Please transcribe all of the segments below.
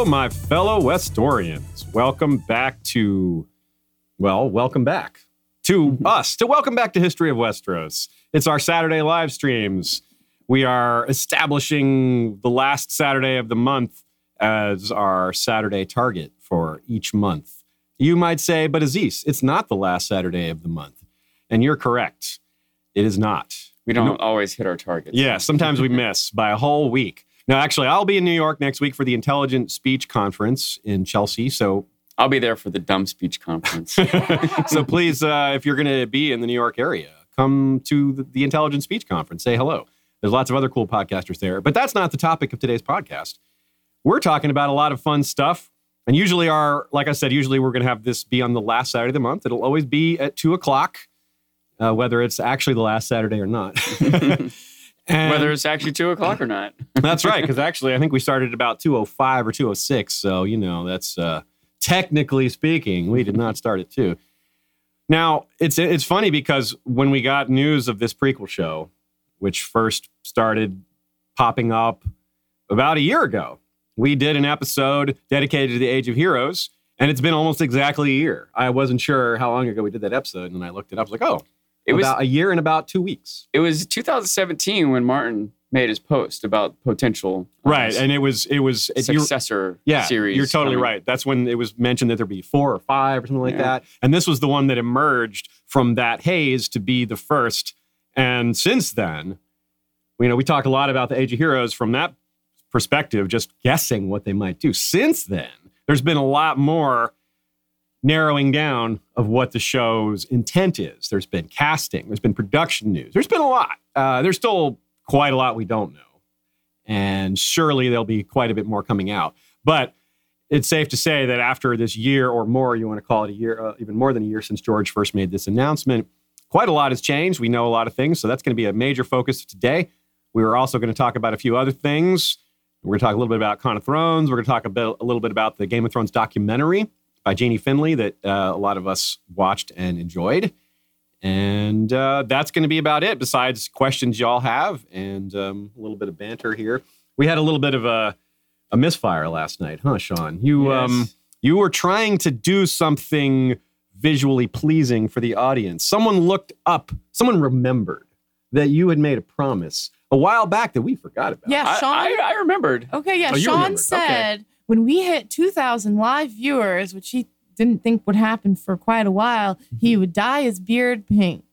Hello, my fellow Westorians. Welcome back to, well, welcome back to us, to welcome back to History of Westeros. It's our Saturday live streams. We are establishing the last Saturday of the month as our Saturday target for each month. You might say, but Aziz, it's not the last Saturday of the month. And you're correct. It is not. We don't always hit our targets. Yeah, sometimes we miss by a whole week. No, actually, I'll be in New York next week for the Intelligent Speech Conference in Chelsea. So, I'll be there for the dumb speech conference. so please, uh, if you're going to be in the New York area, come to the, the Intelligent Speech Conference. Say hello. There's lots of other cool podcasters there, but that's not the topic of today's podcast. We're talking about a lot of fun stuff. And usually, our, like I said, usually we're going to have this be on the last Saturday of the month. It'll always be at two o'clock, uh, whether it's actually the last Saturday or not. And- Whether it's actually two o'clock or not. That's right, because actually, I think we started about 205 or 206. So, you know, that's uh, technically speaking, we did not start at two. Now, it's it's funny because when we got news of this prequel show, which first started popping up about a year ago, we did an episode dedicated to the Age of Heroes, and it's been almost exactly a year. I wasn't sure how long ago we did that episode, and then I looked it up. I was like, oh, It was about a year and about two weeks. it was 2017 when Martin made his post about potential uh, Right, and it was it was successor yeah, series. You're totally coming. right. That's when it was mentioned that there'd be four or five or something like Yeah. that. And this was the one that emerged from that haze to be the first. And since then, you know, we talk a lot about the Age of Heroes from that perspective, just guessing what they might do. Since then, there's been a lot more narrowing down of what the show's intent is. There's been casting, there's been production news, there's been a lot. Uh, there's still quite a lot we don't know. And surely there'll be quite a bit more coming out. But it's safe to say that after this year or more, you want to call it a year, uh, even more than a year since George first made this announcement, quite a lot has changed. We know a lot of things. So that's going to be a major focus today. We were also going to talk about a few other things. We're going to talk a little bit about Con of Thrones. We're going to talk a, bit, a little bit about the Game of Thrones documentary by Jeanie Finlay that uh, a lot of us watched and enjoyed. And uh, that's going to be about it, besides questions y'all have and um, a little bit of banter here. We had a little bit of a, a misfire last night, huh, Sean? You, Yes. um, you were trying to do something visually pleasing for the audience. Someone looked up, someone remembered that you had made a promise a while back that we forgot about. Yeah, Sean. I, I remembered. okay, yeah. Oh, Sean remembered. Okay. When we hit 2,000 live viewers, which he didn't think would happen for quite a while, he Mm-hmm. would dye his beard pink.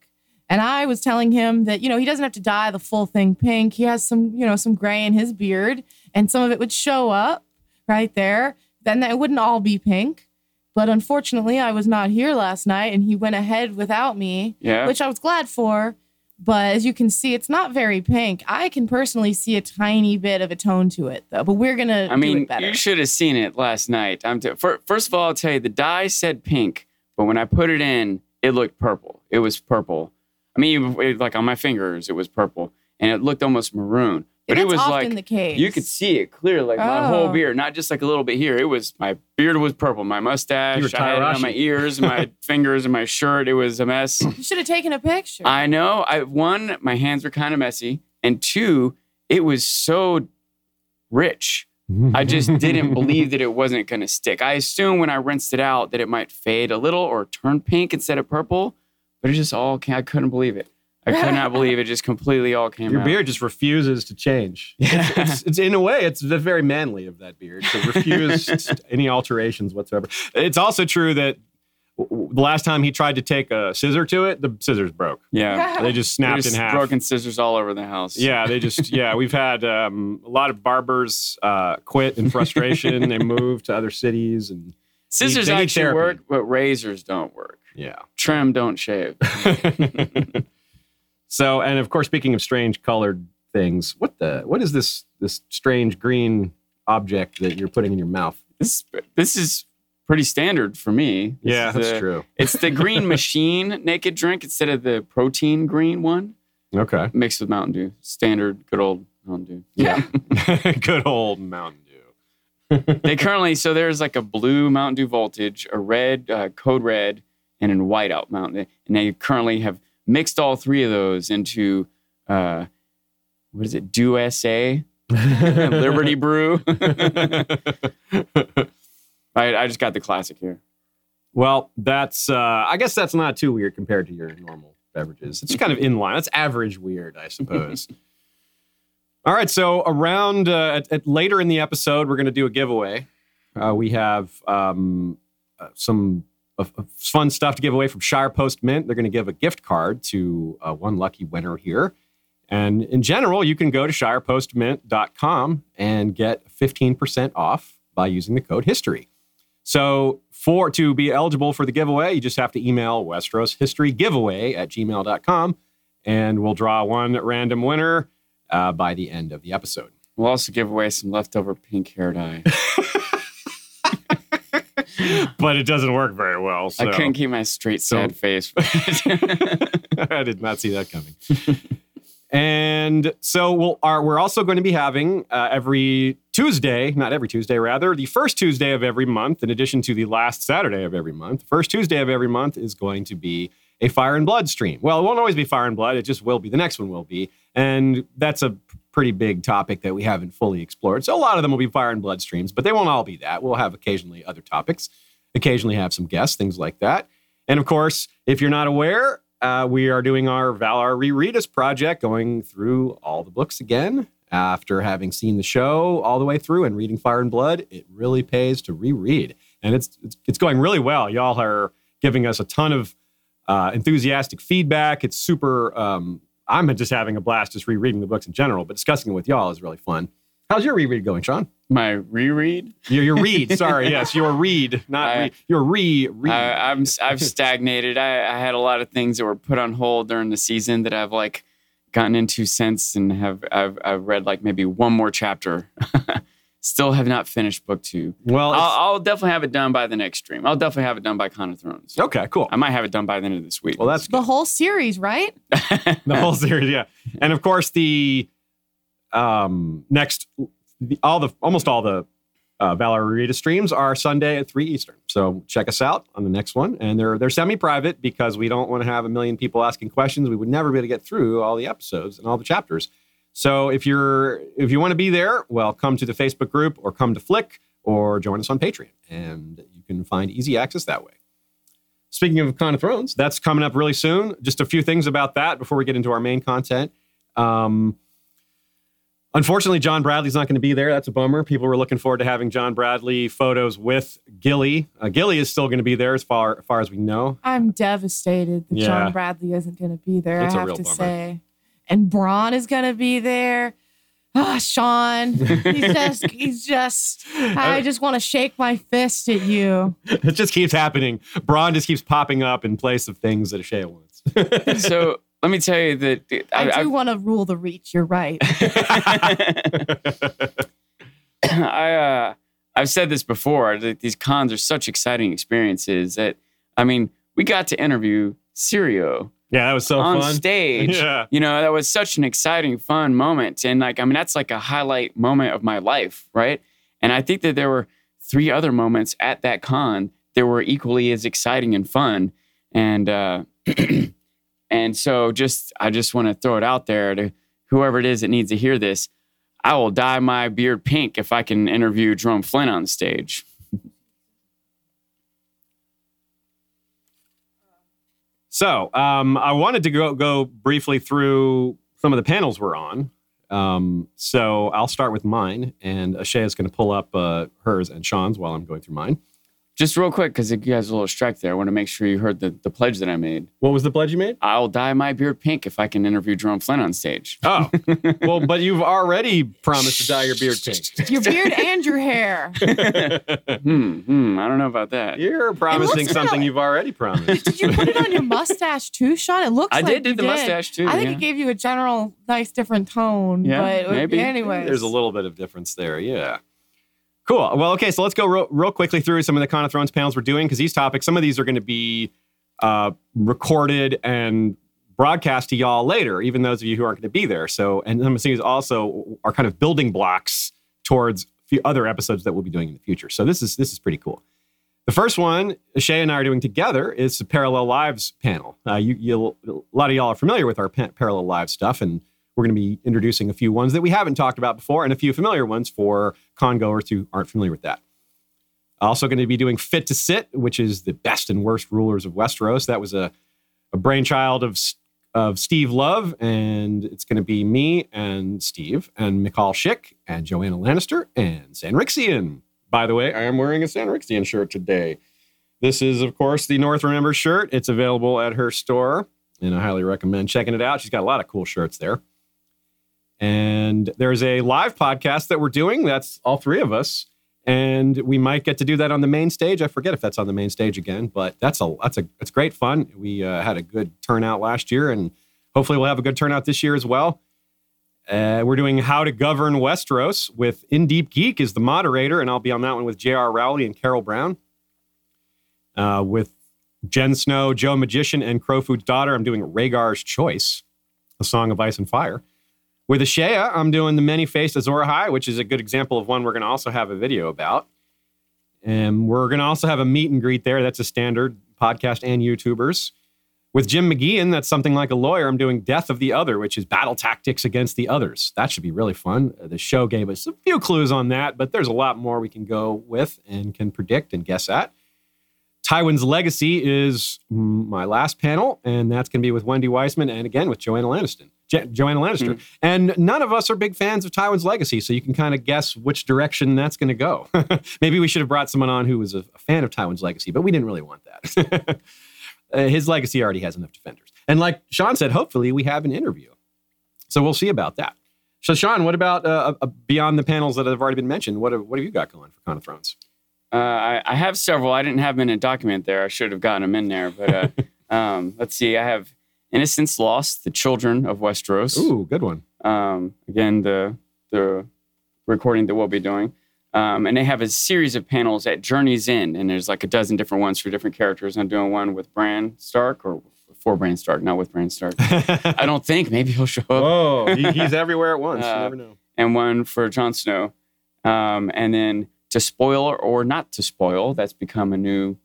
And I was telling him that you know he doesn't have to dye the full thing pink. He has some you know some gray in his beard, and some of it would show up right there. Then that wouldn't all be pink. But unfortunately, I was not here last night, and he went ahead without me Yeah. which I was glad for. But as you can see, it's not very pink. I can personally see a tiny bit of a tone to it, though. But we're gonna I do mean, it better. you should have seen it last night. I'm t- fir- first of all, I'll tell you the dye said pink, but when I put it in, it looked purple. It was purple. I mean, it, like on my fingers, it was purple, and it looked almost maroon. But it was often like the case. you could see it clear, like my whole Oh. beard, not just like a little bit here. It was my beard was purple, my mustache, I had it on my ears, my fingers, and my shirt. It was a mess. You should have taken a picture. I know. I one, my hands were kind of messy, and two, it was so rich. I just didn't believe that it wasn't going to stick. I assumed when I rinsed it out that it might fade a little or turn pink instead of purple, but it just all I couldn't believe it. I could not believe it. Just completely all came Your out. beard just refuses to change. Yeah. It's, it's, it's in a way, it's the very manly of that beard to refuse any alterations whatsoever. It's also true that w- w- the last time he tried to take a scissor to it, the scissors broke. Yeah. They just snapped There's in half. broken scissors all over the house. Yeah, they just yeah. We've had um, a lot of barbers uh, quit in frustration. they moved to other cities, and Scissors need actually therapy. work, but razors don't work. yeah. Trim don't shave. So, and of course, speaking of strange colored things, what the what is this this strange green object that you're putting in your mouth? This this is pretty standard for me. This yeah, that's the- true. It's the green machine naked drink instead of the protein green one Okay. mixed with Mountain Dew. Standard, good old Mountain Dew. Yeah. Good old Mountain Dew. they currently so there's like a blue Mountain Dew Voltage, a red uh, Code Red, and a whiteout Mountain Dew. And they currently have mixed all three of those into uh, what is it? Dew SA, Liberty Brew. I, I just got the classic here. Well, that's uh, I guess that's not too weird compared to your normal beverages. It's kind of in line. That's average weird, I suppose. All right, so around uh, at, at later in the episode, we're going to do a giveaway. Uh, we have um, uh, some uh, fun stuff to give away from Shire Post Mint. They're going to give a gift card to uh, one lucky winner here. And in general, you can go to shirepostmint.com and get 15% off by using the code HISTORY. So for to be eligible for the giveaway, you just have to email Westeros History Giveaway at gmail.com and we'll draw one random winner uh, by the end of the episode. We'll also give away some leftover pink hair dye. but it doesn't work very well. So I couldn't keep my straight sad So- face. I did not see that coming. and so we'll are we're also going to be having uh, every Tuesday, not every Tuesday, rather the first Tuesday of every month, in addition to the last Saturday of every month. First Tuesday of every month is going to be a Fire and Blood stream. Well, it won't always be Fire and Blood; it just will be. The next one will be, and that's a pretty big topic that we haven't fully explored. So a lot of them will be Fire and Blood streams, but they won't all be that. We'll have occasionally other topics, occasionally have some guests, things like that. And of course, if you're not aware, uh, we are doing our Valar Reread Us project, going through all the books again. After having seen the show all the way through and reading Fire and Blood, it really pays to reread, and it's it's, it's going really well. Y'all are giving us a ton of uh, enthusiastic feedback. It's super. Um, I'm just having a blast just rereading the books in general, but discussing it with y'all is really fun. How's your reread going, Sean? my reread. Your, your read, sorry, yes, your read, not I- re, your re read. I, I'm I've stagnated. I, I had a lot of things that were put on hold during the season that I've like gotten into since, and have I've, I've read like maybe one more chapter. Still have not finished book two. well, I'll, I'll definitely have it done by the next stream. I'll definitely have it done by Con of Thrones. okay, cool. I might have it done by the end of this week. Well, that's The whole series, right? the whole series, yeah. And of course, the um, next, the, all the almost all the uh, Valar Rita streams are Sunday at three Eastern. So check us out on the next one, and they're they're semi-private because we don't want to have a million people asking questions. We would never be able to get through all the episodes and all the chapters. So if you're if you want to be there, well, come to the Facebook group or come to Flick or join us on Patreon, and you can find easy access that way. Speaking of Con of Thrones, that's coming up really soon. Just a few things about that before we get into our main content. Um, unfortunately, John Bradley's not going to be there. That's a bummer. People were looking forward to having John Bradley photos with Gilly. Uh, Gilly is still going to be there as far, as far as we know. I'm devastated that Yeah. John Bradley isn't going to be there. It's a I have real to bummer. say, and Bronn is going to be there. Ah, Sean, he's just, he's just. I just want to shake my fist at you. it just keeps happening. Bronn just keeps popping up in place of things that Shea wants. so let me tell you that I, I, do want to rule the reach. You're right. I uh, I've said this before that these cons are such exciting experiences that I mean we got to interview Syrio yeah, that was so fun. on fun. stage. Yeah. You know that was such an exciting, fun moment, and like I mean that's like a highlight moment of my life, right? And I think that there were three other moments at that con that were equally as exciting and fun, and uh, and so just I just want to throw it out there to whoever it is that needs to hear this. I will dye my beard pink if I can interview Jerome Flynn on stage. So um, I wanted to go go briefly through some of the panels we're on. Um, so I'll start with mine, and Ashay is going to pull up uh, hers and Sean's while I'm going through mine. Just real quick, because you guys a little strike there. I want to make sure you heard the, the pledge that I made. What was the pledge you made? I'll dye my beard pink if I can interview Jerome Flynn on stage. Oh, well, but you've already promised to dye your beard pink. Your beard and your hair. hmm, hmm, I don't know about that. You're promising looks something like- you've already promised. Did you put it on your mustache too, Sean? It looks like I like did do you the mustache too. I think yeah. it gave you a general nice different tone. Yeah, but maybe. Anyways, There's a little bit of difference there. Yeah. Cool. Well, okay. So let's go real, real quickly through some of the Con of Thrones panels we're doing because these topics, some of these are going to be uh, recorded and broadcast to y'all later, even those of you who aren't going to be there. So, and some of these also are kind of building blocks towards few other episodes that we'll be doing in the future. So this is this is pretty cool. The first one Shay and I are doing together is the Parallel Lives panel. Uh, you, a lot of y'all are familiar with our pa- Parallel Lives stuff, and we're going to be introducing a few ones that we haven't talked about before and a few familiar ones for con goers who aren't familiar with that. Also, going to be doing Fit to Sit, which is the best and worst rulers of Westeros. That was a, a brainchild of, of Steve Love, and it's going to be me and Steve and Michal Schick and Joanna Lannister and Sanrixian. By the way, I am wearing a Sanrixian shirt today. This is, of course, the North Remember shirt. It's available at her store, and I highly recommend checking it out. She's got a lot of cool shirts there. And there's a live podcast that we're doing. That's all three of us. And we might get to do that on the main stage. I forget if that's on the main stage again, but that's a that's a it's great fun. We uh, had a good turnout last year, and hopefully we'll have a good turnout this year as well. Uh, we're doing How to Govern Westeros with In Deep Geek is the moderator, and I'll be on that one with J.R. Rowley and Carol Brown. Uh, with Jen Snow, Joe Magician, and Crowfood's daughter, I'm doing Rhaegar's Choice, a song of ice and fire. With Ashea, I'm doing the Many Faced Azor Ahai, which is a good example of one we're going to also have a video about. And we're going to also have a meet and greet there. That's a standard podcast and YouTubers. With Jim McGeehan, that's something like a lawyer. I'm doing Death of the Other, which is battle tactics against the others. That should be really fun. Uh, the show gave us a few clues on that, but there's a lot more we can go with and can predict and guess at. Tywin's Legacy is my last panel, and that's going to be with Wendy Weissman and again with Joanna Lannister. Jo- Joanna Lannister. Mm-hmm. And none of us are big fans of Tywin's Legacy, so you can kind of guess which direction that's going to go. Maybe we should have brought someone on who was a, a fan of Tywin's Legacy, but we didn't really want that. uh, his legacy already has enough defenders. And like Sean said, hopefully we have an interview. So we'll see about that. So, Sean, what about uh, uh, beyond the panels that have already been mentioned? What have, what have you got going for Con of Thrones? Uh, I, I, have several. I didn't have them in a document there. I should have gotten them in there. But uh, um, let's see. I have Innocence Lost, The Children of Westeros. Ooh, good one. Um, again, the the recording that we'll be doing. Um, and they have a series of panels at Journey's End, and there's like a dozen different ones for different characters. I'm doing one with Bran Stark or for Bran Stark, not with Bran Stark. I don't think. Maybe he'll show up. Oh, he, he's everywhere at once. Uh, you never know. And one for Jon Snow. Um, and then to spoil or not to spoil. That's become a new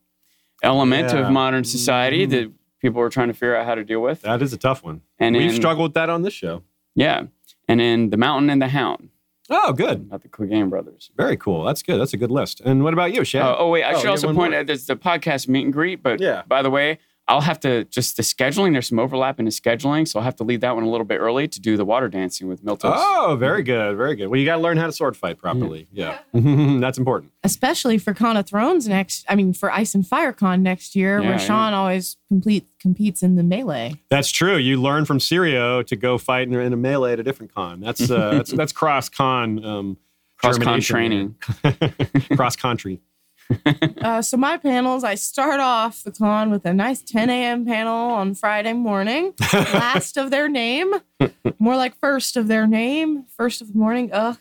element yeah. of modern society mm-hmm. that people were trying to figure out how to deal with. That is a tough one. And we've in, struggled with that on this show. Yeah. And in The Mountain and the Hound. Oh, good. About the Clegane brothers. Very cool. That's good. That's a good list. And what about you, Shad? Uh, oh, wait. I oh, should also point out there's the podcast meet and greet. But yeah. by the way, I'll have to just the scheduling. There's some overlap in the scheduling, so I'll have to leave that one a little bit early to do the water dancing with Milton. Oh, very good, very good. Well, you got to learn how to sword fight properly. Yeah, yeah. that's important. Especially for Con of Thrones next. I mean, for Ice and Fire Con next year, yeah, where Sean yeah. always complete competes in the melee. That's true. You learn from Syrio to go fight in, in a melee at a different con. That's uh, that's that's cross con. Um, cross con training. cross country. uh, so my panels, I start off the con with a nice 10 a.m. panel on Friday morning. Last of their name, more like first of their name, first of the morning. Ugh.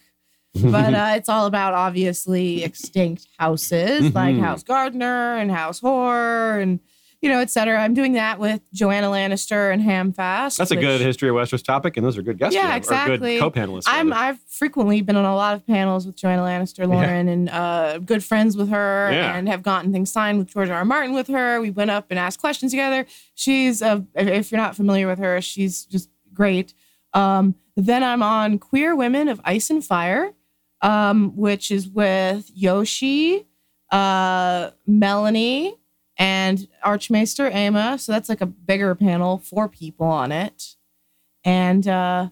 But uh, it's all about obviously extinct houses mm-hmm. like House Gardener and House Hoare and you know, et cetera. I'm doing that with Joanna Lannister and Hamfast. That's a good history of Westeros topic, and those are good guests. Yeah, exactly. good co-panelists. I'm I've frequently been on a lot of panels with Joanna Lannister, Lauren, yeah. and uh, good friends with her, yeah. and have gotten things signed with George R. R. Martin with her. We went up and asked questions together. She's a, if you're not familiar with her, she's just great. Um, then I'm on Queer Women of Ice and Fire, um, which is with Yoshi, uh, Melanie and Archmaester Aemma. So that's like a bigger panel, four people on it. And uh,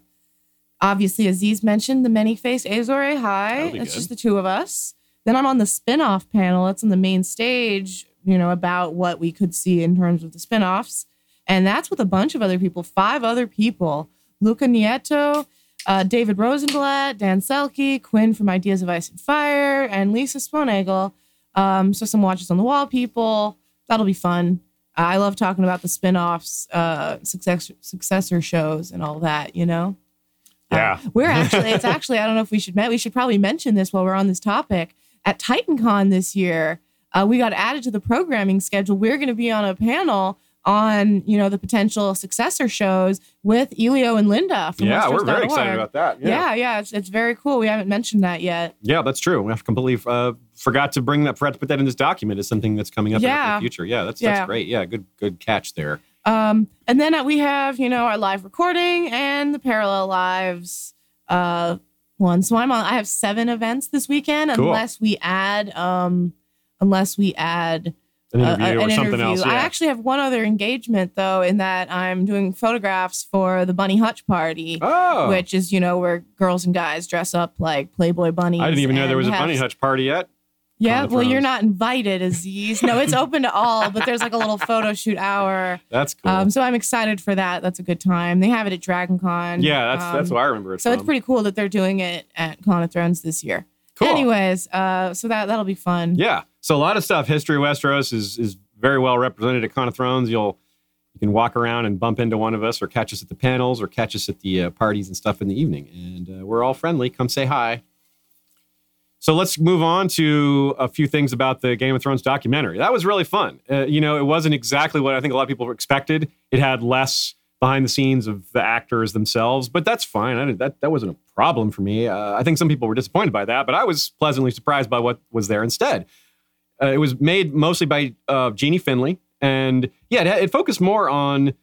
obviously, Aziz mentioned the many faced Azor Ahai. It's just the two of us. Then I'm on the spin off panel. It's on the main stage, you know, about what we could see in terms of the spin offs. And that's with a bunch of other people, five other people Luca Nieto, uh, David Rosenblatt, Dan Selcke, Quinn from Ideas of Ice and Fire, and Lisa Sponeagel. Um, so some watches on the wall people that'll be fun. I love talking about the spin-offs, uh, successor successor shows and all that, you know? Uh, yeah. Uh, we're actually, it's actually, I don't know if we should, we should probably mention this while we're on this topic. At TitanCon this year, uh, we got added to the programming schedule. We're going to be on a panel on you know the potential successor shows with Elio and Linda. From yeah, we're very excited about that. Yeah, yeah, yeah it's, it's very cool. We haven't mentioned that yet. Yeah, that's true. We have completely uh, forgot to bring that. Forgot to put that in this document as something that's coming up yeah. in the future. Yeah, that's yeah. that's great. Yeah, good good catch there. Um, and then we have, you know, our live recording and the parallel lives uh, one. So I'm on. I have seven events this weekend, Cool. unless we add, um, unless we add An interview uh, or an something interview. else. I actually have one other engagement though, in that I'm doing photographs for the Bunny Hutch Party. oh, Which is, you know, where girls and guys dress up like Playboy bunnies. I didn't even know there was a bunny hutch party yet. Yeah, well, you're not invited, Aziz. No, it's open to all, but there's like a little photo shoot hour. That's cool. Um, so I'm excited for that. That's a good time. They have it at Dragon Con. yeah, that's that's Um, what I remember it So it's pretty cool that they're doing it at Con of Thrones this year. Cool. Anyways, uh, so that that'll be fun. Yeah. So a lot of stuff. History of Westeros is is very well represented at Con of Thrones. You'll you can walk around and bump into one of us, or catch us at the panels, or catch us at the uh, parties and stuff in the evening. And uh, we're all friendly. Come say hi. So let's move on to a few things about the Game of Thrones documentary. That was really fun. Uh, you know, it wasn't exactly what I think a lot of people expected. It had less behind the scenes of the actors themselves, but that's fine. I that that wasn't a problem for me. Uh, I think some people were disappointed by that, but I was pleasantly surprised by what was there instead. Uh, it was made mostly by uh, Jeanie Finlay, and yeah, it, it focused more on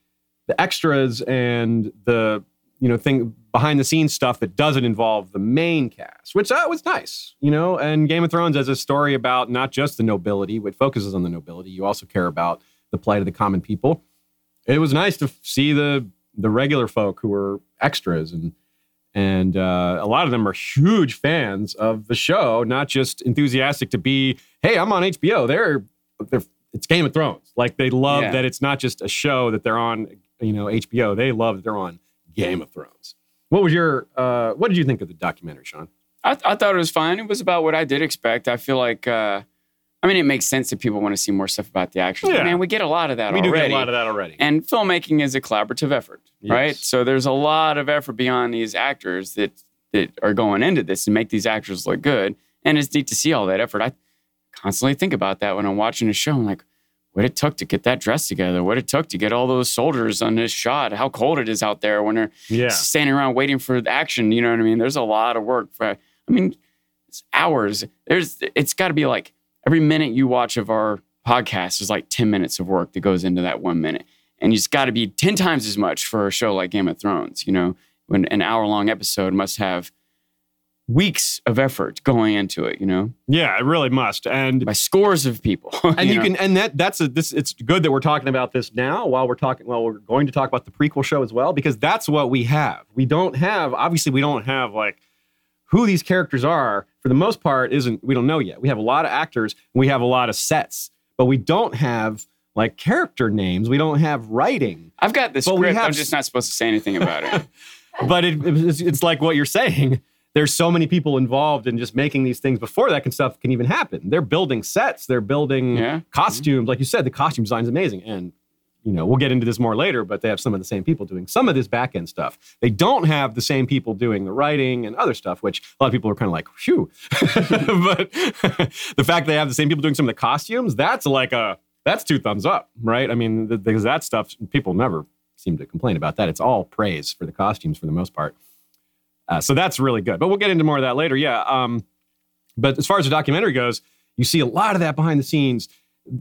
the extras and the you know thing behind the scenes stuff that doesn't involve the main cast, which uh, was nice, you know. And Game of Thrones as a story about not just the nobility, which focuses on the nobility, you also care about the plight of the common people. It was nice to see the the regular folk who were extras and and uh, a lot of them are huge fans of the show, not just enthusiastic to be, hey, I'm on HBO. They're, they're it's Game of Thrones. Like they love Yeah. that it's not just a show that they're on, you know, HBO. They love that they're on Game of Thrones. What was your uh, what did you think of the documentary, Sean? I, I thought it was fine. It was about what I did expect. I feel like, uh, I mean, it makes sense that people want to see more stuff about the actors. Yeah. Man, we get a lot of that already. we do get a lot of that already. And filmmaking is a collaborative effort, right? So there's a lot of effort beyond these actors that that are going into this and make these actors look good. And it's neat to see all that effort. I constantly think about that when I'm watching a show. I'm like, what it took to get that dress together, what it took to get all those soldiers on this shot, how cold it is out there when they're yeah, standing around waiting for the action. You know what I mean? There's a lot of work. For, I mean, it's hours. There's. It's got to be like every minute you watch of our podcast is like 10 minutes of work that goes into that one minute, and it's got to be 10 times as much for a show like Game of Thrones. You know, when an hour long episode must have weeks of effort going into it. You know, yeah, it really must. And by scores of people. and you, know? can and that that's a this it's good that we're talking about this now while we're talking while we're going to talk about the prequel show as well because that's what we have we don't have obviously we don't have like who these characters are for the most part isn't we don't know yet we have a lot of actors we have a lot of sets but we don't have like character names we don't have writing I've got this script. have I'm just not supposed to say anything about it. but it, it's, it's like what you're saying there's so many people involved in just making these things before that can stuff can even happen they're building sets they're building Yeah. Mm-hmm. costumes like you said the costume design is amazing and you know we'll get into this more later but they have some of the same people doing some of this back end stuff they don't have the same people doing the writing and other stuff which a lot of people are kind of like phew but the fact they have the same people doing some of the costumes that's like a that's two thumbs up right i mean because that stuff people never seem to complain about that it's all praise for the costumes for the most part uh, so that's really good. But we'll get into more of that later. Yeah. Um, but as far as the documentary goes, you see a lot of that behind the scenes.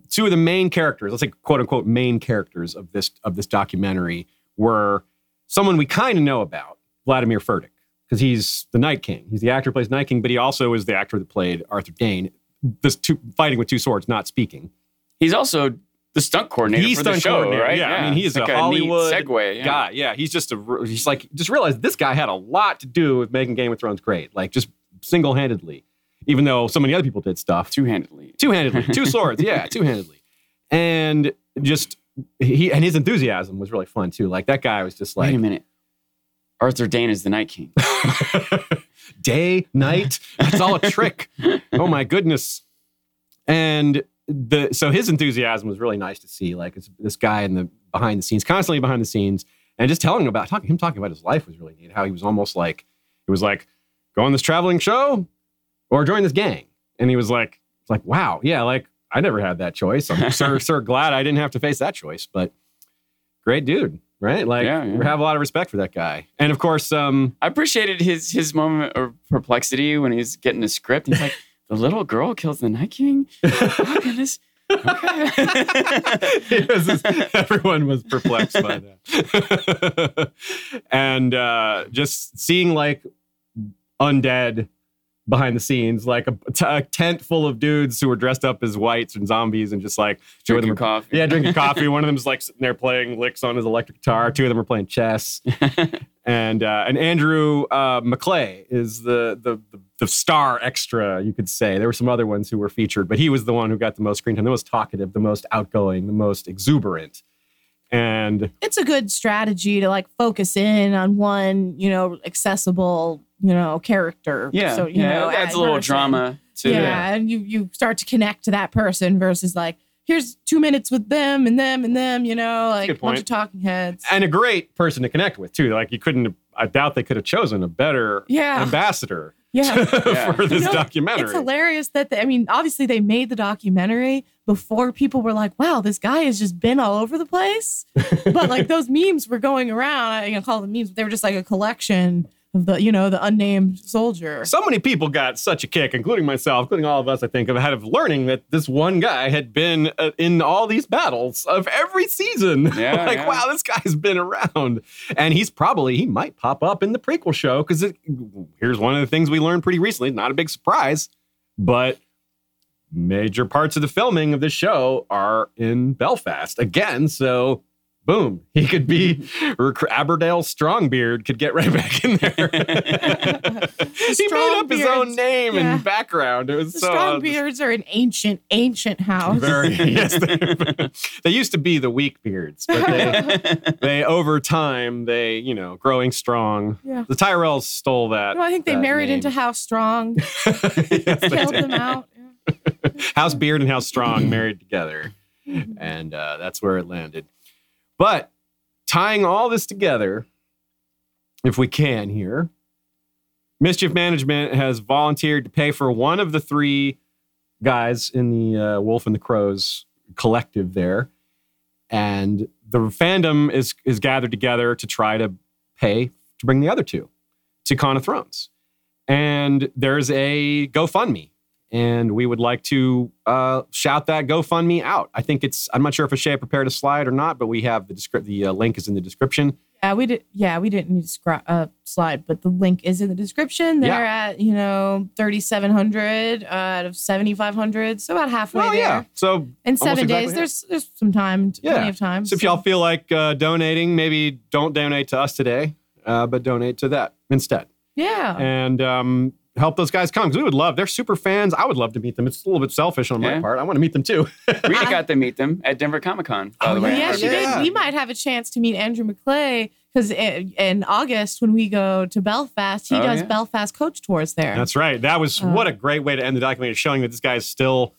Two of the main characters, let's say quote unquote main characters of this of this documentary, were someone we kind of know about, Vladimir Furdik, because he's the Night King. He's the actor who plays Night King, but he also is the actor that played Arthur Dayne. This two fighting with two swords, not speaking. He's also the stunt coordinator He's for the stunt show, coordinator, right? yeah. I mean, he's is It's a Hollywood neat segue. Yeah. guy. Yeah, he's just a he's like just realized this guy had a lot to do with making Game of Thrones great, like just single handedly. Even though so many other people did stuff, two handedly. two handedly, two swords, yeah, two handedly, and just he and his enthusiasm was really fun too. Like that guy was just like, Wait a minute. Arthur Dayne is the Night King. day, night. It's all a trick. Oh my goodness. And the so his enthusiasm was really nice to see. Like it's this guy in the behind the scenes, constantly behind the scenes, and just telling him about talking him talking about his life was really neat. How he was almost like it was like go on this traveling show or join this gang. And he was like, like, wow, yeah, like I never had that choice. I'm so so glad I didn't have to face that choice. But great dude, right? Like Yeah, yeah. we have a lot of respect for that guy. And of course, um, I appreciated his his moment of perplexity when he's getting the script. He's like, the little girl kills the Night King? Oh, my goodness. Was everyone was perplexed by that. and uh, just seeing like undead behind the scenes, like a, t- a tent full of dudes who were dressed up as whites and zombies and just like two of them Drinking were- coffee. Yeah, drinking coffee. One of them's like sitting there playing licks on his electric guitar. Two of them are playing chess. and uh, and Andrew uh, McClay is the, the the the star extra, you could say. There were some other ones who were featured, but he was the one who got the most screen time, the most talkative, the most outgoing, the most exuberant. And it's a good strategy to like focus in on one, you know, accessible, you know, character. Yeah, So, you yeah, know, it adds a little person. drama to Yeah, and you you start to connect to that person versus like here's two minutes with them and them and them. You know, like a bunch of talking heads. and a great person to connect with too. Like you couldn't. I doubt they could have chosen a better Yeah. ambassador Yeah. for this You know, documentary. It's hilarious that they, I mean, obviously they made the documentary before people were like, "Wow, this guy has just been all over the place." but like those memes were going around. I you know, call them memes. But they were just like a collection of the, you know, the unnamed soldier. so many people got such a kick, including myself, including all of us, I think, of out of learning that this one guy had been uh, in all these battles of every season. Yeah, like, yeah. wow, this guy's been around, and he's probably he might pop up in the prequel show because here's one of the things we learned pretty recently. Not a big surprise, but major parts of the filming of this show are in Belfast again. So. Boom! He could be Aberdale Strongbeard. Could get right back in there. he made up his own name yeah. and background. It was The so uh, Strongbeards are an ancient, ancient house. very yes. They, they used to be the weak beards, but they, they over time they you know growing strong. Yeah. The Tyrells stole that. No, I think they married name. into House Strong, Yes, killed them out. House Beard and House Strong married together, and uh, that's where it landed. But tying all this together, if we can here, Mischief Management has volunteered to pay for one of the three guys in the uh, Wolf and the Crows collective there, and the fandom is is gathered together to try to pay to bring the other two to Con of Thrones. And there's a GoFundMe and we would like to uh, shout that GoFundMe out. I think it's. I'm not sure if Ashay prepared a slide or not, but we have the descri- the uh, link is in the description. Yeah, we did. Yeah, we didn't need to scri- uh, slide, but the link is in the description. They're at you know thirty seven hundred uh, out of seventy five hundred, so about halfway Well, there. yeah. So, In seven exactly days, half. there's there's some time, Yeah. plenty of time. so if y'all feel like uh, donating, maybe don't donate to us today, uh, but donate to that instead, yeah, and um, help those guys come because we would love. They're super fans. I would love to meet them. It's a little bit selfish on my part. I want to meet them too. Rita got to meet them at Denver Comic Con, by Oh, the way. yeah, she did. We might have a chance to meet Andrew McClay because in, in August when we go to Belfast, he Oh, does yeah. Belfast coach tours there. That's right. That was Uh, what a great way to end the documentary, showing that this guy's still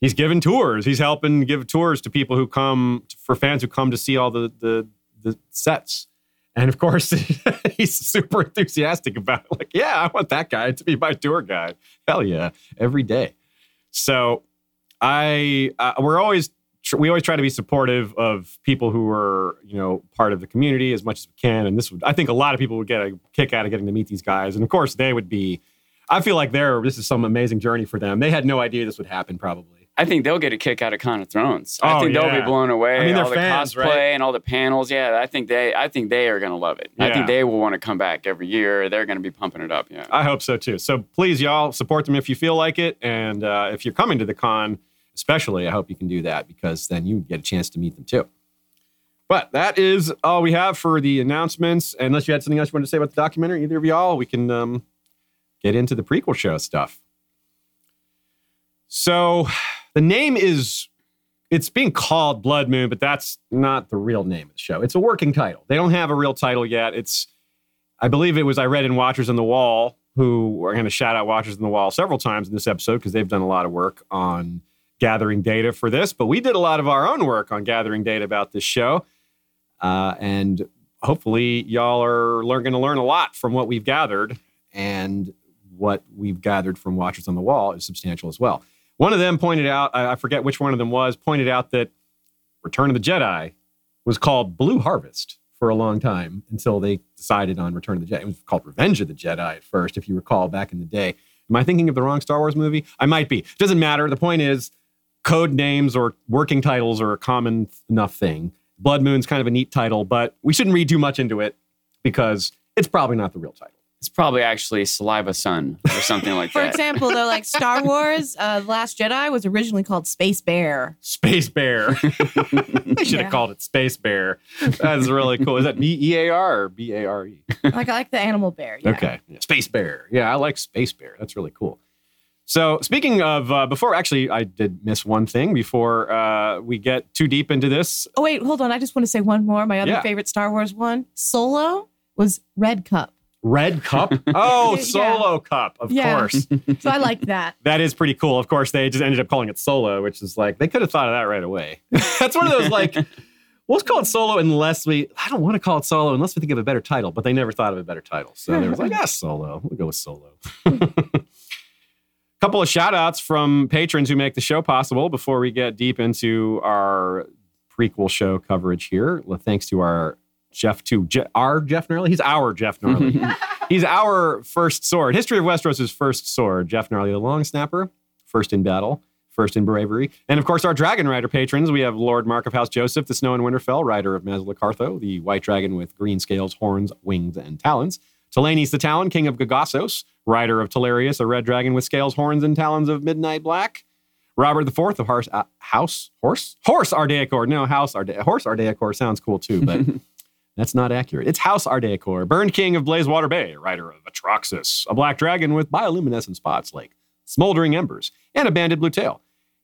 he's giving tours. He's helping give tours to people who come for fans who come to see all the the, the sets. And of course, he's super enthusiastic about it. Like, yeah, I want that guy to be my tour guide. Hell yeah, every day. So, I uh, we're always tr- we always try to be supportive of people who are you know part of the community as much as we can. And this would I think a lot of people would get a kick out of getting to meet these guys. And of course, they would be. I feel like they're this is some amazing journey for them. They had no idea this would happen. Probably. I think they'll get a kick out of Con of Thrones. Oh, I think they'll be blown away. I mean, they're all the fans, cosplay right? and all the panels. Yeah, I think they. I think they are going to love it. I think they will want to come back every year. They're going to be pumping it up. Yeah. I hope so too. So please, y'all, support them if you feel like it. And uh, if you're coming to the con, especially, I hope you can do that because then you get a chance to meet them too. But that is all we have for the announcements. Unless you had something else you wanted to say about the documentary, either of y'all, we can um, get into the prequel show stuff. So the name is it's being called Blood Moon, but that's not the real name of the show. It's a working title. They don't have a real title yet. It's I believe it was I read in Watchers on the Wall, who are going to shout out Watchers on the Wall several times in this episode because they've done a lot of work on gathering data for this. But we did a lot of our own work on gathering data about this show. Uh, and hopefully, y'all are going to learn a lot from what we've gathered. And what we've gathered from Watchers on the Wall is substantial as well. One of them pointed out, I I forget which one of them was, pointed out that Return of the Jedi was called Blue Harvest for a long time until they decided on Return of the Jedi. It was called Revenge of the Jedi at first, if you recall back in the day. Am I thinking of the wrong Star Wars movie? I might be. It Doesn't matter. The point is, code names or working titles are a common enough thing. Blood Moon's kind of a neat title, but we shouldn't read too much into it because it's probably not the real title. It's probably actually Saliva Sun or something like that. For that. example, though, like Star Wars, uh, The Last Jedi was originally called Space Bear. Space Bear. they should have called it Space Bear. That's really cool. Is that B E A R or B A R E? Like I like the animal bear. Yeah. Okay. Yeah, Space Bear. Yeah, I like Space Bear. That's really cool. So, speaking of, uh, before actually, I did miss one thing before uh, we get too deep into this. Oh wait, hold on. I just want to say one more. My other Yeah. favorite Star Wars one, Solo, was Red Cup. Red Cup? Oh, Yeah. Solo Cup, of Yeah. course. So I like that. That is pretty cool. Of course, they just ended up calling it Solo, which is like, they could have thought of that right away. That's one of those, like, we'll call it Solo unless we, I don't want to call it Solo unless we think of a better title, but they never thought of a better title. So they was like, ah, Solo. We'll go with Solo. couple of shout outs from patrons who make the show possible before we get deep into our prequel show coverage here. Thanks to our Jeff, to Je- our Jeff Gnarly. He's our Jeff Gnarly. He's our first sword. History of Westeros' first sword. Jeff Gnarly, the long snapper, first in battle, first in bravery. And of course, our Dragon Rider patrons. We have Lord Mark of House Joseph, the Snow and Winterfell, rider of Mazlacartho, the white dragon with green scales, horns, wings, and talons. Talanis the Talon, king of Gagassos, rider of Talarius, a red dragon with scales, horns, and talons of midnight black. Robert IV of House, uh, House Horse Horse Ardeacor. No, House Arde- Horse Ardeacor sounds cool too, but that's not accurate. It's House Ardeacor, Burned King of Blazewater Bay, rider of Atroxus, a black dragon with bioluminescent spots like smoldering embers, and a banded blue tail.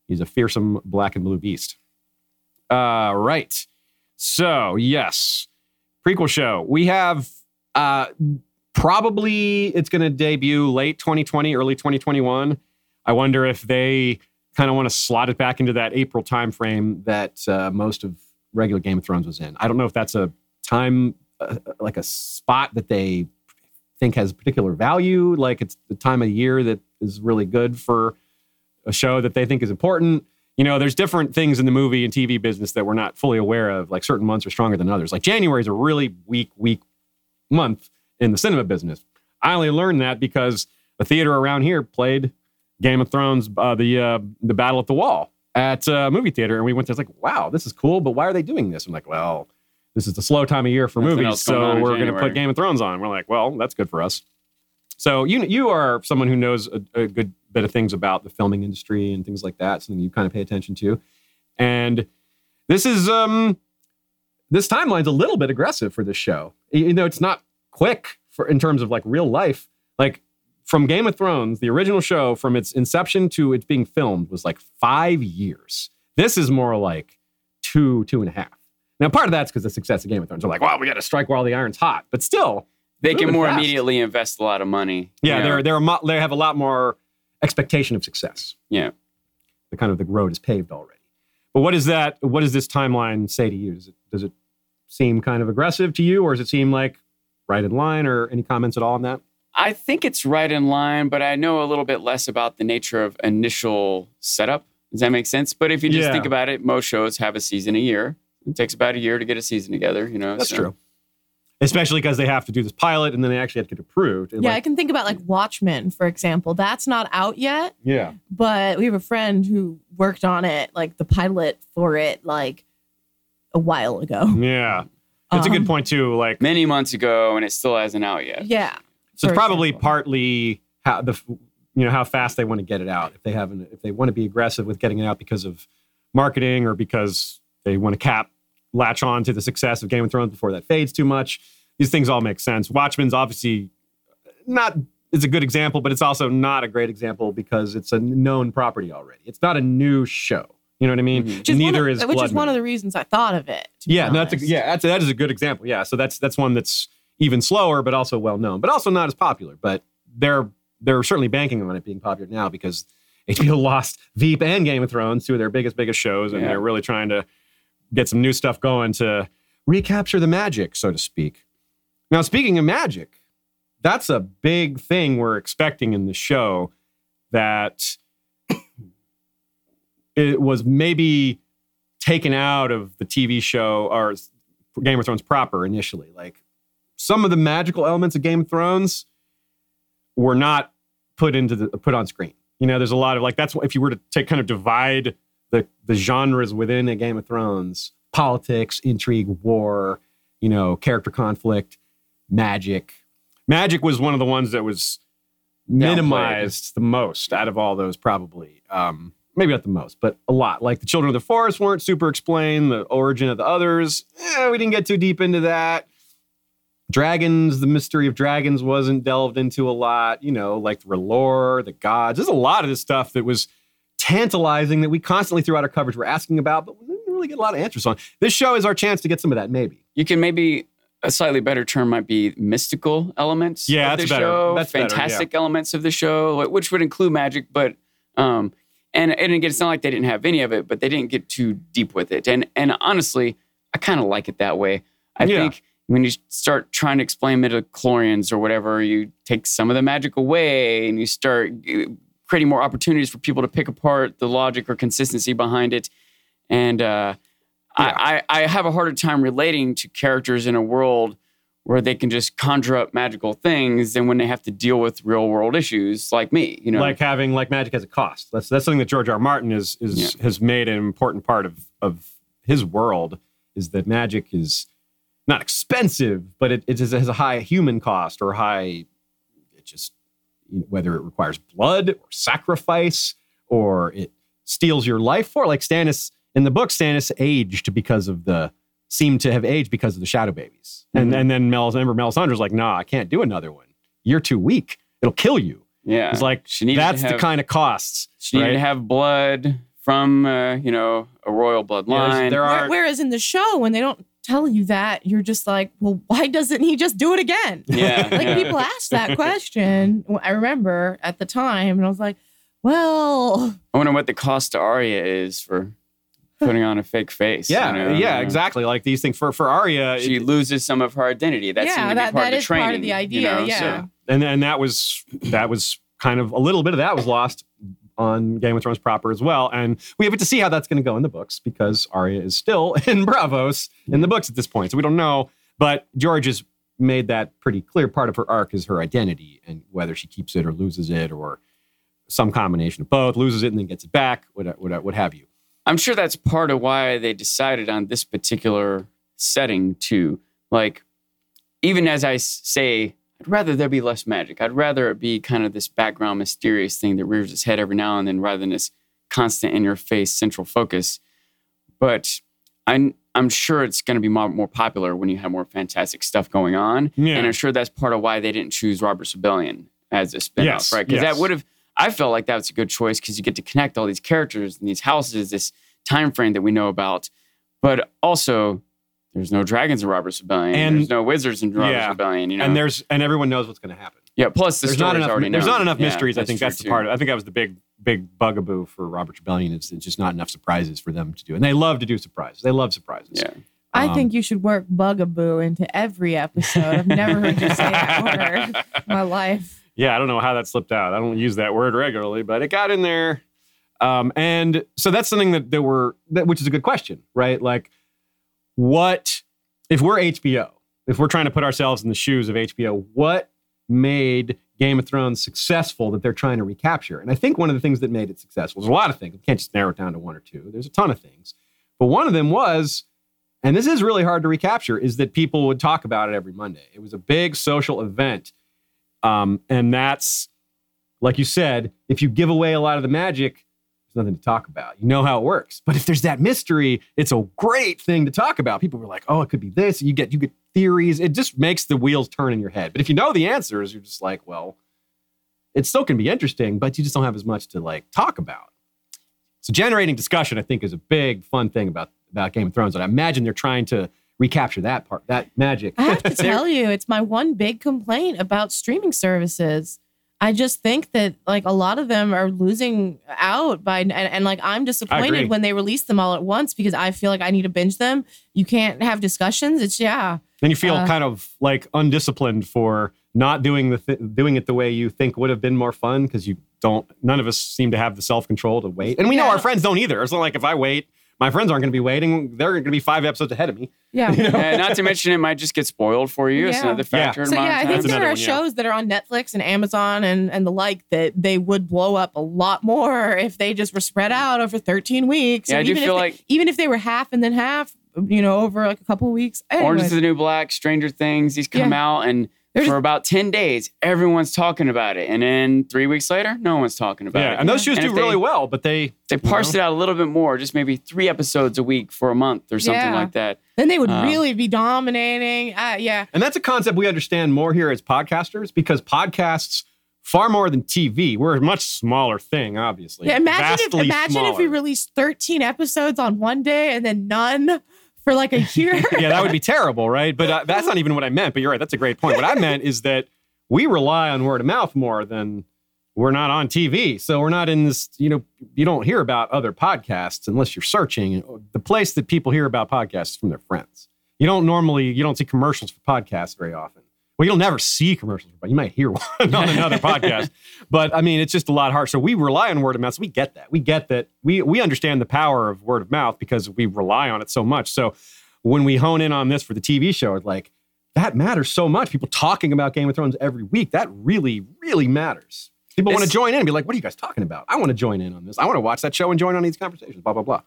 He's a fearsome black and blue beast. Uh, right. So, yes, prequel show. We have uh, probably it's going to debut late 2020, early 2021. I wonder if they kind of want to slot it back into that April timeframe that uh, most of regular Game of Thrones was in. I don't know if that's a time, uh, like a spot that they think has particular value, like it's the time of year that is really good for a show that they think is important. You know, there's different things in the movie and TV business that we're not fully aware of. Like certain months are stronger than others. Like January is a really weak, weak month in the cinema business. I only learned that because the theater around here played Game of Thrones, uh, the uh, the Battle at the Wall at a movie theater, and we went there. It's like, wow, this is cool, but why are they doing this? I'm like, well, this is the slow time of year for Nothing movies, so we're going to put Game of Thrones on. We're like, well, that's good for us. So you you are someone who knows a, a good bit of things about the filming industry and things like that, something you kind of pay attention to, and this is um this timeline's a little bit aggressive for this show. You you know, it's not quick for in terms of like real life. Like from Game of Thrones, the original show, from its inception to it being filmed, was like five years. This is more like two, two and a half. Now, part of that's because the success of Game of Thrones. They're like, wow, we got to strike while the iron's hot. But still, They can more fast. immediately invest a lot of money. yeah, you know? they're they're a mo- they have a lot more expectation of success. Yeah. The kind of the road is paved already. But what is that? What does this timeline say to you? Does it, does it seem kind of aggressive to you, or does it seem like right in line? Or any comments at all on that? I think it's right in line, but I know a little bit less about the nature of initial setup. Does that make sense? But if you just Yeah. think about it, most shows have a season a year. It takes about a year to get a season together, you know. That's so- true. Especially because they have to do this pilot and then they actually have to get approved. And Yeah, I can think about like Watchmen, for example. That's not out yet, yeah. but we have a friend who worked on it, like the pilot for it, like a while ago. Yeah. That's a good Um, point too. Like Many months ago, and it still hasn't out yet. Yeah. so it's probably example. partly how the you know how fast they want to get it out. If they haven't if they want to be aggressive with getting it out because of marketing or because they want to cap latch on to the success of Game of Thrones before that fades too much. These things all make sense. Watchmen's obviously not it's a good example, but it's also not a great example because it's a known property already. It's not a new show. You know what I mean? Mhm. Which is Neither of, is which Blood is one Moon. of the reasons I thought of it. to be Yeah, no, that's a, yeah, that's, that is a good example. Yeah, so that's that's one that's even slower, but also well known, but also not as popular. But they're they're certainly banking on it being popular now because HBO lost Veep and Game of Thrones, two of their biggest biggest shows, and Yeah. they're really trying to get some new stuff going to recapture the magic, so to speak. Now, speaking of magic, that's a big thing we're expecting in the show that it was maybe taken out of the TV show or Game of Thrones proper initially. Like some of the magical elements of Game of Thrones were not put into the put on screen. You know, there's a lot of like that's if you were to take kind of divide the the genres within a Game of Thrones: politics, intrigue, war, you know, character conflict, magic. Magic was one of the ones that was minimized the most out of all those, probably. Um, maybe not the most, but a lot. Like the Children of the Forest weren't super explained. The origin of the others, eh, we didn't get too deep into that. Dragons, the mystery of dragons wasn't delved into a lot. You know, like the lore, the gods. There's a lot of this stuff that was tantalizing that we constantly throughout our coverage were asking about, but we didn't really get a lot of answers on. This show is our chance to get some of that, maybe. You can maybe a slightly better term might be mystical elements Yeah, of the that's better. show, That's better, yeah. fantastic elements of the show, which would include magic, but um, and and again, it's not like they didn't have any of it, but they didn't get too deep with it. And and honestly, I kind of like it that way. I Yeah. think when you start trying to explain midichlorians or whatever, you take some of the magic away and you start creating more opportunities for people to pick apart the logic or consistency behind it. And uh, I, I, I have a harder time relating to characters in a world where they can just conjure up magical things than when they have to deal with real world issues like me. You know, like having like magic as a cost. That's that's something that George R. R. Martin is is has made an important part of of his world. Is that magic is not expensive, but it, it is- has a high human cost or high. It just whether it requires blood or sacrifice or it steals your life for like Stannis in the book. Stannis aged because of the seemed to have aged because of the shadow babies, and Mhm. and then Mel remember Melisandre's like, nah, I can't do another one. You're too weak. It'll kill you. yeah, It's like she needed to that's the kind of costs. she needed to have blood from uh, you know a royal Yeah, there's- bloodline. there are Whereas in the show, when they don't tell you that, you're just like, well, why doesn't he just do it again? yeah, like yeah. people asked that question. I remember at the time, and I was like, well, I wonder what the cost to Arya is for putting on a fake face. yeah, you know? yeah, exactly. Like these things for for Arya, She it- loses some of her identity. That Yeah, seemed to be that- part that of the is part of training. the you idea, know, yeah. so- and and that was that was kind of a little bit of that was lost on Game of Thrones proper as well. And we have to see how that's going to go in the books because Arya is still in Braavos in the mm-hmm. books at this point, so we don't know. But George has made that pretty clear. Part of her arc is her identity, and whether she keeps it or loses it, or some combination of both, loses it and then gets it back, what what, what have you. I'm sure that's part of why they decided on this particular setting too. Like, even as I say, I'd rather there be less magic. I'd rather it be kind of this background mysterious thing that rears its head every now and then rather than this constant in your face central focus. But I'm, I'm sure it's going to be more, more popular when you have more fantastic stuff going on. Yeah. And I'm sure that's part of why they didn't choose Robert's Rebellion as a spinoff, Yes, right? Because yes. that would have, I felt like that was a good choice because you get to connect all these characters and these houses, this time frame that we know about. But also, there's no dragons in Robert Rebellion. And- there's no wizards in Robert Yeah. Sabellian. You know, And there's and everyone knows what's going to happen. yeah. Plus, the there's not enough. already There's known. not enough Yeah, mysteries. I think that's the too. part. I think that was the big, big bugaboo for Robert Rebellion. Is there's just not enough surprises for them to do, and they love to do surprises. They love surprises. Yeah. I Um, think you should work bugaboo into every episode. I've never heard you say that word in my life. Yeah, I don't know how that slipped out. I don't use that word regularly, but it got in there. Um, and so that's something that, that we're, that, which is a good question, right? Like, what, if we're HBO, if we're trying to put ourselves in the shoes of HBO, what made Game of Thrones successful that they're trying to recapture? And I think one of the things that made it successful, there's a lot of things. We can't just narrow it down to one or two. There's a ton of things. But one of them was, and this is really hard to recapture, is that people would talk about it every Monday. It was a big social event. Um, and that's, like you said, if you give away a lot of the magic, there's nothing to talk about. You know how it works. But if there's that mystery, it's a great thing to talk about. People were like, "Oh, it could be this." You get you get theories. It just makes the wheels turn in your head. But if you know the answers, you're just like, "Well, it still can be interesting, but you just don't have as much to like talk about." So generating discussion, I think, is a big fun thing about about Game of Thrones. And I imagine they're trying to recapture that part, that magic. I have to tell you, it's my one big complaint about streaming services. I just think that like a lot of them are losing out by and, and like I'm disappointed when they release them all at once because I feel like I need to binge them. You can't have discussions. It's yeah. then you feel Uh, kind of like undisciplined for not doing the th- doing it the way you think would have been more fun because you don't none of us seem to have the self-control to wait and we know our friends don't either it's not like if i wait my friends aren't going to be waiting. They're going to be five episodes ahead of me. Yeah. Uh, not to mention, it might just get spoiled for you. It's Yeah. another factor. to So yeah, I think there are one, yeah. shows that are on Netflix and Amazon and and the like that they would blow up a lot more if they just were spread out over 13 weeks. Yeah, or I do even feel if like- they, even if they were half and then half, you know, over like a couple of weeks. Orange Anyways. is the New Black, Stranger Things. These come Yeah. out, and They're for about ten days, everyone's talking about it, and then three weeks later, no one's talking about Yeah, it. and those shows And do they- really well, but they They parsed know? it out a little bit more, just maybe three episodes a week for a month or something Yeah. like that. then they would Uh, really be dominating. Uh, yeah. And that's a concept we understand more here as podcasters because podcasts, far more than TV, we're a much smaller thing, obviously. Yeah, imagine if Vastly imagine if we released 13 episodes on one day and then none for like a year. yeah, that would be terrible, right? But uh, that's not even what I meant. But you're right. That's a great point. What I meant is that we rely on word of mouth more than we're not on TV. So we're not in this, you know, you don't hear about other podcasts unless you're searching. The place that people hear about podcasts is from their friends. You don't normally, you don't see commercials for podcasts very often. Well, you'll never see commercials, but you might hear one on another podcast. But I mean, it's just a lot harder. So we rely on word of mouth. So we get that. We get that. We we understand the power of word of mouth because we rely on it so much. So when we hone in on this for the TV show, it's like that matters so much. People talking about Game of Thrones every week. That really, really matters. People want to join in and be like, what are you guys talking about? I want to join in on this. I want to watch that show and join on these conversations, blah, blah, blah.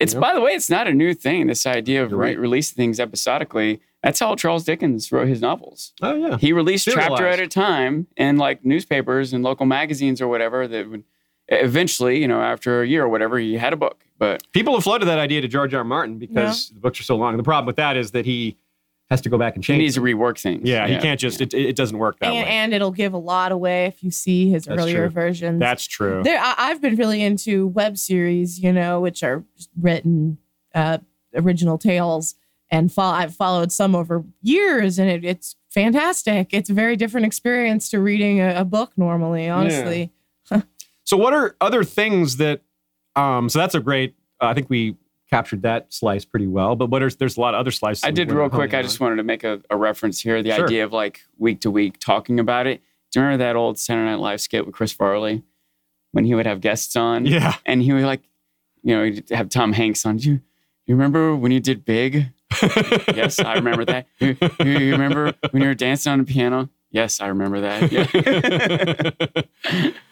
It's know? by the way, it's not a new thing. This idea of re- releasing things episodically. That's how Charles Dickens wrote his novels. Oh, yeah. He released chapter at a time in like newspapers and local magazines or whatever. That would eventually, you know, after a year or whatever, he had a book. But People have floated that idea to George R. R. Martin because the books are so long. The problem with that is that he has to go back and change. he change. needs to rework things. yeah, he can't just, it, it doesn't work that and, way. and it'll give a lot away if you see his That's earlier true. versions. That's true. there, I, I've been really into web series, you know, which are written uh, original tales, and fo- I've followed some over years, and it, it's fantastic. It's a very different experience to reading a, a book normally. Honestly, So, what are other things that? Um, so that's a great. Uh, I think we captured that slice pretty well. But what are there's a lot of other slices. I did real quick. I on. just wanted to make a, a reference here. The Sure. idea of like week to week talking about it. Do you remember that old Saturday Night Live skit with Chris Farley when he would have guests on? Yeah. And he would like, you know, he'd have Tom Hanks on. Do you, you remember when you did Big? Yes, I remember that. You, you- you remember when you were dancing on the piano? Yes, I remember that. Yeah.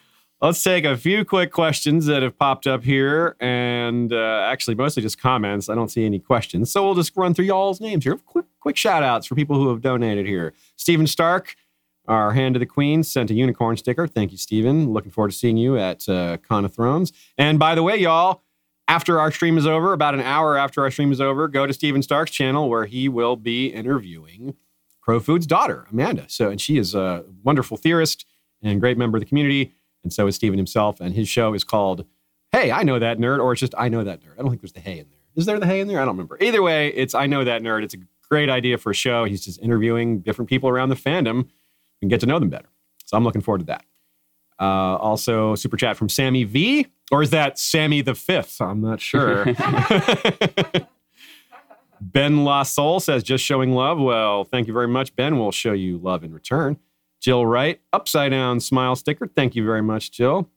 Let's take a few quick questions that have popped up here, and uh, actually mostly just comments. I don't see any questions, so we'll just run through y'all's names here. Quick, quick shout outs for people who have donated here. Stephen Stark, our hand to the Queen, sent a unicorn sticker. Thank you, Stephen. Looking forward to seeing you at uh, Con of Thrones. And by the way, y'all, after our stream is over, about an hour after our stream is over, go to Stephen Stark's channel where he will be interviewing Crow Food's daughter, Amanda. So, and she is a wonderful theorist and great member of the community. And so is Stephen himself. And his show is called Hey, I Know That Nerd, or it's just I Know That Nerd. I don't think there's the hey in there. Is there the hey in there? I don't remember. Either way, it's I Know That Nerd. It's a great idea for a show. He's just interviewing different people around the fandom and get to know them better. So I'm looking forward to that. Uh, also, super chat from Sammy V, or is that Sammy the Fifth? I'm not sure. ben La Soul says, just showing love. Well, thank you very much, Ben. We'll show you love in return. Jill Wright, upside down smile sticker. Thank you very much, Jill.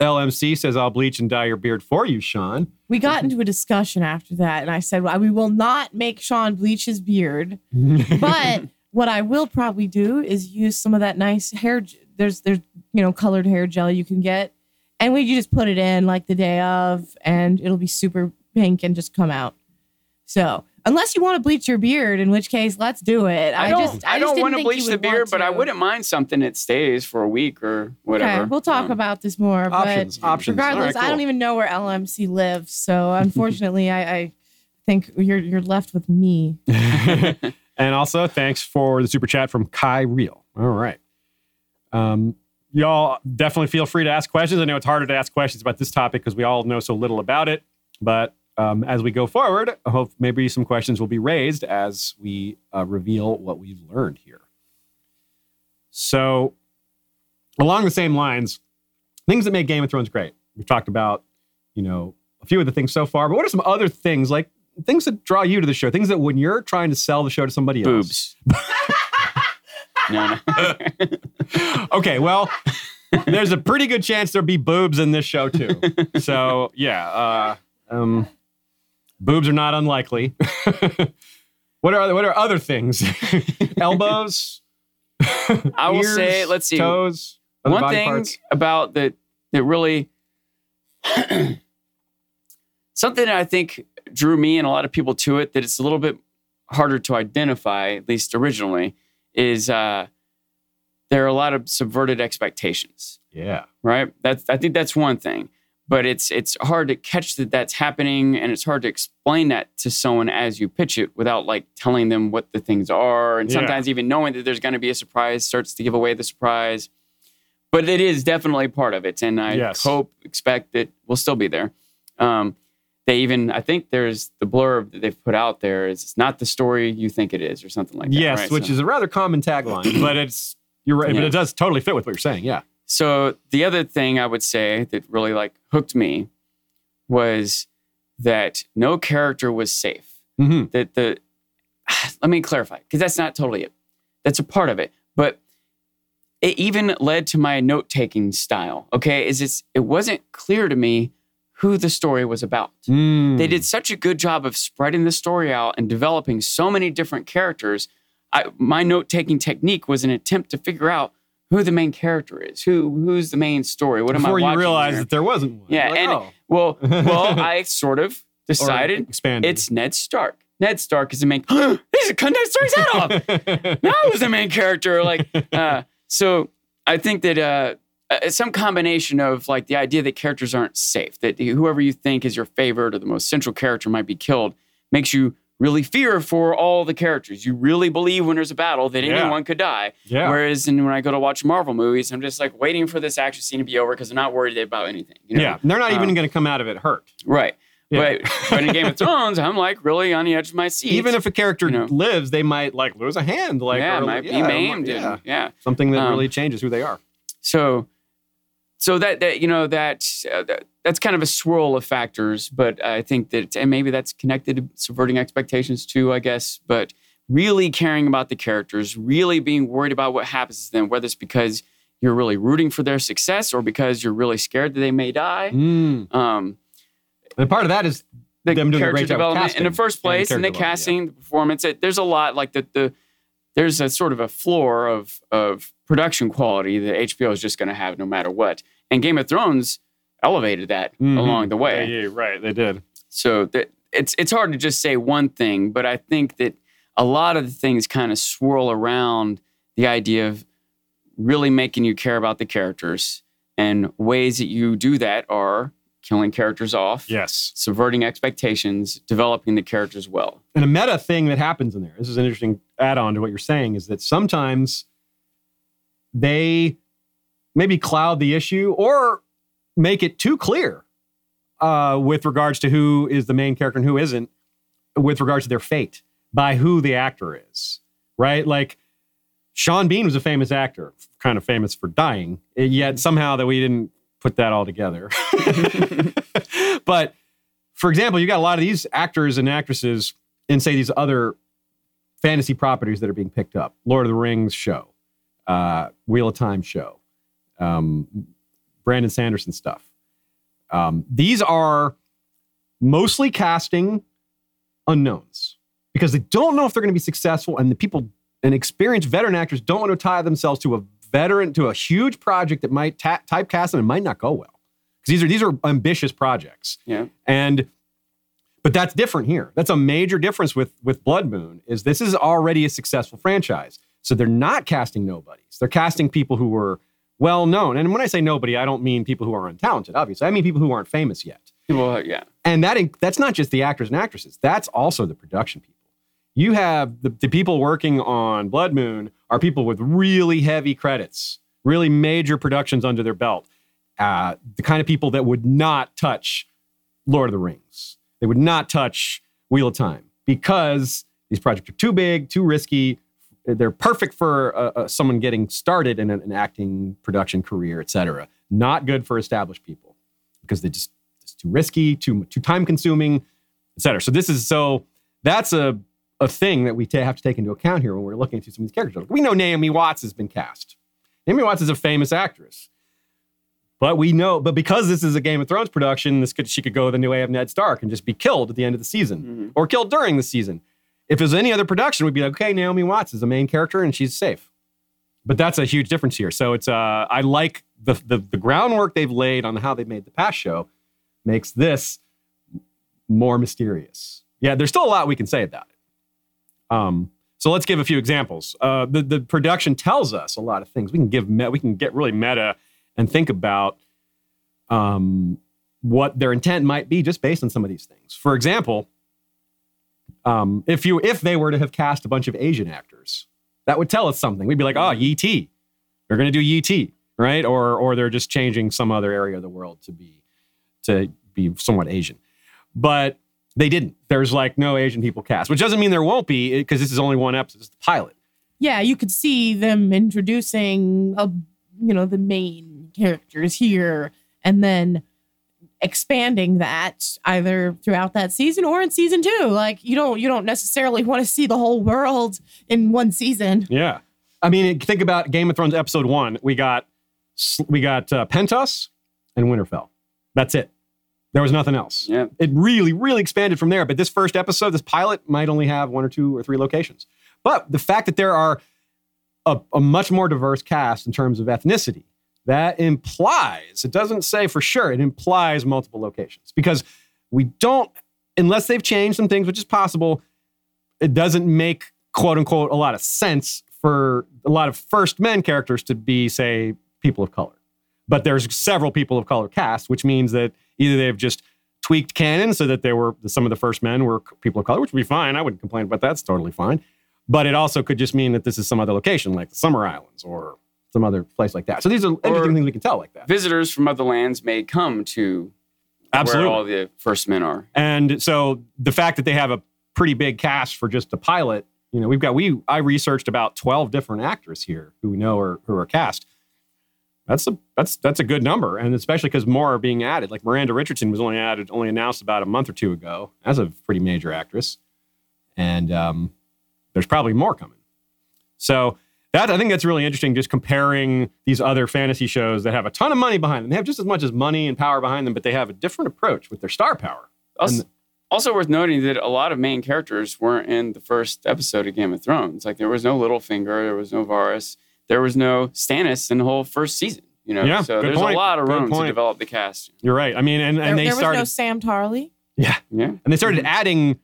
LMC says, I'll bleach and dye your beard for you, Sean. we got into a discussion after that, and I said, well, we will not make Sean bleach his beard. but what I will probably do is use some of that nice hair. There's there's you know colored hair gel you can get, and we you just put it in like the day of, and it'll be super pink and just come out. So unless you want to bleach your beard, in which case let's do it. I don't, just I, just don't didn't want to bleach the beard, but I wouldn't mind something that stays for a week or whatever. Okay, we'll talk Um, about this more. options, but options. Regardless, right, I don't even know where LMC lives, so unfortunately, I, I think you're you're left with me. and also, thanks for the super chat from Kai Real. All right. Um, y'all definitely feel free to ask questions. I know it's harder to ask questions about this topic because we all know so little about it. But um, as we go forward, I hope maybe some questions will be raised as we uh, reveal what we've learned here. So, along the same lines, things that make Game of Thrones great. We've talked about, you know, a few of the things so far, but what are some other things like things that draw you to the show? Things that when you're trying to sell the show to somebody else, boobs. no, no. okay, well, there's a pretty good chance there'll be boobs in this show too. So yeah, uh, um, Boobs are not unlikely. what are what are other things? Elbows. I will ears, say, let's see. Toes. One thing parts? about that that really something that I think drew me and a lot of people to it that it's a little bit harder to identify, at least originally, is uh, there are a lot of subverted expectations. Yeah. right? That's I think that's one thing, but it's it's hard to catch that that's happening, and it's hard to explain that to someone as you pitch it without like telling them what the things are, and Yeah. sometimes even knowing that there's going to be a surprise starts to give away the surprise. But it is definitely part of it, and I Yes. hope expect that we'll still be there. Um, they even I think there's the blurb that they've put out there is it's not the story you think it is, or something like that. yes, right? which So- is a rather common tagline, but it's you're right, but it does totally fit with what you're saying. Yeah. So the other thing I would say that really like hooked me was that no character was safe. Mm-hmm. That the let me clarify because that's not totally it. That's a part of it, but it even led to my note taking style. Okay, is it's it wasn't clear to me who the story was about. Mm. They did such a good job of spreading the story out and developing so many different characters. I, my note taking technique was an attempt to figure out who the main character is, who who's the main story. What am I before you watching realized that there wasn't one. Yeah, like, and- oh. well, well, I sort of decided it's Ned Stark. Ned Stark is the main. He's a cut Ned Stark's head off. that was the main character. Like, uh, so I think that uh, uh, some combination of like the idea that characters aren't safe, that whoever you think is your favorite or the most central character might be killed, makes you really fear for all the characters. You really believe when there's a battle that Yeah. anyone could die. yeah. Whereas in, when I go to watch Marvel movies, I'm just like waiting for this action scene to be over because I'm not worried about anything. You know? yeah. They're not even Um, going to come out of it hurt. Right. Yeah. But, but in Game of Thrones, I'm like really on the edge of my seat. even if a character you know. lives, they might like lose a hand, like yeah, or, might be yeah, maimed. Yeah. and- yeah. Something that Um, really changes who they are. So, so that that you know that, uh, that that's kind of a swirl of factors, but I think that and maybe that's connected to subverting expectations too, I guess. But really caring about the characters, really being worried about what happens to them, whether it's because you're really rooting for their success or because you're really scared that they may die. Mm. Um, And part of that is the Them doing character great job development in the first and the place, and the, character development, casting, the performance. It, there's a lot like the the there's a sort of a floor of of production quality that HBO is just going to have no matter what. And Game of Thrones elevated that Mhm. along the way. Yeah, yeah, right. They did. So that it's it's hard to just say one thing, but I think that a lot of the things kind of swirl around the idea of really making you care about the characters. And ways that you do that are killing characters off Yes. subverting expectations, developing the characters well. And a meta thing that happens in there, this is an interesting add on to what you're saying, is that sometimes they maybe cloud the issue or make it too clear uh, with regards to who is the main character and who isn't, with regards to their fate by who the actor is, right? Like Sean Bean was a famous actor, kind of famous for dying, yet somehow that we didn't put that all together. but for example, you got a lot of these actors and actresses in say these other fantasy properties that are being picked up lord of the rings show uh, wheel of time show um, brandon sanderson stuff um, these are mostly casting unknowns because they don't know if they're going to be successful and the people and experienced veteran actors don't want to tie themselves to a veteran to a huge project that might ta- typecast them and might not go well because these are these are ambitious projects Yeah. and but that's different here. That's a major difference with with Blood Moon is this is already a successful franchise. So they're not casting nobodies. They're casting people who were well known. And when I say nobody, I don't mean people who are untalented, obviously. I mean people who aren't famous yet. People, uh, yeah. And that that's not just the actors and actresses. That's also the production people. You have the, the people working on Blood Moon are people with really heavy credits, really major productions under their belt. Uh, the kind of people that would not touch Lord of the Rings. They would not touch Wheel of Time because these projects are too big, too risky. They're perfect for uh, uh, someone getting started in an, an acting production career, et cetera. Not good for established people because they just it's too risky, too too time consuming, et cetera. So this is so that's a a thing that we ta- have to take into account here when we're looking into some of these characters. We know Naomi Watts has been cast. Naomi Watts is a famous actress, But we know, but because this is a Game of Thrones production, this could she could go the new way of Ned Stark and just be killed at the end of the season Mhm. or killed during the season. If it was any other production, we'd be like, okay, Naomi Watts is the main character and she's safe. But that's a huge difference here. So it's uh, I like the, the the groundwork they've laid on how they made the past show makes this more mysterious. Yeah, there's still a lot we can say about it. Um, so let's give a few examples. Uh, the the production tells us a lot of things. We can give me- we can get really meta and think about um, what their intent might be just based on some of these things. For example, um, if you if they were to have cast a bunch of Asian actors, that would tell us something. We'd be like, oh, Ti, they're going to do Ti, right? Or or they're just changing some other area of the world to be to be somewhat Asian, but they didn't. There's like no Asian people cast, which doesn't mean there won't be because this is only one episode. It's the pilot. Yeah, you could see them introducing a, you know, the main characters here and then expanding that either throughout that season or in season 2. Like you don't you don't necessarily want to see the whole world in one season. Yeah, I mean, think about Game of Thrones episode one. We got we got uh, Pentos and Winterfell. That's it. There was nothing else. Yeah. It really, really expanded from there. But this first episode, this pilot, might only have one or two or three locations. But the fact that there are a, a much more diverse cast in terms of ethnicity, that implies, it doesn't say for sure, it implies multiple locations because we don't, unless they've changed some things, which is possible, it doesn't make quote unquote a lot of sense for a lot of first men characters to be, say, people of color. But there's several people of color cast, which means that either they've just tweaked canon so that there were some of the first men were people of color, which would be fine. I wouldn't complain about that. It's totally fine. But it also could just mean that this is some other location, like the Summer Islands or some other place like that. So these are interesting things we can tell like that. Visitors from other lands may come to Absolutely. where all the first men are. And so the fact that they have a pretty big cast for just a pilot, you know, we've got we I researched about 12 different actors here who we know are who are cast. That's a that's that's a good number, and especially because more are being added. Like Miranda Richardson was only added, only announced about a month or two ago as a pretty major actress, and um, there's probably more coming. So that I think that's really interesting. Just comparing these other fantasy shows that have a ton of money behind them. They have just as much as money and power behind them, but they have a different approach with their star power. Also, And- also worth noting that a lot of main characters weren't in the first episode of Game of Thrones. Like there was no Littlefinger, there was no Varys, there was no Stannis in the whole first season. You know, Yeah, so there's point. a lot of room to develop the cast. You're right. I mean, and, There, and they there started. was no Sam Tarly. yeah, Yeah, and they started mm-hmm. adding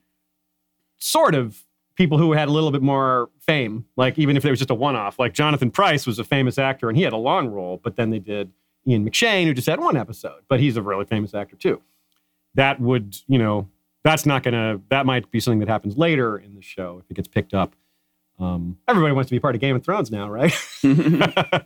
sort of people who had a little bit more fame like even if it was just a one-off like jonathan pryce was a famous actor and he had a long role but then they did ian mcshane who just had one episode but he's a really famous actor too that would you know that's not gonna that might be something that happens later in the show if it gets picked up um, everybody wants to be part of game of thrones now right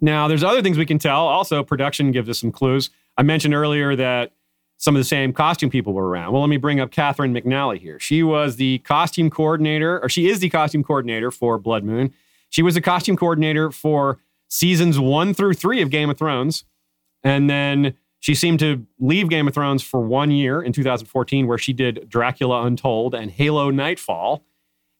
now, there's other things we can tell. Also, production gives us some clues. I mentioned earlier that some of the same costume people were around. Well, let me bring up Catherine McNally here. She was the costume coordinator, or she is the costume coordinator for Blood Moon. She was the costume coordinator for seasons one through three of Game of Thrones. And then she seemed to leave Game of Thrones for one year in 2014, where she did Dracula Untold and Halo Nightfall.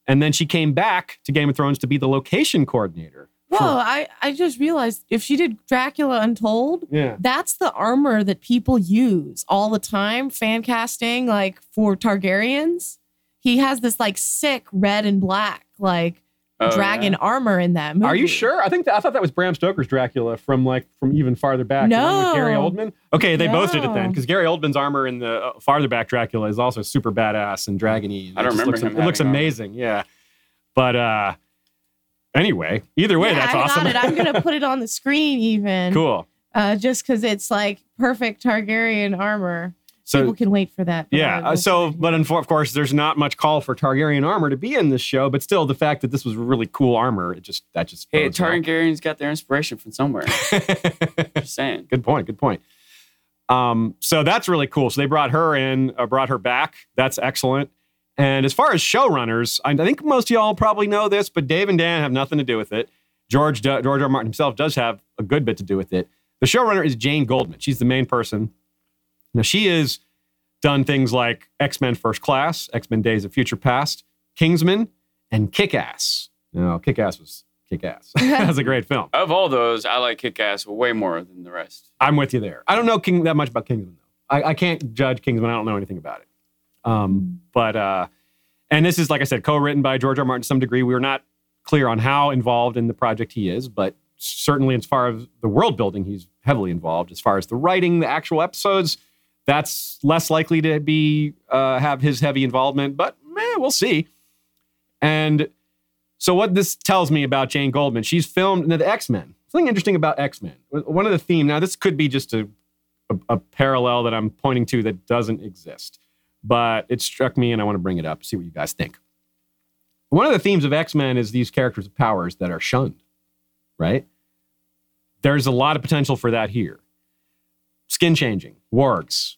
And then she came back to Game of Thrones to be the location coordinator. Whoa, I, I just realized if she did Dracula Untold, Yeah. that's the armor that people use all the time, fan casting, like for Targaryens. He has this like sick red and black, like Oh, dragon yeah. armor in that movie. Are you sure? I think that, I thought that was Bram Stoker's Dracula from like from even farther back. the one with Gary Oldman. Okay, they both did it then because Gary Oldman's armor in the uh, farther back Dracula is also super badass and dragony. and I don't it remember Looks, him it looks having armor. amazing. Yeah, but uh, anyway, either way, Yeah, that's I awesome. got it. I'm gonna put it on the screen even. cool. Uh, just because it's like perfect Targaryen armor. So People can wait for that. Yeah. uh, So, but unfor- of course, there's not much call for Targaryen armor to be in this show. But still, the fact that this was really cool armor, it just that just Hey, bodes well. Targaryens got their inspiration from somewhere. Just saying. good point. Good point. Um, so that's really cool. So they brought her in, uh, brought her back. That's excellent. And as far as showrunners, I, think most of y'all probably know this, but Dave and Dan have nothing to do with it. George George R. R. Martin himself does have a good bit to do with it. The showrunner is Jane Goldman. She's the main person. Now she has done things like X Men First Class, X Men Days of Future Past, Kingsman, and Kick Ass. Now Kick Ass was Kick Ass. That's a great film. Of all those, I like Kick Ass way more than the rest. I'm with you there. I don't know King that much about Kingsman though. I, I can't judge Kingsman. I don't know anything about it. Um, but uh, and this is like I said, co-written by George R. Martin to some degree. We are not clear on how involved in the project he is, but certainly as far as the world building, he's heavily involved. As far as the writing, the actual episodes, that's less likely to be uh, have his heavy involvement. But eh, we'll see. And so what this tells me about Jane Goldman, she's filmed the X Men. Something interesting about X Men. One of the theme. Now this could be just a, a, a parallel that I'm pointing to that doesn't exist, but it struck me, and I want to bring it up. See what you guys think. One of the themes of X Men is these characters of powers that are shunned. Right. There's a lot of potential for that here. Skin changing, wargs.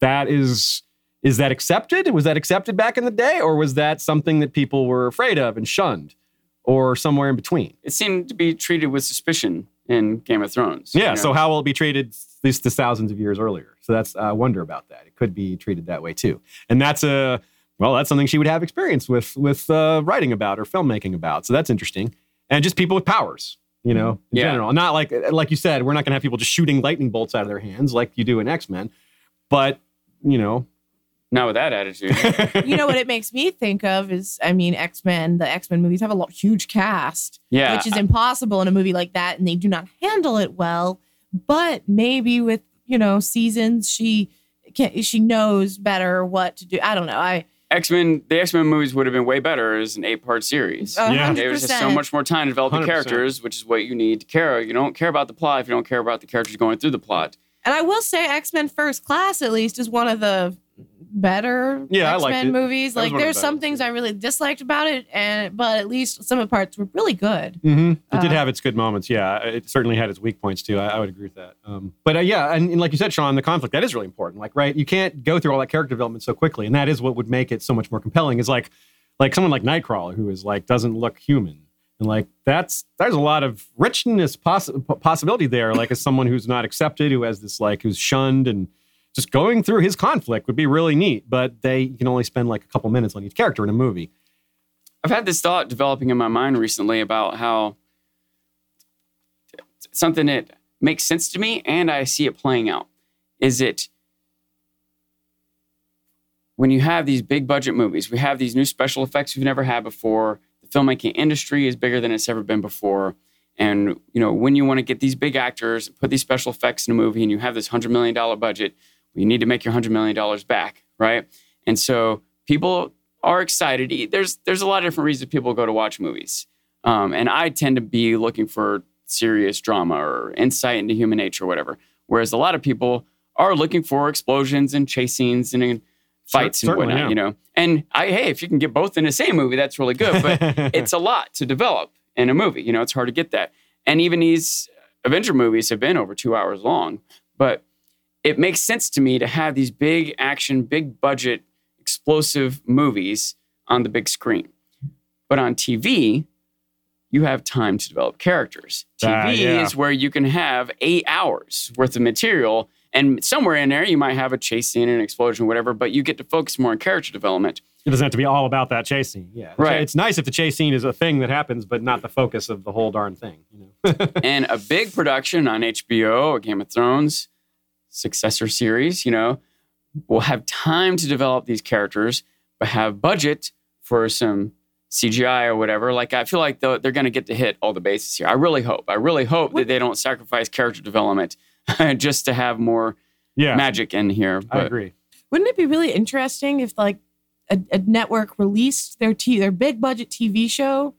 That is is that accepted? Was that accepted back in the day, or was that something that people were afraid of and shunned, or somewhere in between? It seemed to be treated with suspicion in Game of Thrones. Yeah. you know? So how will it be treated at least the thousands of years earlier? So that's I wonder about that. It could be treated that way too, and that's a well, that's something she would have experience with with uh, writing about or filmmaking about. So that's interesting, and just people with powers. You know, in Yeah. general, not like like you said, we're not going to have people just shooting lightning bolts out of their hands like you do in X Men, but you know, not with that attitude. you know what it makes me think of is, I mean, X Men. The X Men movies have a lot, huge cast, yeah, which is impossible in a movie like that, and they do not handle it well. But maybe with you know seasons, she can she knows better what to do. I don't know. I X Men. The X Men movies would have been way better as an eight part series. Yeah. hundred There was just so much more time to develop the 100%. characters, which is what you need to care. You don't care about the plot if you don't care about the characters going through the plot. And I will say, X Men First Class at least is one of the better Yeah, I X liked Men movies. Like, one of the there's some things. I really disliked about it, and but at least some of the parts were really good. Mm-hmm. It did Uh, have its good moments. Yeah, it certainly had its weak points too. I, I would agree with that. Um, but uh, yeah, and, and like you said, Sean, the conflict that is really important. Like, right, you can't go through all that character development so quickly, and that is what would make it so much more compelling. Is like, like someone like Nightcrawler who is like doesn't look human, and like that's there's a lot of richness poss- possibility there. Like as someone who's not accepted, who has this like who's shunned and just going through his conflict would be really neat. But they you can only spend like a couple minutes on each character in a movie. I've had this thought developing in my mind recently about how something that makes sense to me and I see it playing out. Is it when you have these big budget movies, we have these new special effects we've never had before. The filmmaking industry is bigger than it's ever been before. And you know, when you want to get these big actors, put these special effects in a movie, and you have this hundred million dollar budget, you need to make your hundred million dollars back, right? And so people are excited. There's there's a lot of different reasons people go to watch movies, um, and I tend to be looking for serious drama or insight into human nature, or whatever. Whereas a lot of people are looking for explosions and chase scenes and, and fights and whatnot, yeah. you know. And I hey, if you can get both in the same movie, that's really good. But it's a lot to develop in a movie. You know, it's hard to get that. And even these Avenger movies have been over two hours long, but it makes sense to me to have these big action, big budget, explosive movies on the big screen. But on TV, you have time to develop characters. TV Ah, yeah. is where you can have eight hours worth of material. And somewhere in there, you might have a chase scene, an explosion, whatever, but you get to focus more on character development. It doesn't have to be all about that chase scene. Yeah. Right. It's nice if the chase scene is a thing that happens, but not the focus of the whole darn thing. You know? and a big production on HBO or Game of Thrones, successor series, you know, will have time to develop these characters, but have budget for some CGI or whatever. Like, I feel like they're, they're going to get to hit all the bases here. I really hope. I really hope that they don't sacrifice character development just to have more yeah. magic in here. I agree. Wouldn't it be really interesting if like a, a network released their t- their big budget TV show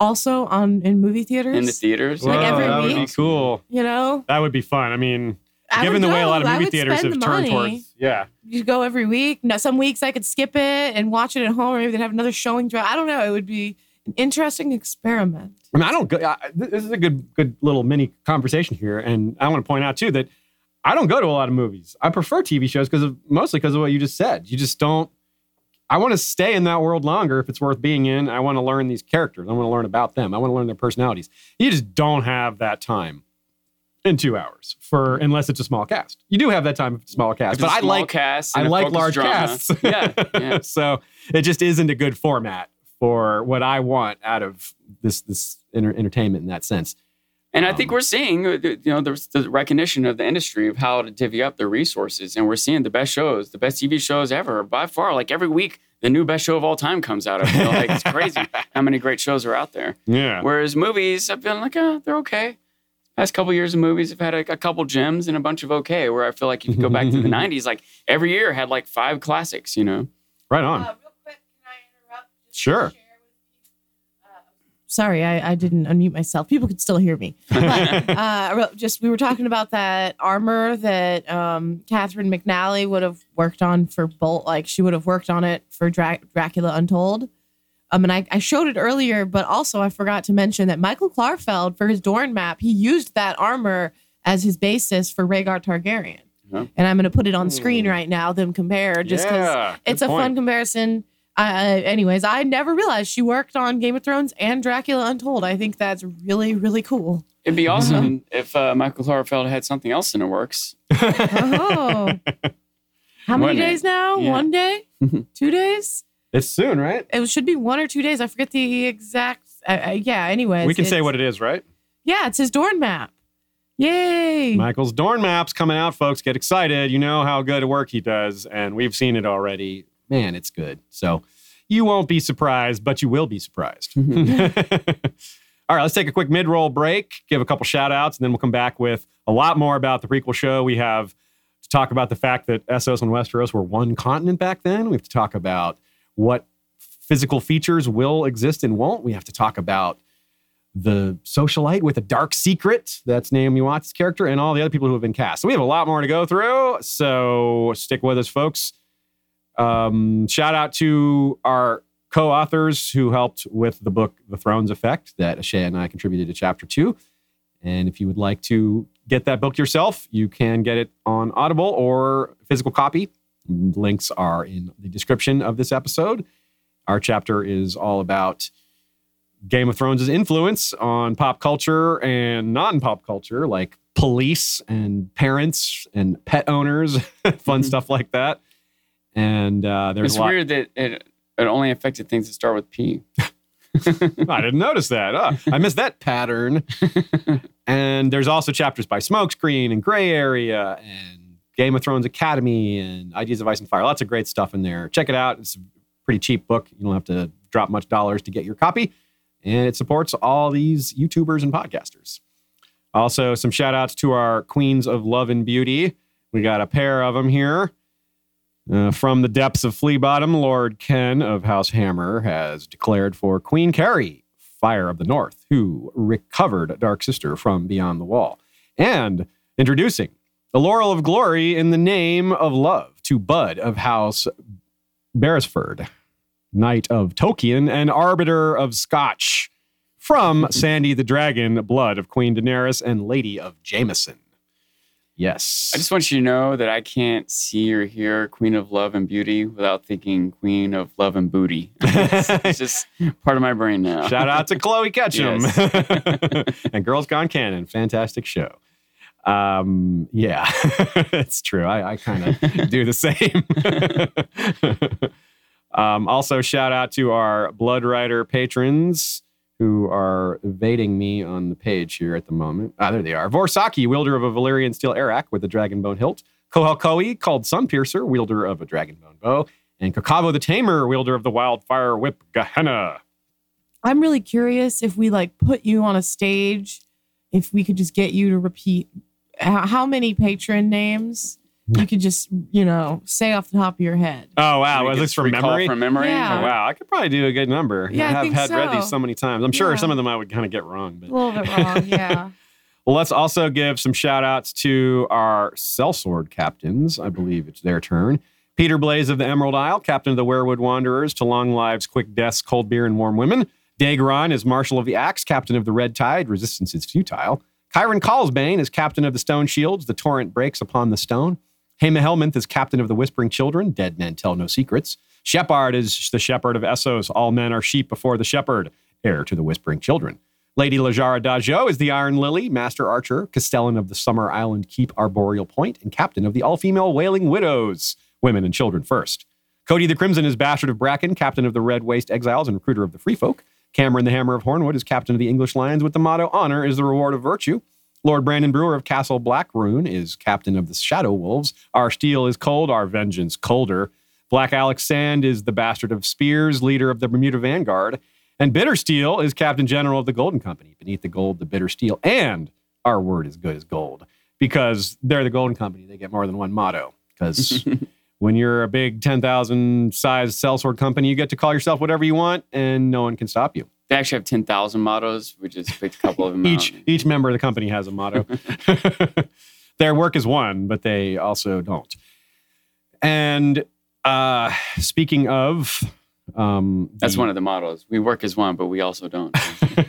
also on in movie theaters? in the theaters, Like Whoa, every that would be week? cool. you know, That would be fun. I mean, I given the way a lot of movie theaters have the turned towards, yeah. You go every week. No, some weeks I could skip it and watch it at home, or maybe they'd have another showing. I don't know. It would be an interesting experiment. I mean, I don't go. I, this is a good, good little mini conversation here, and I want to point out too that I don't go to a lot of movies. I prefer TV shows because of mostly because of what you just said. You just don't. I want to stay in that world longer if it's worth being in. I want to learn these characters. I want to learn about them. I want to learn their personalities. You just don't have that time in two hours for unless it's a small cast. You do have that time small cast, but I small like cast I like large drama. casts. Yeah, yeah. so it just isn't a good format for what I want out of this this enter- entertainment in that sense. And I think Um, we're seeing, uh, the- you know, the, the recognition of the industry of how to divvy up their resources, and we're seeing the best shows, the best TV shows ever by far. Like every week, the new best show of all time comes out. I feel like it's crazy how many great shows are out there. Yeah. Whereas movies, I've been like, oh, they're okay. Past couple years of movies have had a, a couple gems and a bunch of okay. Where I feel like if you go back to the '90s, like every year had like five classics. You know, Right on. real quick, can I Sure. Sorry, I, I didn't unmute myself. People could still hear me. But, uh, just we were talking about that armor that um, Catherine McNally would have worked on for Bolt. Like she would have worked on it for Dra- Dracula Untold. Um, and I, I showed it earlier, but also I forgot to mention that Michael Klarfeld for his Dorn map, he used that armor as his basis for Rhaegar Targaryen. Yeah. And I'm going to put it on screen right now, them compare, just because Yeah, it's a point. fun comparison. Uh, anyways, I never realized she worked on Game of Thrones and Dracula Untold. I think that's really, really cool. it'd be awesome if uh, Michael Klarfeld had something else in the works. Oh. How many Wouldn't it? days now? Yeah. One day? two days? It's soon, right? It should be one or two days. I forget the exact. Uh, uh, yeah, anyways. we can say what it is, right? Yeah, it's his Dorn map. Yay. Michael's Dorn Maps coming out, folks. Get excited. You know how good work he does, and we've seen it already. Man, it's good. So you won't be surprised, but you will be surprised. All right, let's take a quick mid roll break, give a couple shout outs, and then we'll come back with a lot more about the prequel show. We have to talk about the fact that Essos and Westeros were one continent back then. We have to talk about what physical features will exist and won't. We have to talk about the socialite with a dark secret. That's Naomi Watts' character, and all the other people who have been cast. So we have a lot more to go through. So stick with us, folks. Um, shout out to our co-authors who helped with the book The Thrones Effect that Ashay and I contributed to chapter two. And if you would like to get that book yourself, you can get it on Audible or physical copy. Links are in the description of this episode. Our chapter is all about Game of Thrones' influence on pop culture and non pop culture, like police and parents and pet owners, fun stuff like that. And uh, there's it's a lot. weird that it, it only affected things that start with P. I didn't notice that. Ah, I missed that pattern. and there's also chapters by Smokescreen and Gray Area and Game of Thrones Academy and Ideas of Ice and Fire. Lots of great stuff in there. Check it out. It's a pretty cheap book. You don't have to drop much dollars to get your copy. And it supports all these YouTubers and podcasters. Also, some shout outs to our Queens of Love and Beauty. We got a pair of them here. Uh, from the depths of Flea Bottom, Lord Ken of House Hammer has declared for Queen Carrie, Fire of the North, who recovered Dark Sister from Beyond the Wall. And introducing the Laurel of Glory in the name of love to Bud of House Beresford, Knight of Tolkien and Arbiter of Scotch, from Sandy the Dragon, Blood of Queen Daenerys and Lady of Jameson. Yes. I just want you to know that I can't see or hear Queen of Love and Beauty without thinking Queen of Love and Booty. it's, it's just part of my brain now. Shout out to Chloe Ketchum and Girls Gone Canon. Fantastic show. Um, yeah, it's true. I, I kind of do the same. um, also, shout out to our Blood Rider patrons who are evading me on the page here at the moment. Ah, there they are. Vorsaki, wielder of a Valyrian steel arak with a dragonbone hilt. Kohelkoi, called Sunpiercer, wielder of a dragonbone bow. And Kakavo the Tamer, wielder of the wildfire whip Gehenna. I'm really curious if we like put you on a stage, if we could just get you to repeat how, how many patron names you could just, you know, say off the top of your head. Oh wow, We was this from memory? From memory. Yeah. Oh, wow, I could probably do a good number. Yeah, I have think had read these so. so many times. I'm sure Yeah. some of them I would kind of get wrong. But A little bit wrong, yeah. well, let's also give some shout outs to our sellsword captains. I believe it's their turn. Peter Blaze of the Emerald Isle, captain of the Weirwood Wanderers, to long lives, quick deaths, cold beer, and warm women. Dageron is Marshal of the Axe, captain of the Red Tide, resistance is futile. Kyron Callsbane is captain of the Stone Shields, the torrent breaks upon the stone. Hema Helminth is captain of the Whispering Children, dead men tell no secrets. Shepard is the shepherd of Essos, all men are sheep before the shepherd, heir to the Whispering Children. Lady Lajara Dajo is the Iron Lily, master archer, castellan of the Summer Island Keep Arboreal Point, and captain of the all female Wailing Widows, women and children first. Cody the Crimson is Bastard of Bracken, captain of the Red Waste Exiles and recruiter of the Free Folk. Cameron the Hammer of Hornwood is captain of the English Lions with the motto Honor is the reward of virtue. Lord Brandon Brewer of Castle Blackroon is captain of the Shadow Wolves. Our steel is cold, our vengeance colder. Black Alex Sand is the Bastard of Spears, leader of the Bermuda Vanguard. And Bitter Steel is captain general of the Golden Company. Beneath the gold, the bitter steel. And our word is good as gold because they're the Golden Company. They get more than one motto. Because when you're a big 10,000 size cell sellsword company, you get to call yourself whatever you want and no one can stop you. They actually have 10,000 mottos. We just picked a couple of them Each, out. each member of the company has a motto. Their work is one, but they also don't. And uh, speaking of, um, That's the- one of the mottos. We work as one, but we also don't.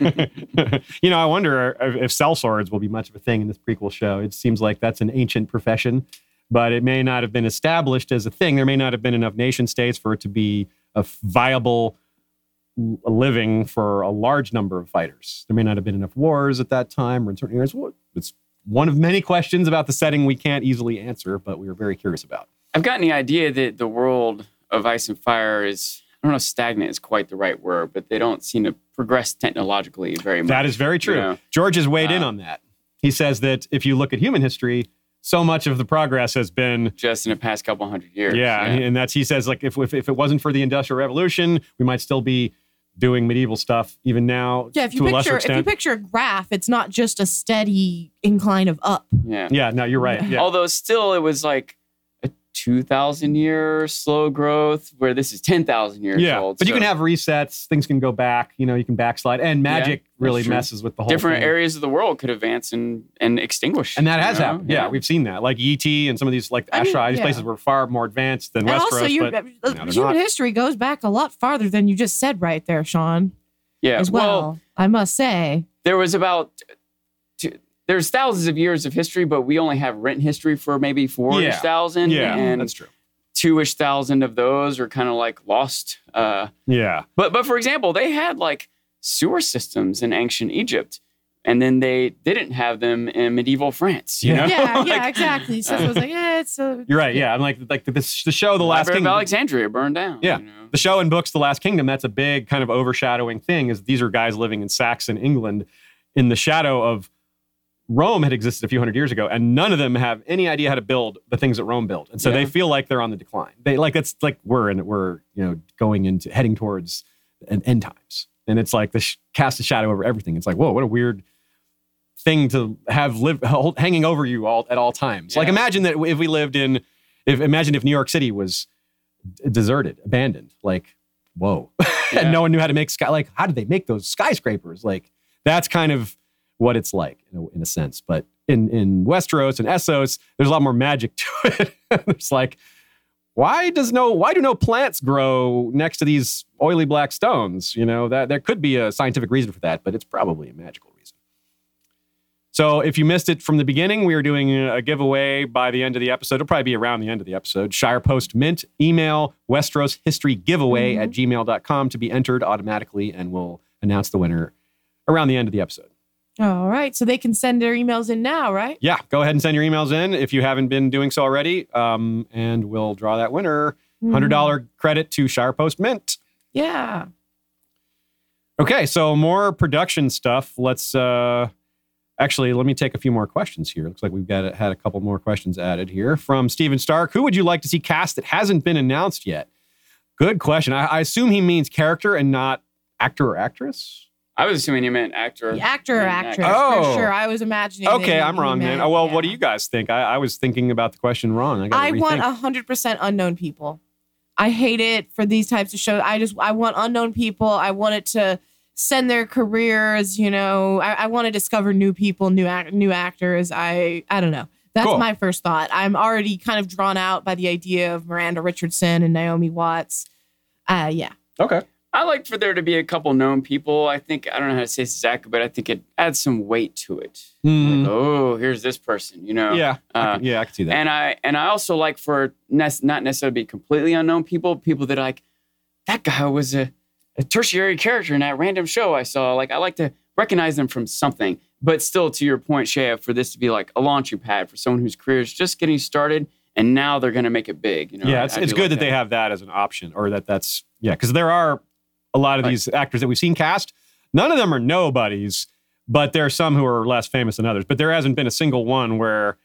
you know, I wonder if if sellswords will be much of a thing in this prequel show. It seems like that's an ancient profession, but it may not have been established as a thing. There may not have been enough nation states for it to be a viable living for a large number of fighters. There may not have been enough wars at that time or in certain areas. It's one of many questions about the setting we can't easily answer, but we are very curious about. I've gotten the idea that the world of ice and fire is, I don't know if stagnant is quite the right word, but they don't seem to progress technologically very much. That is very true. Yeah. George has weighed in Uh, on that. He says that if you look at human history, so much of the progress has been Just in the past couple hundred years. Yeah, and that's he says like if, if if it wasn't for the Industrial Revolution, we might still be doing medieval stuff even now Yeah, if you to picture if you picture a graph, it's not just a steady incline of up. yeah. yeah, no, you're right. Yeah. Although still it was like a 2,000 year slow growth, where this is 10,000 years yeah, old. but you can have resets. Things can go back. You know, you can backslide, and magic really true. messes with the whole different thing. areas of the world could advance and, and extinguish. And that has know? happened. Yeah, we've seen that. Like Yi Ti and some of these, like I mean, Asshai, these places were far more advanced than And Westeros. also, your but uh, they're human not. history goes back a lot farther than you just said right there, Sean. yeah. As well, I must say. there was about two, there's thousands of years of history, but we only have written history for maybe four Yeah. ish thousand. yeah, and that's true. two ish thousand of those are kind of like lost. Uh, Yeah, but but for example, they had like sewer systems in ancient Egypt, and then they didn't have them in medieval France. You Yeah. know? Yeah, yeah, exactly. So it was like, yeah, it's a. you're right. Yeah, I'm like like the, the show, The Last Library of Kingdom. Alexandria burned down. Yeah. you know? the show and books the last kingdom that's a big kind of overshadowing thing is these are guys living in saxon england in the shadow of rome had existed a few hundred years ago and none of them have any idea how to build the things that rome built and so they feel like they're on the decline they like that's like we're in we're you know going into heading towards an end times and it's like this sh- cast a shadow over everything it's like whoa what a weird thing to have live hold, hanging over you all at all times like imagine that if we lived in if imagine if new york city was d- deserted, abandoned. Like, whoa. Yeah. and no one knew how to make sky. Like, how did they make those skyscrapers? Like, that's kind of what it's like in a, in a sense. But in, in Westeros and Essos, there's a lot more magic to it. it's like, why does no, why do no plants grow next to these oily black stones? You know, that there could be a scientific reason for that, but it's probably a magical reason. So if you missed it from the beginning, we are doing a giveaway by the end of the episode. It'll probably be around the end of the episode. Shire Post Mint, email Westeros History Giveaway at gmail.com to be entered automatically, and we'll announce the winner around the end of the episode. All right. So they can send their emails in now, right? Yeah, go ahead and send your emails in if you haven't been doing so already, um, and we'll draw that winner. $100 credit to Shire Post Mint. Yeah. Okay, so more production stuff. Let's uh actually let me take a few more questions here. Looks like we've got had a couple more questions added here from Steven Stark. Who would you like to see cast that hasn't been announced yet? Good question. I, I assume he means character and not actor or actress. I was assuming you meant actor. The actor or actress, Oh. for sure. I was imagining. Okay, I'm wrong, man. Oh well, what do you guys think? I, I was thinking about the question wrong. I, I want hundred percent unknown people. I hate it for these types of shows. I just I want unknown people. I want it to send their careers. You know, I, I want to discover new people, new act, new actors. I I don't know. That's Cool. my first thought. I'm already kind of drawn out by the idea of Miranda Richardson and Naomi Watts. Uh, yeah. okay. I like for there to be a couple known people. I think I don't know how to say this exactly, but I think it adds some weight to it. Hmm. Like, oh, here's this person, you know. yeah, I Uh, can- yeah, I can see that. And I and I also like for nes- not necessarily be completely unknown people, people that like that guy was a, a tertiary character in that random show I saw. Like I like to recognize them from something, but still, to your point, Shea, for this to be like a launching pad for someone whose career is just getting started and now they're going to make it big. You know, yeah, I- it's, I it's good like that, they have that as an option, or that that's yeah, because there are a lot of Right. these actors that we've seen cast. None of them are nobodies, but there are some who are less famous than others. But there hasn't been a single one where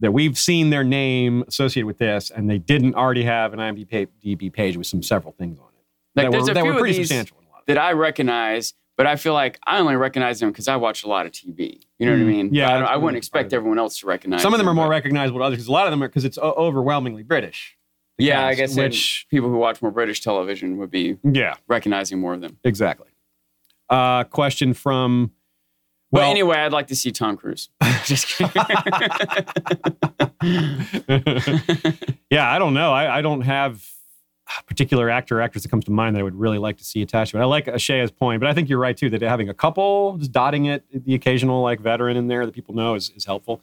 that we've seen their name associated with this, and they didn't already have an IMDb page with some several things on it Like, that there's were, a that few were of pretty substantial. in a lot of that I recognize, but I feel like I only recognize them because I watch a lot of TV. You know what I Mm, mean? yeah, I, don't- I wouldn't expect everyone else to recognize. Some of them are more recognizable than others because a lot of them are because it's o- overwhelmingly British. Yeah, I guess which- which people who watch more British television would be Yeah, recognizing more of them. exactly. Uh, question from. But Well, anyway, I'd like to see Tom Cruise. Just kidding. yeah, I don't know. I, I don't have a particular actor or actress that comes to mind that I would really like to see attached to it. I like Ashaya's point, but I think you're right too that having a couple, just dotting it, the occasional like veteran in there that people know is, is helpful.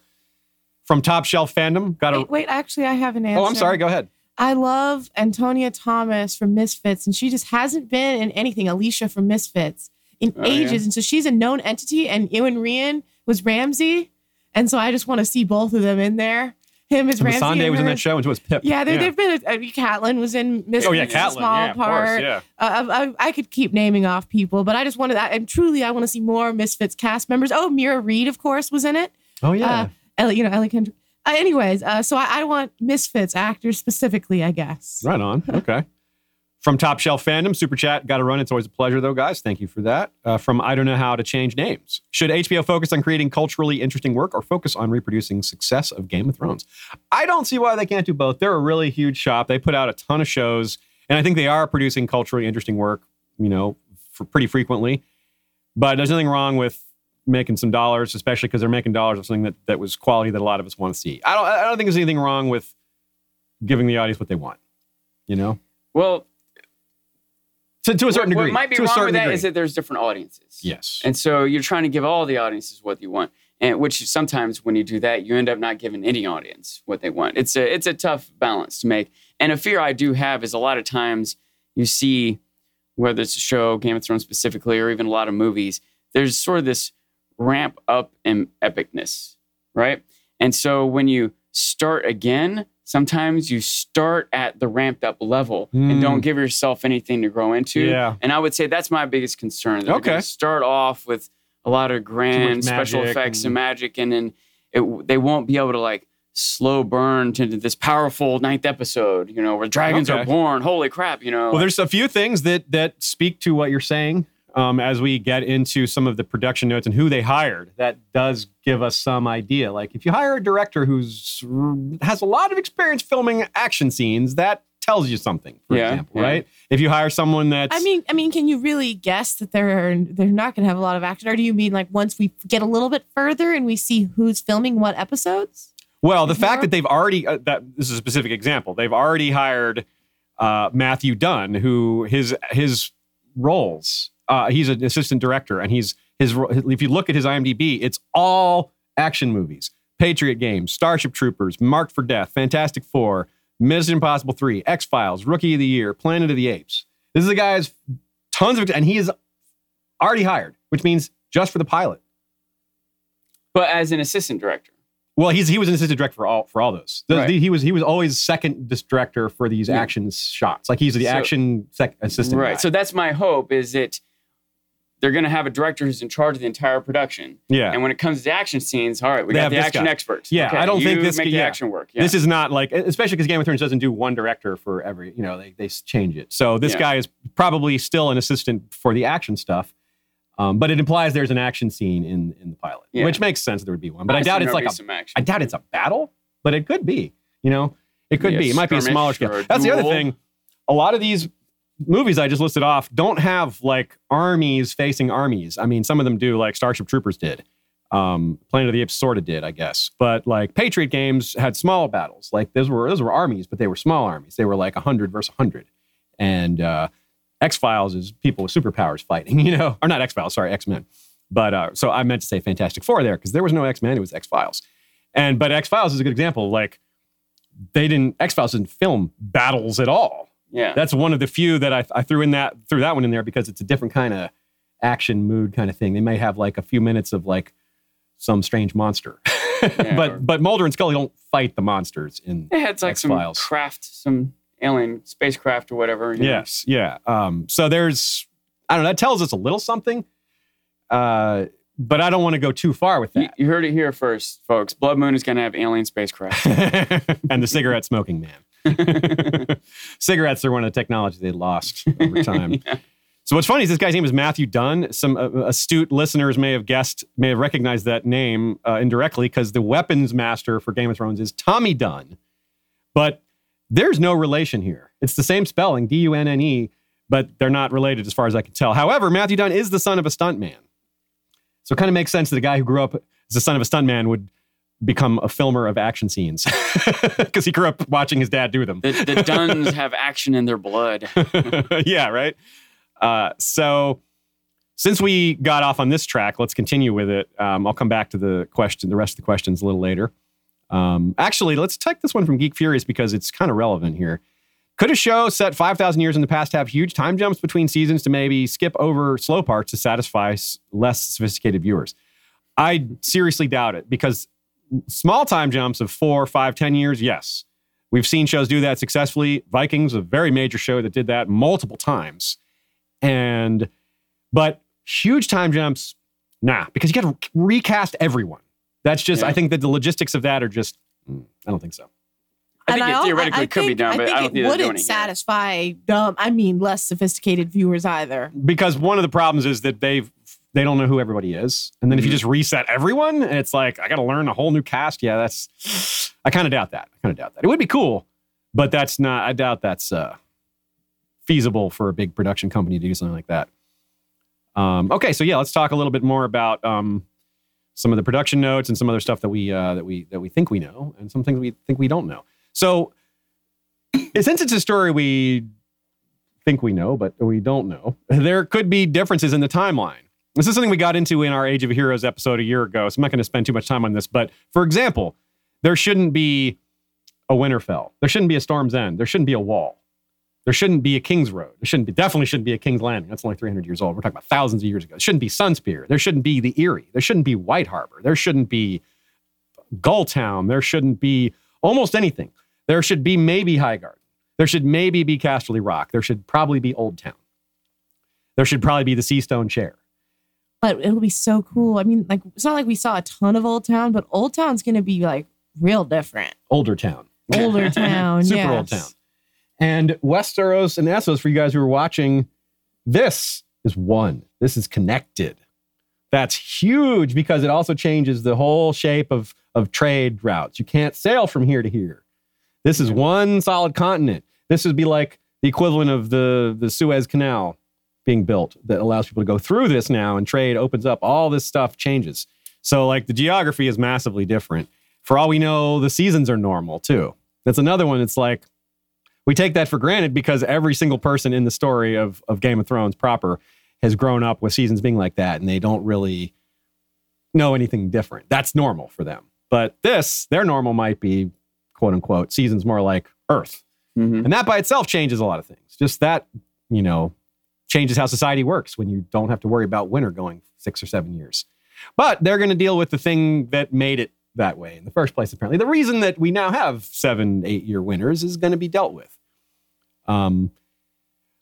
From Top Shelf Fandom, got a. Wait, wait, actually, I have an answer. Oh, I'm sorry. Go ahead. I love Antonia Thomas from Misfits, and she just hasn't been in anything. Alisha from Misfits in Oh, yeah. ages, and so she's a known entity. And Iwan Rheon was Ramsay, and so I just want to see both of them in there. Him as And Ramsay. And was in that show, and so was Pip. Yeah, there, they've been. A, I mean, Catelyn was in Misfits. Oh yeah, Catelyn. small Yeah, of part. course. Yeah. Uh, I, I, I could keep naming off people, but I just wanted. I, and truly, I want to see more Misfits cast members. Oh, Meera Reed, of course, was in it. Oh yeah. Uh, Ellie, you know, Ellie Kendrick. Uh, anyways, uh, so I, I want Misfits actors specifically, I guess. Right on. Okay. From Top Shelf Fandom, Super Chat, got to run. It's always a pleasure, though, guys. Thank you for that. Uh, from I Don't Know How to Change Names. Should HBO focus on creating culturally interesting work or focus on reproducing success of Game of Thrones? I don't see why they can't do both. They're a really huge shop. They put out a ton of shows, and I think they are producing culturally interesting work, you know, for pretty frequently. But there's nothing wrong with making some dollars, especially because they're making dollars of something that, that was quality that a lot of us want to see. I don't, I don't think there's anything wrong with giving the audience what they want, you know? well, To, to a certain what, degree. what might be wrong with that degree. is that there's different audiences. yes. And so you're trying to give all the audiences what you want. And which sometimes when you do that, you end up not giving any audience what they want. It's a it's a tough balance to make. And a fear I do have is a lot of times you see whether it's a show, Game of Thrones specifically, or even a lot of movies, there's sort of this ramp up in epicness, right? And so when you start again, sometimes you start at the ramped up level Mm. and don't give yourself anything to grow into. Yeah. And I would say that's my biggest concern. Okay. start off with a lot of grand special effects and- and, magic, and then it, they won't be able to like slow burn to this powerful ninth episode, you know, where dragons Okay. are born. Holy crap, you know. Well, there's a few things that that speak to what you're saying um, as we get into some of the production notes and who they hired. That does give us some idea. Like if you hire a director who's has a lot of experience filming action scenes, that tells you something. For Yeah, example, yeah. right? If you hire someone that's I mean, I mean, can you really guess that they're they're not going to have a lot of action, or do you mean like once we get a little bit further and we see who's filming what episodes? Well, the fact that they've already uh, that this is a specific example. They've already hired uh, Matthew Dunne, who his his roles. Uh, he's an assistant director, and he's his. If you look at his IMDb, it's all action movies: Patriot Games, Starship Troopers, Marked for Death, Fantastic Four, Mission Impossible Three, X Files, Rookie of the Year, Planet of the Apes. This is a guy who's tons of, and he is already hired, which means just for the pilot. but as an assistant director. Well, he's he was an assistant director for all for all those. The- Right. the- he was he was always second director for these Yeah. action shots. Like he's the So- action sec- assistant. Right. guy. So that's my hope is that they're going to have a director who's in charge of the entire production. yeah, And when it comes to action scenes, all right, we They got have the action guy. experts. Yeah, Okay, I don't think this make the action work. Yeah. this is not like especially because Game of Thrones doesn't do one director for every. You know, they they change it. So this Yeah. guy is probably still an assistant for the action stuff. Um, but it implies there's an action scene in in the pilot, which makes sense there would be one. But I, assume doubt it's like a. I doubt it's a battle, but it could be. You know, it could Be. It might be a smaller scale. That's the other thing. A lot of these movies I just listed off don't have like armies facing armies. I mean, some of them do, like Starship Troopers did. Um, Planet of the Apes sort of did, I guess. But like Patriot games had small battles. Like those were those were armies, but they were small armies. They were like hundred versus hundred. And uh, X Files is people with superpowers fighting. You know, or not X Files. Sorry, X Men. But uh, so I meant to say Fantastic Four there because there was no X Men. It was X Files. And but X Files is a good example. Like they didn't X Files didn't film battles at all. Yeah. That's one of the few that I, I threw in that threw that one in there because it's a different kind of action mood kind of thing. They may have like a few minutes of like some strange monster Yeah, but or- but Mulder and Scully don't fight the monsters in It had like some X-Files. craft, some alien spacecraft or whatever. you know. Yes, yeah. Um, so there's, I don't know, that tells us a little something. Uh, but I don't want to go too far with You, that. you heard it here first, folks. Blood Moon is going to have alien spacecraft. and the cigarette smoking man. Cigarettes are one of the technologies they lost over time. So what's funny is this guy's name is Matthew Dunne. Some uh, astute listeners may have guessed, may have recognized that name uh, indirectly because the weapons master for Game of Thrones is Tommy Dunne. But there's no relation here. It's the same spelling, D U N N E, but they're not related as far as I can tell. However, Matthew Dunne is the son of a stuntman. So it kind of makes sense that a guy who grew up as the son of a stuntman would become a filmer of action scenes because he grew up watching his dad do them. the, the Dunnes have action in their blood. yeah, right. Uh, so since we got off on this track, let's continue with it. Um, I'll come back to the question, the rest of the questions a little later. Um, actually, let's take this one from Geek Furious because it's kind of relevant here. Could a show set 5,000 years in the past have huge time jumps between seasons to maybe skip over slow parts to satisfy s- less sophisticated viewers? I seriously doubt it because small time jumps of four, five, ten years, yes. We've seen shows do that successfully. Vikings, a very major show that did that multiple times. And, but huge time jumps, nah, because you got to recast everyone. That's just, Yeah. I think that the logistics of that are just, mm, I don't think so. I think And it al- theoretically I could be think- done, but I, think don't it think they're doing wouldn't it here. satisfy dumb. I mean, less sophisticated viewers either. because one of the problems is that they've they don't know who everybody is and then if you Mhm. just reset everyone and it's like i gotta learn a whole new cast yeah that's i kind of doubt that i kind of doubt that it would be cool but that's not i doubt that's uh feasible for a big production company to do something like that um okay so yeah let's talk a little bit more about um some of the production notes and some other stuff that we uh that we that we think we know and some things we think we don't know so since it's a story we think we know, but we don't know. There could be differences in the timeline. This is something we got into in our Age of Heroes episode a year ago, so I'm not going to spend too much time on this. But for example, there shouldn't be a Winterfell. There shouldn't be a Storm's End. There shouldn't be a Wall. There shouldn't be a King's Road. There shouldn't be, definitely shouldn't be a King's Landing. That's only 300 years old. We're talking about thousands of years ago. There shouldn't be Sunspear. There shouldn't be the Eyrie. There shouldn't be White Harbor. There shouldn't be Gulltown. There shouldn't be almost anything. There should be maybe Highgarden. There should maybe be Casterly Rock. There should probably be Old Town. There should probably be the Seastone Chair. But it'll be so cool. I mean, like it's not like we saw a ton of Old Town, but Old Town's gonna be like real different. Older Town. Older town, Super yes. Old Town. And Westeros and Essos, for you guys who are watching, this is one. This is connected. That's huge because it also changes the whole shape of, of trade routes. You can't sail from here to here. This is one solid continent. This would be like the equivalent of the, the Suez Canal being built that allows people to go through this now and trade opens up. All this stuff changes. So, like, the geography is massively different. For all we know, the seasons are normal too. That's another one. It's like we take that for granted because every single person in the story of, of Game of Thrones proper has grown up with seasons being like that and they don't really know anything different. That's normal for them. But this, their normal might be quote unquote seasons more like Earth. Mhm. And that by itself changes a lot of things. Just that, you know, changes how society works when you don't have to worry about winter going six or seven years. But they're going to deal with the thing that made it that way in the first place, apparently. The reason that we now have seven, eight year winters is going to be dealt with. Um,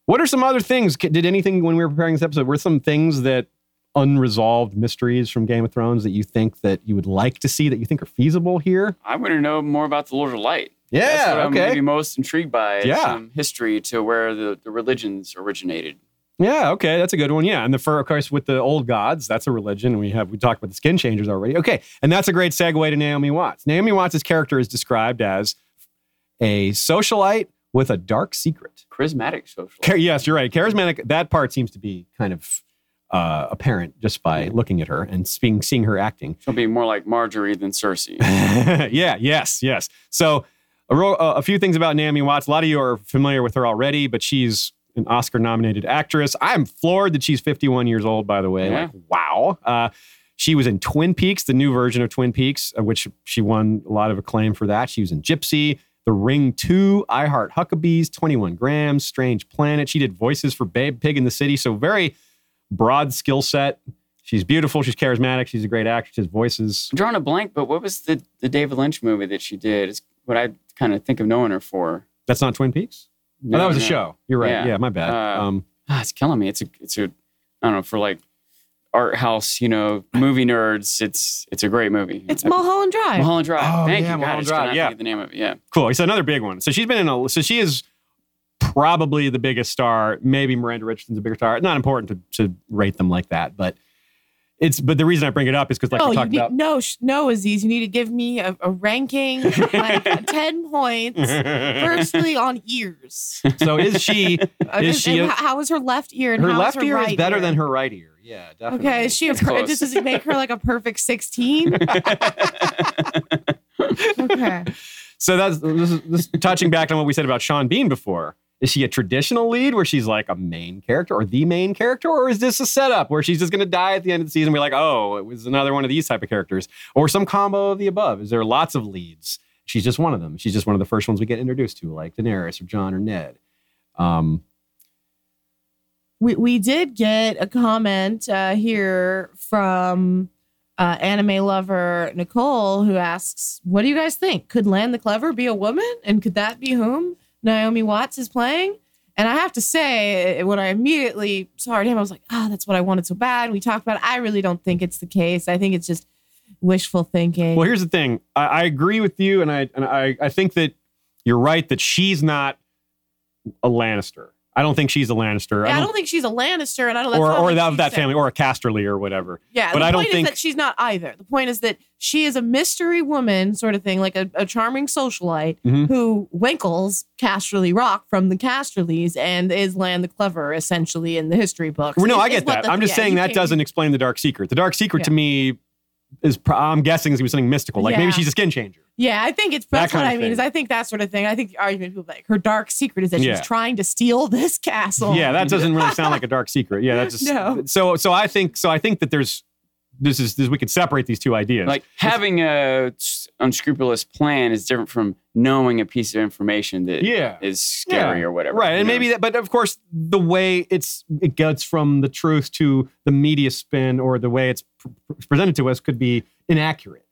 what are some other things? Did anything when we were preparing this episode, were some things that unresolved mysteries from Game of Thrones that you think that you would like to see that you think are feasible here? I want to know more about the Lord of Light. Yeah, That's what I'm okay. maybe most intrigued by. Yeah. some history to where the, the religions originated. Yeah, okay, that's a good one. Yeah, and the fur, of course, with the old gods, that's a religion. We have we talked about the skin changers already. Okay, and that's a great segue to Naomi Watts. Naomi Watts' character is described as a socialite with a dark secret. Charismatic social. Char- yes, you're right. Charismatic. That part seems to be kind of uh, apparent just by looking at her and seeing seeing her acting. She'll be more like Margaery than Cersei. yeah, yes, yes. So, a, ro- a few things about Naomi Watts. A lot of you are familiar with her already, but she's an Oscar nominated actress. I'm floored that she's 51 years old, by the way. Yeah. Like, wow. Uh, she was in Twin Peaks, the new version of Twin Peaks, which she won a lot of acclaim for that. She was in Gypsy, The Ring 2, I Heart Huckabees, 21 Grams, Strange Planet. She did voices for Babe Pig in the City. So, very broad skill set. She's beautiful. She's charismatic. She's a great actress. Voices. I'm drawing a blank, but what was the, the David Lynch movie that she did? It's what I kind of think of knowing her for. That's not Twin Peaks. Oh, that was a show. You're right. Yeah, Yeah. my bad. Uh, um, Ah, it's killing me. It's a it's a I don't know for like art house, you know, movie nerds. It's it's a great movie. It's Mulholland Drive. Mulholland Drive. Oh, Thank yeah, you. God, I Mulholland just Drive, cannot yeah. think of the name of it. Yeah. cool. It's another big one. So she's been in a. So she is probably the biggest star. Maybe Miranda Richardson's a bigger star. Not important to, to rate them like that, but it's. But the reason I bring it up is because like no, we talked need, about. no, sh- no, Aziz. You need to give me a, a ranking, like ten points. Firstly, on ears. so is she? Uh, Is she a- how is her left ear? And Her left her ear is better ear? than her right ear. Yeah, definitely. Okay, is she a per- does it make her like a perfect sixteen? okay. So that's this is, this is touching back on what we said about Sean Bean before. Is she a traditional lead where she's like a main character or the main character, or is this a setup where she's just going to die at the end of the season? We're like, oh, it was another one of these type of characters, or some combo of the above. Is there lots of leads? She's just one of them. She's just one of the first ones we get introduced to, like Daenerys or Jon or Ned. Um, We we did get a comment uh, here from uh, anime lover Nicole who asks, "What do you guys think? Could Lann the Clever be a woman, and could that be whom Naomi Watts is playing?" And I have to say, when I immediately saw her name, I was like, "Ah, that's what I wanted so bad." We talked about. It. I really don't think it's the case. I think it's just wishful thinking. Well, here's the thing. I, I agree with you, and I and I, I think that you're right that she's not a Lannister. I don't think she's a Lannister. Yeah, I don't think she's a Lannister, and I don't. Or or that, that family, or a Casterly or whatever. Yeah, But the I don't point think- is that she's not either. The point is that she is a mystery woman, sort of thing, like a, a charming socialite Mhm. who winkles Casterly Rock from the Casterlys and is Lann the Clever, essentially, in the history books. Well, no, Is- I get that. the- I'm just yeah, saying that doesn't explain the dark secret. The dark secret to me is, I'm guessing, is be something mystical. Like maybe she's a skin changer. Yeah, I think it's That that's what kind of I mean. Is. I think that sort of thing. I think the argument people like her dark secret is that Yeah. she's trying to steal this castle. Yeah, that doesn't really sound like a dark secret. Yeah, that's just No. so. So I think so. I think that there's this is this, we could separate these two ideas. Like having a unscrupulous plan is different from knowing a piece of information that yeah, is scary Yeah. or whatever. right, and know? maybe that. But of course, the way it's it gets from the truth to the media spin or the way it's pr- pr- presented to us could be inaccurate.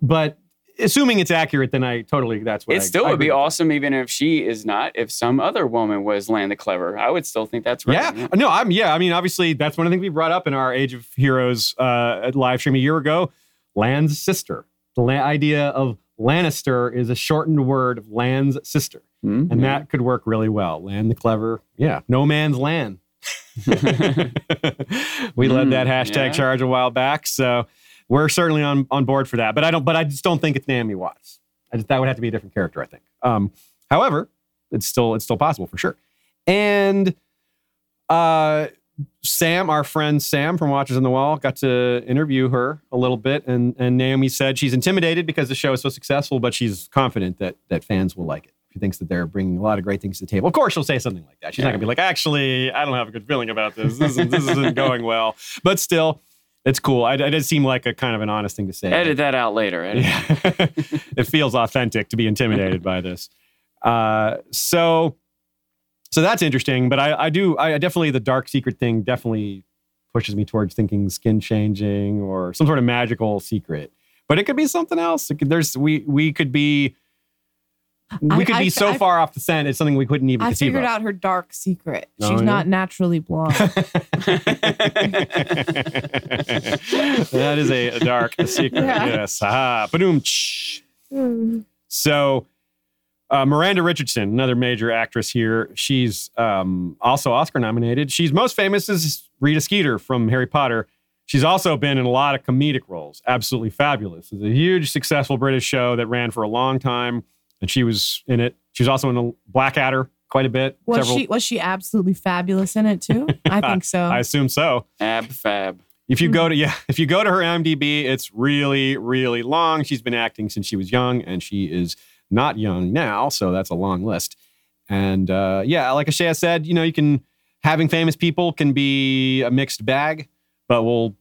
But assuming it's accurate, then I totally that's what it I- still I would be with. awesome, even if she is not. If some other woman was Lann the Clever, I would still think that's right. Yeah. No, I'm yeah. I mean, obviously, that's one of the things we brought up in our Age of Heroes uh, live stream a year ago. Land's sister. The la- idea of Lannister is a shortened word of Land's sister, Mhm. and that could work really well. Lann the clever. Yeah. No man's land. we led Mm, that hashtag yeah. charge a while back, so we're certainly on on board for that. But I don't. But I just don't think it's Naomi Watts. I just, that would have to be a different character. I think. Um, however, it's still it's still possible for sure. And uh, Sam, our friend Sam from Watchers on the Wall, got to interview her a little bit, and and Naomi said she's intimidated because the show is so successful, but she's confident that that fans will like it. She thinks that they're bringing a lot of great things to the table. Of course, she'll say something like that. She's not gonna be like, actually, I don't have a good feeling about this. This isn't, this isn't going well. But still, it's cool. I, it did seem like a kind of an honest thing to say. Edit that out later. Yeah. it feels authentic to be intimidated by this. Uh, so, so that's interesting. But I, I do, I definitely the dark secret thing definitely pushes me towards thinking skin changing or some sort of magical secret. But it could be something else. Could, there's we we could be we I- could I- be so I- far off the scent. It's something we couldn't even I conceive figured of. out her dark secret. Oh, She's yeah? not naturally blonde. that is a, a dark secret. Yeah. Yes. Ah, boom. So, uh, Miranda Richardson, another major actress here, she's um, also Oscar nominated. She's most famous as Rita Skeeter from Harry Potter. She's also been in a lot of comedic roles. Absolutely fabulous. It's a huge, successful British show that ran for a long time, and she was in it. She was also in a Blackadder quite a bit. Was several- she was she absolutely fabulous in it too? I think so. I assume so. Ab fab. If you Hmm. go to yeah, if you go to her IMDb, it's really really long. She's been acting since she was young, and she is not young now, so that's a long list. And uh, yeah, like Ashaya said, you know, you can having famous people can be a mixed bag, but we'll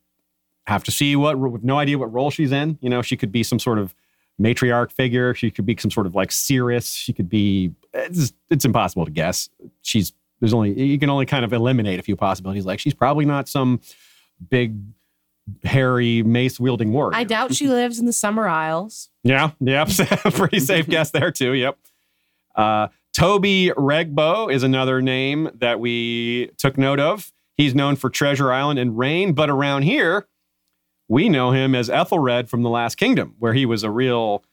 have to see what with no idea what role she's in. You know, she could be some sort of matriarch figure. She could be some sort of like Cirrus. She could be. It's, it's impossible to guess. She's there's only you can only kind of eliminate a few possibilities. Like she's probably not some big hairy mace wielding warrior. I doubt she lives in the Summer Isles. Yeah, yep. Pretty safe guess there too. Yep. Uh, Toby Regbo is another name that we took note of. He's known for Treasure Island and Reign, but around here, we know him as Ethelred from The Last Kingdom, where he was a real,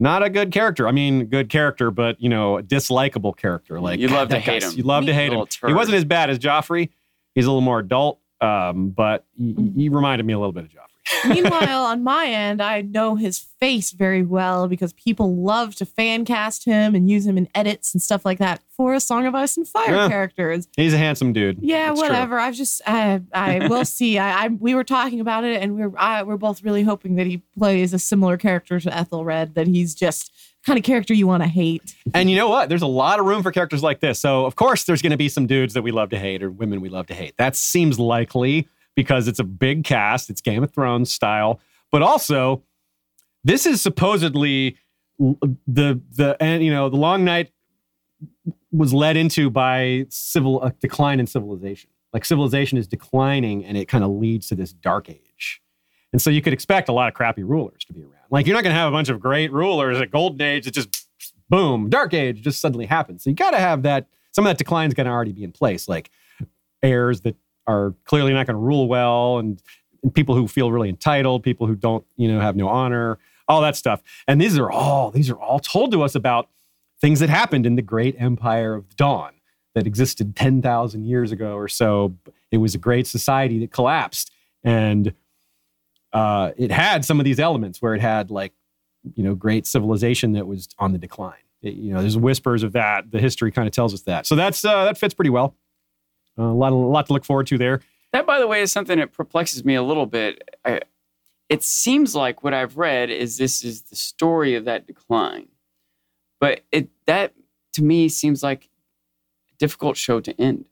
not a good character. I mean, good character, but you know, a dislikable character. Like You love to hate guy's- him. You love to hate him. Little He wasn't as bad as Joffrey. He's a little more adult, um, but he, he reminded me a little bit of Joffrey. Meanwhile, on my end, I know his face very well because people love to fan cast him and use him in edits and stuff like that for a Song of Ice and Fire Yeah. characters. He's a handsome dude. Yeah, That's true. whatever. I've just, I, I will see. I, I, we were talking about it, and we're, I, we're both really hoping that he plays a similar character to Ethelred. That he's just kind of character you want to hate. And you know what? There's a lot of room for characters like this. So, of course, there's going to be some dudes that we love to hate or women we love to hate. That seems likely because it's a big cast, it's Game of Thrones style. But also, this is supposedly the the and you know the long night was led into by civil a decline in civilization. Like civilization is declining, and it kind of leads to this dark age. And so you could expect a lot of crappy rulers to be around. Like you're not going to have a bunch of great rulers at Golden Age that just boom, Dark Age just suddenly happens. So you got to have that. Some of that decline is going to already be in place, like heirs that are clearly not going to rule well, and, and people who feel really entitled, people who don't, you know, have no honor, all that stuff. And these are all these are all told to us about things that happened in the great empire of Dawn that existed ten thousand years ago or so. It was a great society that collapsed, and uh, it had some of these elements where it had like you know great civilization that was on the decline It- you know there's whispers of that the history kind of tells us that so that's uh, that fits pretty well a lot a lot to look forward to there That, by the way, is something that perplexes me a little bit. I, it seems like what I've read is this is the story of that decline, but it that to me seems like a difficult show to end.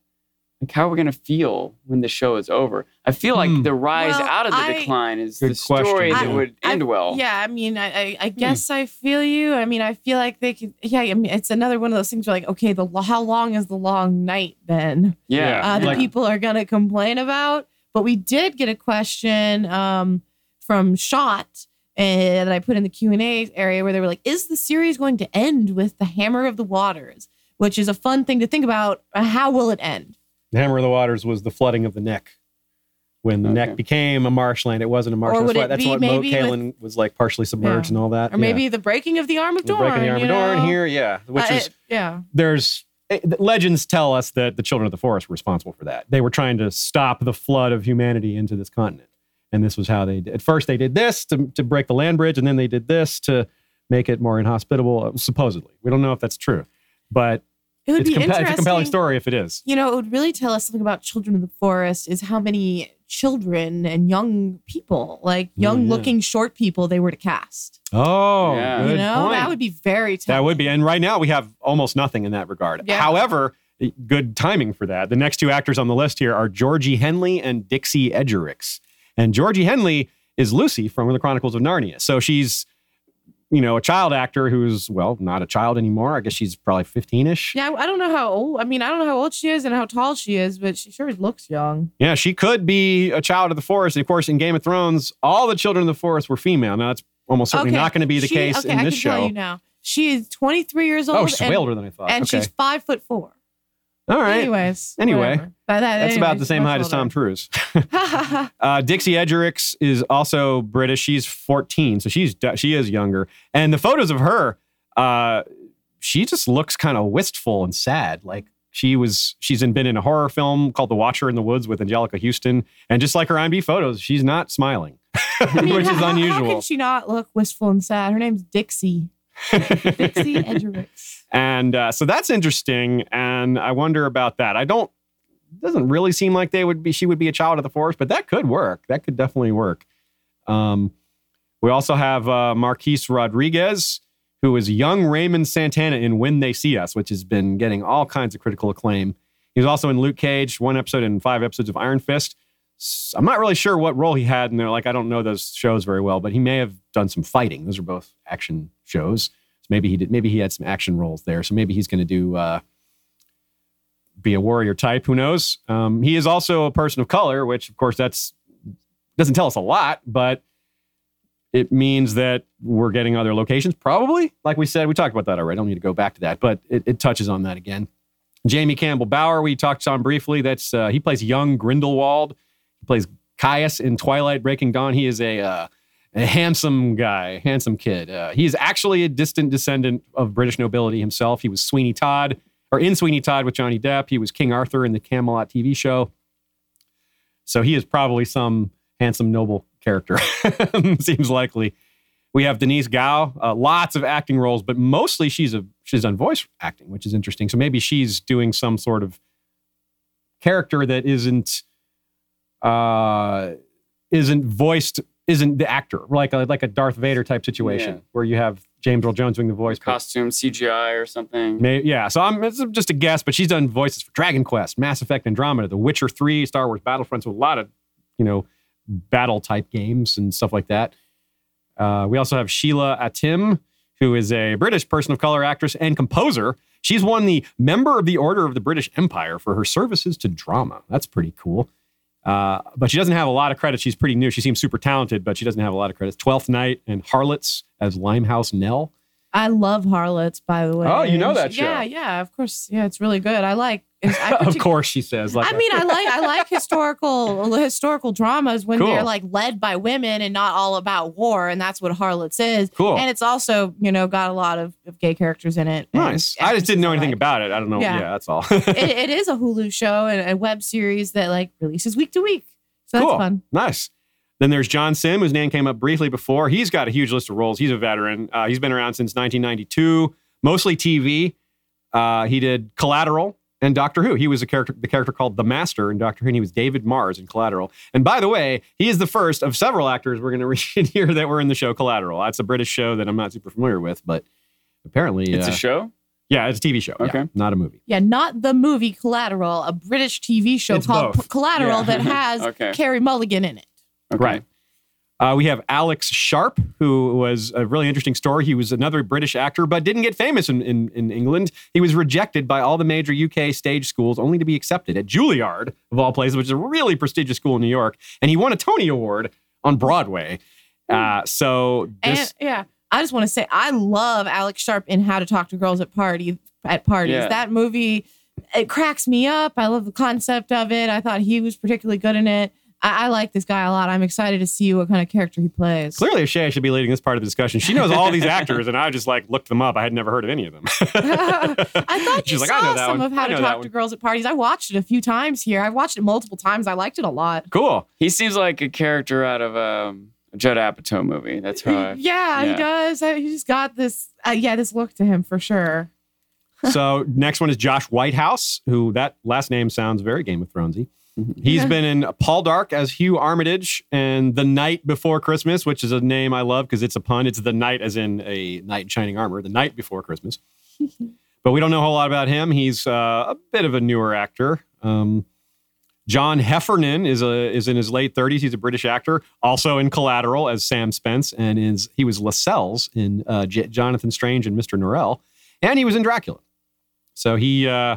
Like, how are we going to feel when the show is over? I feel like Hmm. the rise Well, out of the I- decline is the story question. that I- would I- end well. Yeah, I mean, I, I, I guess I feel you. I mean, I feel like they could. Yeah, I mean, it's another one of those things where like, okay, the how long is the long night then? Yeah. uh, that Like- people are going to complain about. But we did get a question um, from Shot uh, that I put in the Q and A area where they were like, "Is the series going to end with the Hammer of the Waters?" Which is a fun thing to think about. Uh, How will it end? The hammer of the waters was the flooding of the neck when the Okay. neck became a marshland it wasn't a marshland that's, why, that's what Moat maybe Cailin was like partially submerged Yeah. and all that Or maybe the breaking of the arm of yeah. Dorne. breaking the arm of Dorne here yeah which Uh, is it- yeah. there's eh, the legends tell us that the children of the forest were responsible for that. They were trying to stop the flood of humanity into this continent. And this was how they did. At first, they did this to, to break the land bridge, and then they did this to make it more inhospitable, supposedly. We don't know if that's true, but It would it's, be compa- interesting. it's a compelling story if it is. You know, it would really tell us something about children of the forest is how many children and young people, like young yeah. looking short people, they were to cast. Oh, Yeah. good you know, point. that would be very That would be. And right now, we have almost nothing in that regard. Yeah. However, eh, good timing for that. The next two actors on the list here are Georgie Henley and Dixie Egerickx. And Georgie Henley is Lucy from The Chronicles of Narnia. So she's, you know, a child actor who's, well, not a child anymore. I guess she's probably 15 ish. Yeah, I don't know how old. I mean, I don't know how old she is and how tall she is, but she sure looks young. Yeah, she could be a child of the forest. And of course, in Game of Thrones, all the children of the forest were female. Now, that's almost certainly Okay, not going to be the she- case okay, in I this can show. tell you now. She is 23 years oh, old. oh, she's way and, older than I thought. and okay. she's five foot four. All right. Anyways. Anyway. That- that- That's anyway, about the same height as Tom older. Cruise. Uh, Dixie Egerickx is also British. She's 14, so she's she is younger. And the photos of her, uh, she just looks kind of wistful and sad. Like she was, she's in, been in a horror film called The Watcher in the Woods with Anjelica Huston, and just like her IMDb photos, she's not smiling, I mean, which how- is how- How unusual. can she not look wistful and sad? Her name's Dixie. Dixie Egerickx. And uh, so that's interesting. And I wonder about that. I don't. Doesn't really seem like they would be. She would be a child of the forest, but that could work. That could definitely work. Um, we also have uh, Marquis Rodriguez, who is young Raymond Santana in When They See Us, which has been getting all kinds of critical acclaim. He was also in Luke Cage, one episode and five episodes of Iron Fist. I'm not really sure what role he had in there. Like, I don't know those shows very well, but he may have done some fighting. Those are both action shows. Maybe he did. Maybe he had some action roles there. So maybe he's going to do uh, be a warrior type. Who knows? Um, he is also a person of color, which of course that's doesn't tell us a lot, but it means that we're getting other locations, probably. Like we said, we talked about that already. I don't need to go back to that, but it, it touches on that again. Jamie Campbell Bower, we talked on briefly. That's uh, he plays young Grindelwald. He plays Caius in Twilight Breaking Dawn. He is a, uh, a handsome guy, handsome kid. Uh, he is actually a distant descendant of British nobility himself. He was Sweeney Todd, or in Sweeney Todd with Johnny Depp. He was King Arthur in the Camelot TV show. So he is probably some handsome noble character. Seems likely. We have Denise Gough, uh, lots of acting roles, but mostly she's a she's done voice acting, which is interesting. So maybe she's doing some sort of character that isn't uh, isn't voiced, isn't the actor, like a like a Darth Vader type situation Yeah. where you have James Earl Jones doing the voice. Costume, CGI, or something. May, yeah, so I'm it's just a guess, but she's done voices for Dragon Quest, Mass Effect, Andromeda, The Witcher Three, Star Wars Battlefront, so a lot of you know battle type games and stuff like that. Uh, we also have Sheila Atim, who is a British person of color actress and composer. She's won the Member of the Order of the British Empire for her services to drama. That's pretty cool. Uh, but she doesn't have a lot of credits. She's pretty new. She seems super talented, but she doesn't have a lot of credits. Twelfth Night and Harlots as Limehouse Nell. I love Harlots, by the way. Oh, you know that show. Yeah, yeah, of course. Yeah, it's really good. I like. I of course, she says. Like I mean, I like I like historical historical dramas when Cool. they're like led by women and not all about war, and that's what Harlots is. Cool. And it's also you know got a lot of, of gay characters in it. Nice. I just didn't know anything about it. I don't know. Yeah, Yeah. that's all. it, it is a Hulu show and a web series that like releases week to week, so cool. that's fun. Nice. Then there's John Simm, whose name came up briefly before. He's got a huge list of roles. He's a veteran. Uh, he's been around since 1992, mostly TV. Uh, he did Collateral and Doctor Who. He was a character, the character called the Master in Doctor Who, and he was David Mars in Collateral. And by the way, he is the first of several actors we're going to read here that were in the show Collateral. That's a British show that I'm not super familiar with, but apparently, It's uh, a show. yeah, it's a TV show. yeah, Okay. not a movie. Yeah, not the movie Collateral, a British TV show It's called. P- Collateral Yeah. that has Okay. Carey Mulligan in it. Okay. Right. Uh, we have Alex Sharp, who was a really interesting story. He was another British actor, but didn't get famous in, in, in England. He was rejected by all the major UK stage schools, only to be accepted at Juilliard, of all places, which is a really prestigious school in New York. And he won a Tony Award on Broadway. Uh, so this, And yeah, I just want to say I love Alex Sharp in How to Talk to Girls at Party at Parties. Yeah. That movie it cracks me up. I love the concept of it. I thought he was particularly good in it. I, I like this guy a lot. I'm excited to see what kind of character he plays. clearly Shay should be leading this part of the discussion. She knows all these actors, and I just like looked them up. I had never heard of any of them. I thought you She's like, saw I know that some one. of How I to Talk to Girls at Parties. I watched it a few times here. I've watched it multiple times. I liked it a lot. Cool. He seems like a character out of um, a Judd Apatow movie. That's how I. yeah, he does. Uh, He's got this, uh, yeah, this look to him for sure. so next one is Josh Whitehouse, who that last name sounds very Game of Thronesy. He's Yeah. been in Poldark as Hugh Armitage and The Night Before Christmas, which is a name I love because it's a pun. It's the night as in a knight in shining armor, the night before Christmas. but we don't know a whole lot about him. He's uh, a bit of a newer actor. Um, John Heffernan is a is in his late 30s. He's a British actor, also in Collateral as Sam Spence, and is he was Lascelles in uh, J- Jonathan Strange and Mr. Norrell, and he was in Dracula. So he uh,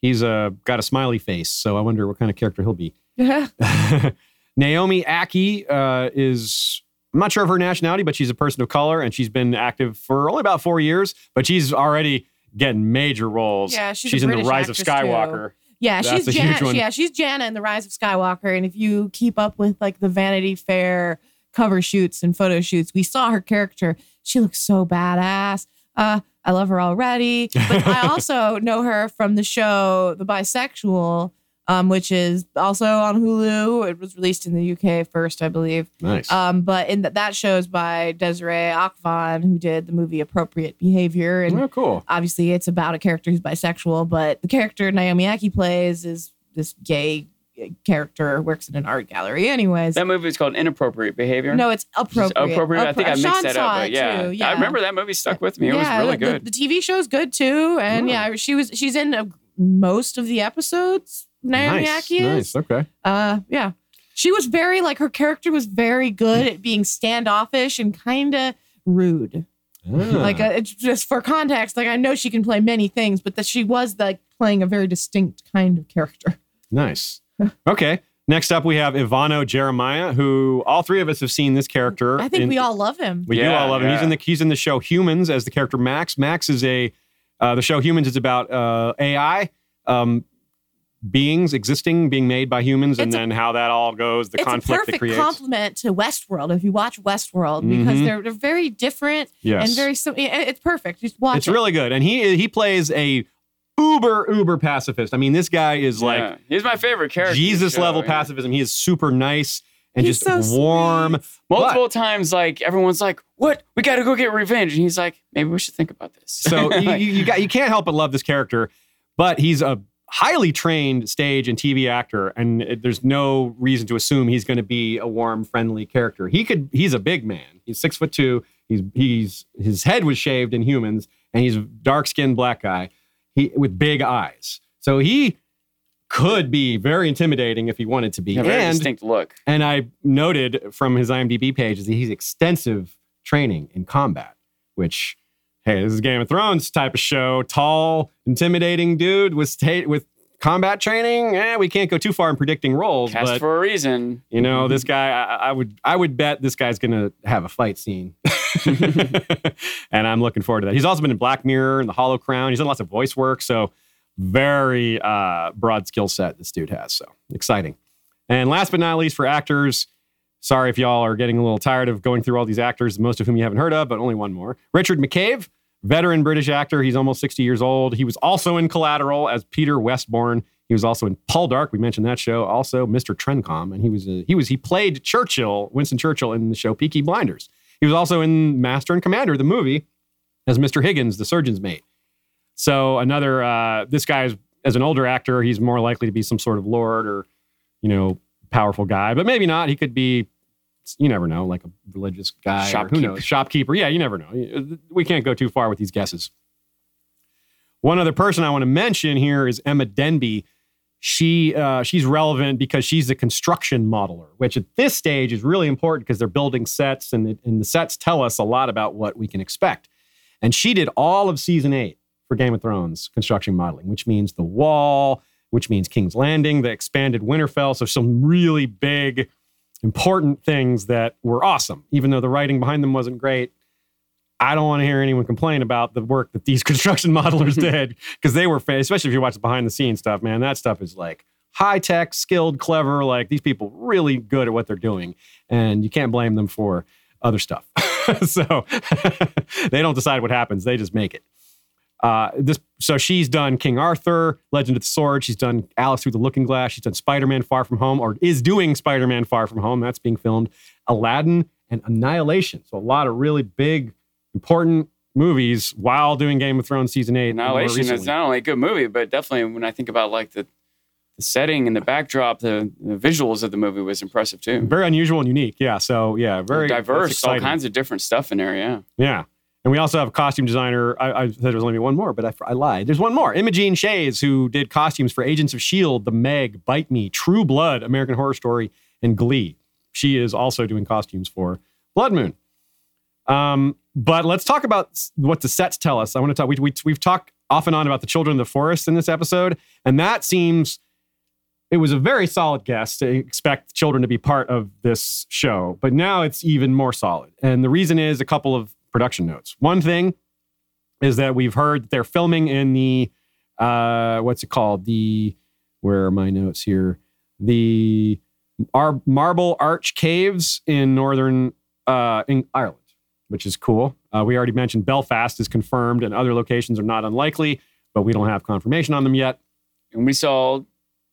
he's uh, got a smiley face. So I wonder what kind of character he'll be. Naomi Ackie uh, is I'm not sure of her nationality, but she's a person of color and she's been active for only about four years, but she's already getting major roles. Yeah, she's a in the Rise of actress, too. Skywalker. Yeah, That's she's Jan- yeah, she's Jana in the Rise of Skywalker, and if you keep up with like the Vanity Fair cover shoots and photo shoots, we saw her character. She looks so badass. Uh, I love her already, but I also know her from the show The Bisexual, um, which is also on Hulu. It was released in the UK first, I believe. Nice. Um, but in th- that show's by Desiree Akhavan, who did the movie Appropriate Behavior, and oh, cool. obviously it's about a character who's bisexual, but the character Naomi Ackie plays is this gay character works in an art gallery. Anyways, That movie is called Inappropriate Behavior. no, it's Just appropriate. appropriate. I think I mixed Sean that up, but yeah. too, yeah. I remember that movie stuck with me. It yeah, was really the, good. The, TV show's good too, and Oh. yeah, she was she's in uh most of the episodes. Naomi nice. Ackie is. Nice. Okay. Uh, yeah, she was very like her character was very good at being standoffish and kind of rude. Like Ah. uh, it's just for context. Like I know she can play many things, but that she was like playing a very distinct kind of character. Nice. Okay. Next up, we have Ivanno Jeremiah, who all three of us have seen this character. I think in- we all love him. We do all love him. He's in the he's in the show Humans as the character Max. Max is a uh, the show Humans is about uh, AI um, beings existing, being made by humans, and a- then how that all goes, the it's a conflict it perfect creates. complement to Westworld if you watch Westworld because Mhm. they're, they're very different yes, and very sim- it- it's perfect. Just watch it's it. really good, and he he plays a uber uber pacifist. I mean, this guy is like Yeah. he's my favorite character. Jesus show, level yeah. pacifism. He is super nice and He's just so warm. sweet. Multiple times, like everyone's like, "What? We got to go get revenge," and he's like, "Maybe we should think about this." So you, Like, you, you got you can't help but love this character, but he's a highly trained stage and TV actor, and it- there's no reason to assume he's going to be a warm, friendly character. He could. He's a big man. He's six foot two. He's he's his head was shaved in humans, and he's dark skinned black guy. He with big eyes. So he could be very intimidating if he wanted to be. a very and distinct look. and I noted from his IMDb page is that he's extensive training in combat, which, hey, this is Game of Thrones type of show. Tall, intimidating dude with state with combat training. Eh, we can't go too far in predicting roles, Cast but for a reason. you know, this guy, I, I would I would bet this guy's gonna have a fight scene, and I'm looking forward to that. He's also been in Black Mirror and The Hollow Crown. He's done lots of voice work, so very uh, broad skill set this dude has. So exciting. And last but not least, for actors, sorry if y'all are getting a little tired of going through all these actors, most of whom you haven't heard of, but only one more. Richard McCabe, veteran British actor. He's almost 60 years old. He was also in Collateral as Peter Westbourne. He was also in Poldark. We mentioned that show. Also, Mr. Trencom, and he was a, he was he played Churchill, Winston Churchill, in the show Peaky Blinders. He was also in Master and Commander, the movie, as Mr. Higgins, the surgeon's mate. So another, uh, this guy is as an older actor, he's more likely to be some sort of lord or, you know, powerful guy, but maybe not. He could be, you never know, like a religious guy, or who knows, shopkeeper. Yeah, you never know. We can't go too far with these guesses. One other person I want to mention here is Emma Denby. She uh, she's relevant because she's a construction modeler, which at this stage is really important because they're building sets, and, it, and the sets tell us a lot about what we can expect. And she did all of season eight for Game of Thrones construction modeling, which means the wall, which means King's Landing, the expanded Winterfell. So some really big, important things that were awesome, even though the writing behind them wasn't great. I don't want to hear anyone complain about the work that these construction modelers did because they were, especially if you watch the behind the scenes stuff, man, that stuff is like high tech, skilled, clever. Like these people really good at what they're doing, and you can't blame them for other stuff. so they don't decide what happens; they just make it. Uh, this so she's done King Arthur, Legend of the Sword. She's done Alice Through the Looking Glass. She's done Spider Man Far From Home, or is doing Spider Man Far From Home. That's being filmed. Aladdin and Annihilation. So a lot of really big, important movies while doing Game of Thrones season eight. Annihilation is not only a good movie, but definitely when I think about like the, the setting and the backdrop, the, the visuals of the movie was impressive too. very unusual and unique. Yeah. So yeah, very diverse, all kinds of different stuff in there. Yeah. Yeah. And we also have a costume designer. I, I said there was only one more, but I, I lied. There's one more. Imogene Shays, who did costumes for Agents of S.H.I.E.L.D., The Meg, Bite Me, True Blood, American Horror Story, and Glee. She is also doing costumes for Blood Moon. Um, but let's talk about what the sets tell us. I want to talk. We, we, we've talked off and on about the Children of the Forest in this episode, and that seems it was a very solid guess to expect children to be part of this show, but now it's even more solid. And the reason is a couple of production notes. One thing is that we've heard that they're filming in the uh, what's it called? The where are my notes here? The Ar- Marble Arch Caves in northern uh, in Ireland, which is cool. Uh, we already mentioned Belfast is confirmed, and other locations are not unlikely, but we don't have confirmation on them yet. And we saw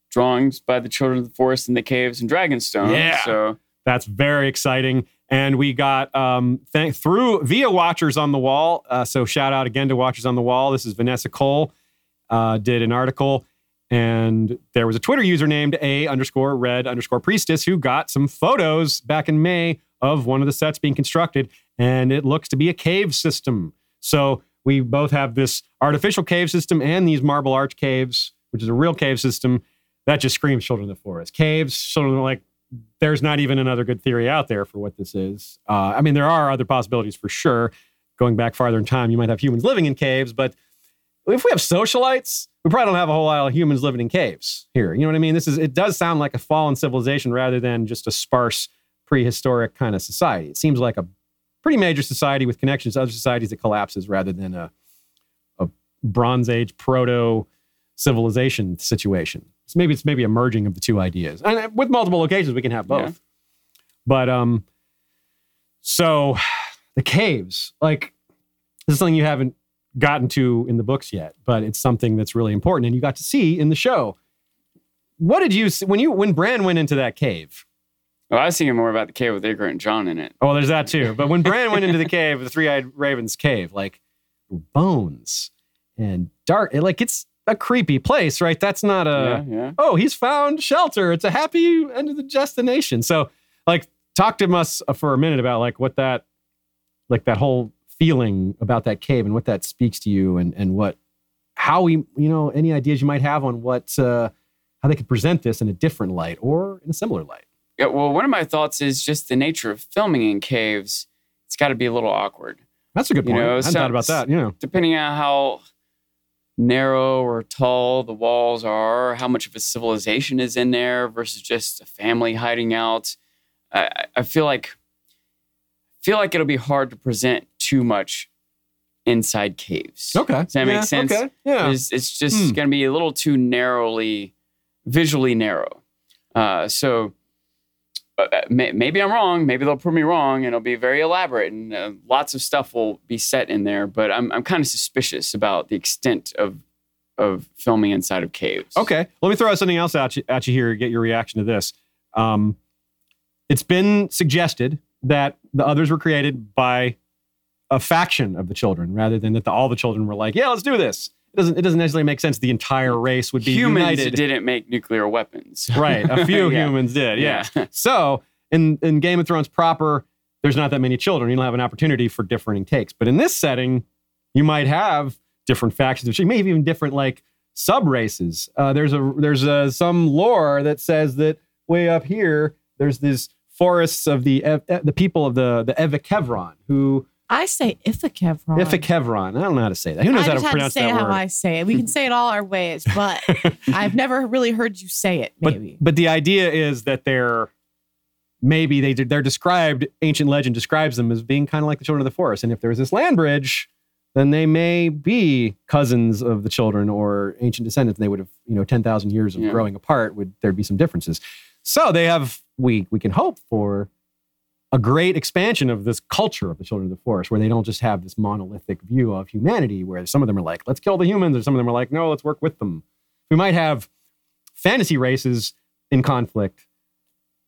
drawings by the children of the forest in the caves in Dragonstone. Yeah. So That's very exciting. And we got um, th- through via Watchers on the Wall. Uh, so shout out again to Watchers on the Wall. This is Vanessa Cole uh, did an article, and there was a Twitter user named a underscore red underscore priestess who got some photos back in May of one of the sets being constructed, and it looks to be a cave system. So we both have this artificial cave system and these marble arch caves, which is a real cave system. That just screams Children of the Forest. Caves, children are like there's not even another good theory out there for what this is. Uh, I mean, there are other possibilities for sure. Going back farther in time, you might have humans living in caves, but if we have socialites, we probably don't have a whole lot of humans living in caves here. You know what I mean? This is it does sound like a fallen civilization rather than just a sparse prehistoric kind of society. It seems like a pretty major society with connections to other societies that collapses rather than a a Bronze Age proto civilization situation. So maybe it's maybe a merging of the two ideas. And uh, with multiple locations, we can have both. Yeah. But um, so the caves, like this is something you haven't gotten to in the books yet, but it's something that's really important, and you got to see in the show. What did you see when you when Bran went into that cave? Well, I was thinking more about the cave with Icar and Jon in it. Oh, there's that too. But when Bran went into the cave, the three-eyed raven's cave, like bones and dark, it, like it's a creepy place, right? That's not a yeah, yeah. oh, he's found shelter. It's a happy end of the destination. So, like, talk to us for a minute about like what that, like that whole feeling about that cave and what that speaks to you, and and what, how we, you know, any ideas you might have on what, uh, how they could present this in a different light or in a similar light. Yeah, well, one of my thoughts is just the nature of filming in caves. It's got to be a little awkward, That's a good You point. know, I hadn't thought about that. You know, depending on how narrow or tall the walls are, how much of a civilization is in there versus just a family hiding out. I, I- feel like feel like it'll be hard to present too much inside caves. okay. Does that make sense? Okay. Yeah. It's, it's just Hmm. going to be a little too narrowly, visually narrow. Uh, so maybe I'm wrong. Maybe they'll prove me wrong, and it'll be very elaborate, and uh, lots of stuff will be set in there. But I'm I'm kind of suspicious about the extent of of filming inside of caves. Okay. Let me throw out something else at you, at you here. Get your reaction to this. Um, it's been suggested that the others were created by a faction of the children, rather than that the, all the children were like, "Yeah, let's do this." It doesn't. It doesn't necessarily make sense. The entire race would be humans united. didn't make nuclear weapons. Right. A few Yeah. humans did. Yeah. Yeah. So in in Game of Thrones proper, there's not that many children. You don't have an opportunity for differing takes. But in this setting, you might have different factions. You may have even different like sub races. Uh, there's a there's a, some lore that says that way up here there's these forests of the the people of the the Evakevron who I say Ithakevron. Evakevron. I don't know how to say that. Who knows I how just to had to pronounce say that it how word? I say it. We can say it all our ways, but I've never really heard you say it. but Maybe. but the idea is that they're maybe they they're described ancient legend describes them as being kind of like the children of the forest and if there's this land bridge then they may be cousins of the children or ancient descendants and they would have you know 10,000 years of Yeah. growing apart would there'd be some differences so they have we we can hope for a great expansion of this culture of the children of the forest where they don't just have this monolithic view of humanity where some of them are like let's kill the humans or some of them are like no let's work with them we might have fantasy races in conflict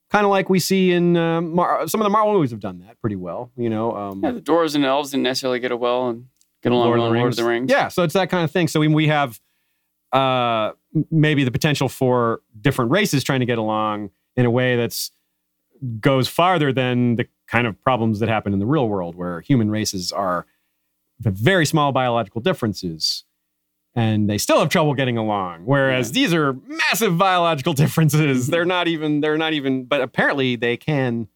kind of like we see in um, Mar- some of the Marvel movies have done that pretty well you know um, Yeah, the dwarves and elves didn't necessarily get a well and get along Lord well of the Lord of the Rings. Yeah, so it's that kind of thing. So we, we have uh, maybe the potential for different races trying to get along in a way that's goes farther than the kind of problems that happen in the real world, where human races are the very small biological differences, and they still have trouble getting along. Whereas these are massive biological differences. they're not even. They're not even. But apparently they can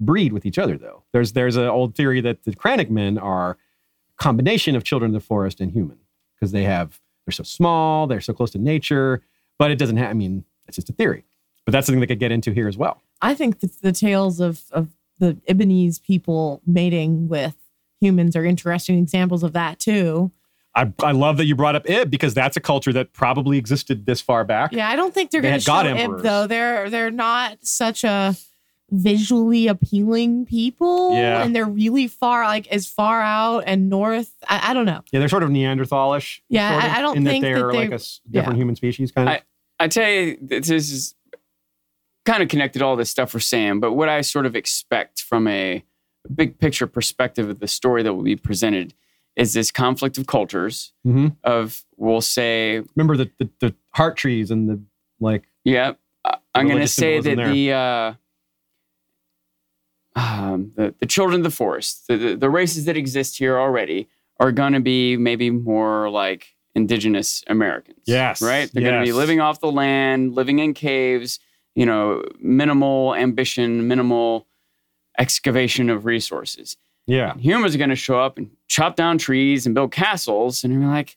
breed with each other, though. There's there's an old theory that the crannogmen are a combination of children of the forest and human because they have they're so small, they're so close to nature, but it doesn't have. I mean, it's just a theory, but that's something they could get into here as well. I think that the tales of, of the Ibbenese people mating with humans are interesting examples of that too. I, I love that you brought up Ib because that's a culture that probably existed this far back. Yeah, I don't think they're They going to show god Ib though. They're they're not such a visually appealing people, Yeah. and they're really far, like as far out and north. I, I don't know. Yeah, they're sort of Neanderthalish. Yeah, sort of, I- I don't in think that that they're they- like a different human species, kind of. I tell you, this is kind of connected all this stuff we're saying, but what I sort of expect from a big picture perspective of the story that will be presented is this conflict of cultures hmm of, we'll say, Remember the, the the heart trees and the like. yeah, I'm going to say that symbolism the, uh, um, the the children of the forest, the, the, the races that exist here already, are going to be maybe more like indigenous Americans. Yes, Right? They're going to be living off the land, living in caves, you know, minimal ambition, minimal excavation of resources. Yeah, Humans are going to show up and chop down trees and build castles. And you're like,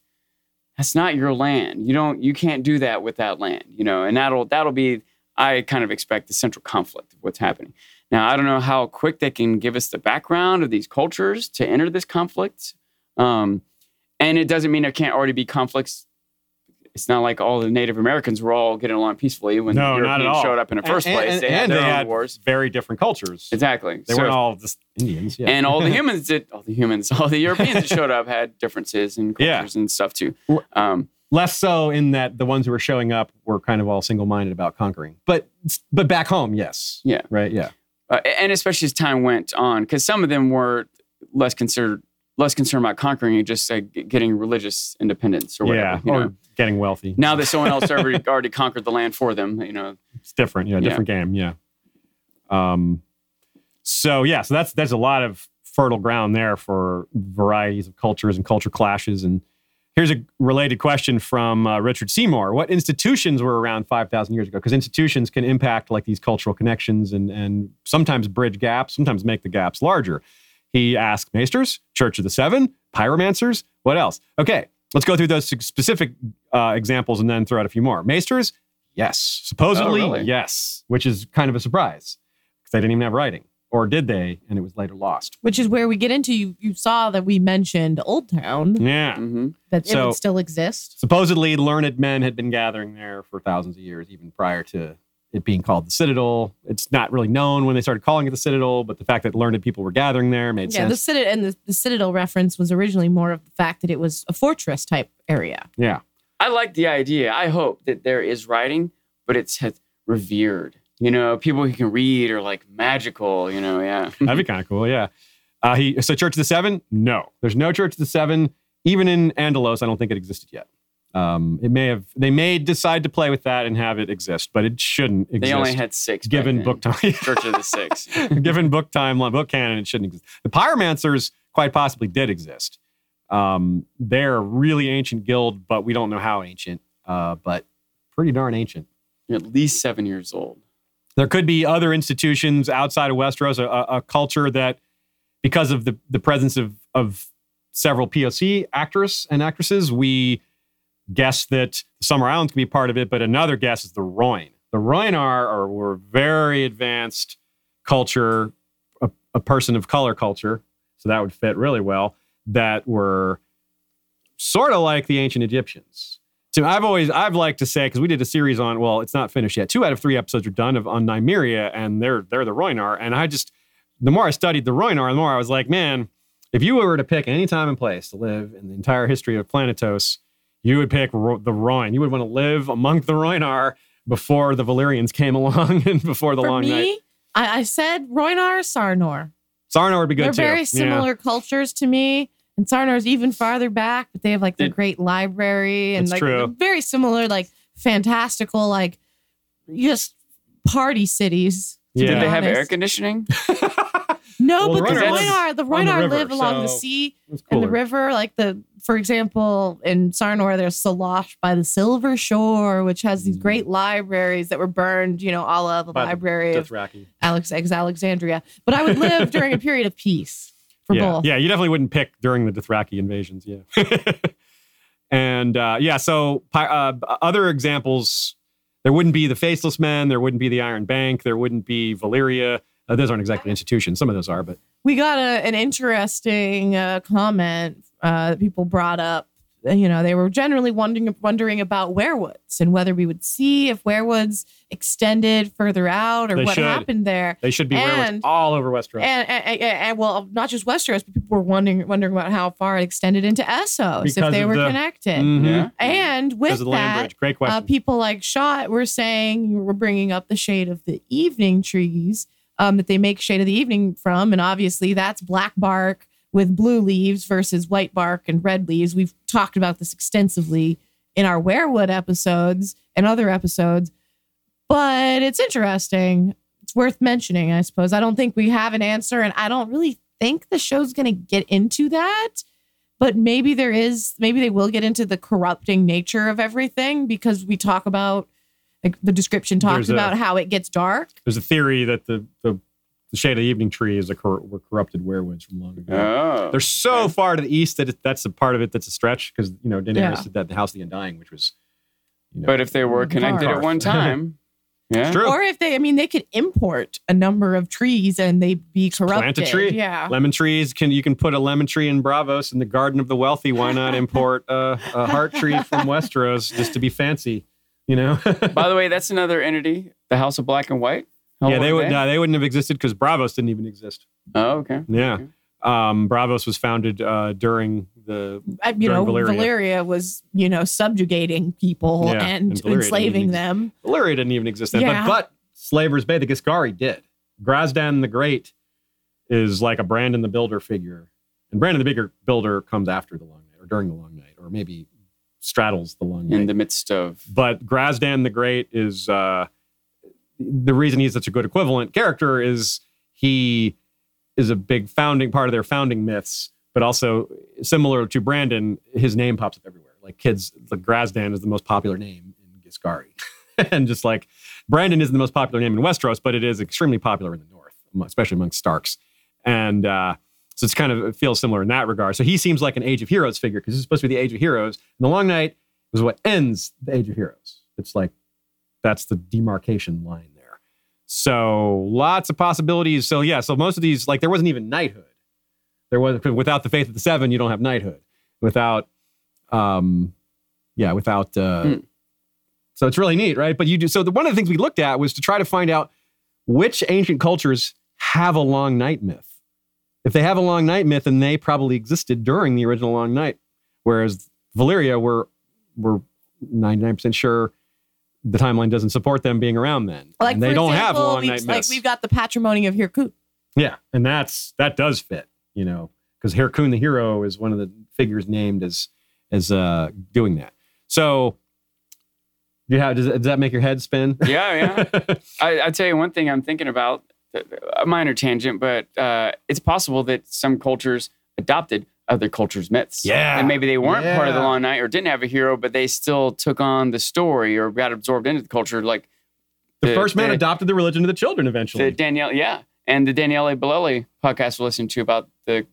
that's not your land. You don't you can't do that with that land, you know, and that'll that'll be I kind of expect the central conflict of what's happening. Now, I don't know how quick they can give us the background of these cultures to enter this conflict. Um, and it doesn't mean there can't already be conflicts. It's not like all the Native Americans were all getting along peacefully when No, the Europeans showed up in the first And- place. and- they had and their they own had wars. very different cultures. Exactly. They So- weren't all just Indians. Yeah. and all the humans did all the humans all the europeans that showed up had differences in Yeah. cultures and stuff too um less so in that the ones who were showing up were kind of all single-minded about conquering. But but back home, yes. Yeah. Right. Yeah. uh, and especially as time went on because some of them were less concerned less concerned about conquering and just like, getting religious independence or whatever yeah. you Or know? getting wealthy. now that someone else already, already conquered the land for them you know It's different. Yeah, Yeah. different game. Yeah. Um. So yeah, so that's that's a lot of fertile ground there for varieties of cultures and culture clashes. And here's a related question from uh, Richard Seymour: What institutions were around five thousand years ago? Because institutions can impact like these cultural connections and and sometimes bridge gaps, sometimes make the gaps larger. He asked Maesters, Church of the Seven, Pyromancers. What else? Okay, let's go through those specific uh, examples and then throw out a few more. Maesters, yes. Supposedly, Oh, really? yes, which is kind of a surprise because they didn't even have writing. Or did they? And it was later lost. Which is where we get into. You, you saw that we mentioned Old Town, Yeah. hmm that it would still exist. Supposedly, learned men had been gathering there for thousands of years, even prior to it being called the Citadel. It's not really known when they started calling it the Citadel, but the fact that learned people were gathering there made sense. Yeah, the. Citadel and the, the Citadel reference was originally more of the fact that it was a fortress type area. yeah. i like the idea i hope that there is writing but it's revered you know people who can read are like magical you know yeah That'd be kind of cool. Yeah. Uh, he so Church of the Seven? No, there's no Church of the Seven. Even in Andalos, I don't think it existed yet. Um, it may have. They may decide to play with that and have it exist, but it shouldn't exist. they only had six given book time. church of the six given book timeline, book canon, it shouldn't exist. The Pyromancers quite possibly did exist. Um, they're a really ancient guild, but we don't know how ancient. Uh, but pretty darn ancient. You're at least seven years old There could be other institutions outside of Westeros, a, a, a culture that, because of the, the presence of, of several POC actors and actresses, we guess that the Summer Islands can be part of it, but another guess is the Roin. The Roinar are were very advanced culture, a, a person of color culture, so that would fit really well, that were sort of like the ancient Egyptians. So I've always I've liked to say because we did a series on well it's not finished yet two out of three episodes are done of on Nymeria and they're they're the Roinar and I just the more I studied the Roinar the more I was like man if you were to pick any time and place to live in the entire history of Planetos you would pick Ro- the Roin you would want to live among the Roinar before the Valyrians came along and before the For long me, night I, I said Roinar, Sarnor. Sarnor would be good They're too very Yeah. similar cultures to me. And Sarnor's even farther back, but they have like the Did- great library and That's like true. they're very similar, like fantastical, like just party cities. to Yeah. be did they have air conditioning No, Well, but the the Roinar live Roinar, the the river, live along the sea and the river. Like the, for example, in Sarnor, there's Sallosh by the Silver Shore, which has these Mm. great libraries that were burned, you know, all la the By the library of Dothraki. Alex ex Alexandria. But I would live during a period of peace for yeah. both. Yeah, you definitely wouldn't pick during the Dothraki invasions. Yeah. and uh, yeah, so uh, other examples, there wouldn't be the Faceless Men, there wouldn't be the Iron Bank, there wouldn't be Valyria. Uh, those aren't exactly institutions. Some of those are, but We got a, an interesting uh, comment uh, that people brought up. Uh, You know, they were generally wondering wondering about weirwoods and whether we would see if weirwoods extended further out or They what should. happened there. they should be werewolves And- all over Westeros. And, and, and, and, well, not just Westeros, but people were wondering wondering about how far it extended into Essos Because if they were the- connected. Mhm. yeah And with Because of land that, bridge. Great uh, question. people like Shot were saying you were bringing up the shade of the evening trees um, that they make shade of the evening from, and obviously that's black bark with blue leaves versus white bark and red leaves. We've talked about this extensively in our weirwood episodes and other episodes, but it's interesting. It's worth mentioning, I suppose. I don't think we have an answer, and I don't really think the show's going to get into that but maybe there is maybe they will get into the corrupting nature of everything because we talk about like the description talks There's a- about how it gets dark There's a theory that the, the the Shade of the Evening Tree is a cor- were corrupted werewolves from long ago. Oh. They're so okay. far to the east that it, that's a part of it that's a stretch because you know Daenerys Yeah. did that in the House of the Undying, which was. You know, But if they were connected Dark. at one time, yeah. True. Or if they, I mean, they could import a number of trees and they'd be corrupted. plant a tree. Yeah. lemon trees can you can put a lemon tree in Braavos in the Garden of the Wealthy. Why not import uh, a heart tree from Westeros just to be fancy? You know. By the way, that's another entity, the House of Black and White. How yeah, they are would. Uh, they wouldn't have existed because Braavos didn't even exist. Oh, okay. Yeah. Okay. Um, Braavos was founded uh, during the I- you know, during Valyria. Valyria. was, you know, subjugating people Yeah, and, and enslaving even them. Valyria didn't even exist then. Yeah. But, but Slavers Bay, the Giscari did. Grazdan the Great is like a Brandon the Builder figure. And Brandon the Bigger Builder comes after the Long Night or during the Long Night or maybe straddles the Long Night. In the midst of but Grazdan the Great is uh, the reason he's such a good equivalent character is he is a big founding part of their founding myths, but also similar to Brandon, his name pops up everywhere. Like kids, like Grazdan is the most popular name in Giscari, and just like Brandon isn't the most popular name in Westeros, but it is extremely popular in the North, especially among Starks, and uh, so it's kind of it feels similar in that regard. So he seems like an Age of Heroes figure because this is supposed to be the Age of Heroes, and the Long Night was what ends the Age of Heroes. It's like that's the demarcation line there. So lots of possibilities. So yeah, so most of these like there wasn't even knighthood. There was without the faith of the seven, you don't have knighthood. Without, um, yeah, without. Uh, Hmm. So it's really neat, right? But you do. So the, one of the things we looked at was to try to find out which ancient cultures have a long night myth. If they have a long night myth, then they probably existed during the original long night, whereas Valyria, we're we're ninety nine percent sure the timeline doesn't support them being around then. Like and they don't have example, long we- night Like myths. we've got the patrimony of Hyrkoon. Yeah, and that's that does fit, you know, because Hyrkoon the hero is one of the figures named as as uh doing that. So, you have does, does that make your head spin? yeah, yeah. I, I tell you one thing I'm thinking about, a minor tangent, but uh, it's possible that some cultures adopted other cultures' myths. Yeah. And maybe they weren't part of the Long Night or didn't have a hero, but they still took on the story or got absorbed into the culture. Like the, The- first man the- adopted the religion of the children the eventually. Danielle, yeah. And the Daniele Bolelli podcast we're listening to about the,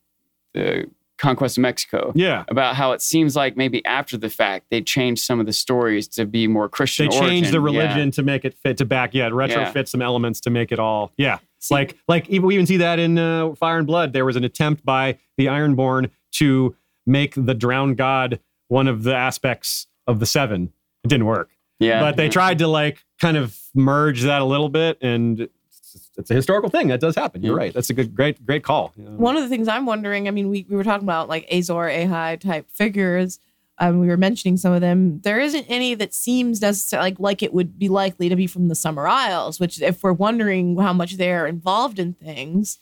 the conquest of Mexico. yeah. About how it seems like maybe after the fact they changed some of the stories to be more Christian. They changed the origin. Yeah. religion to make it fit to back. Yeah, retrofit Yeah. some elements to make it all. Yeah, See- like like even, we even see that in uh, Fire and Blood. There was an attempt by the Ironborn to make the drowned god one of the aspects of the seven. It didn't work. Yeah. but they yeah. tried to like kind of merge that a little bit and it's, it's a historical thing that does happen you're Yeah. right that's a good great great call you know. One of the things I'm wondering, I mean, we, we were talking about like Azor, Ahai type figures. Um, we were mentioning some of them. There isn't any that seems necessarily like, like it would be likely to be from the Summer Isles, which, if we're wondering how much they're involved in things,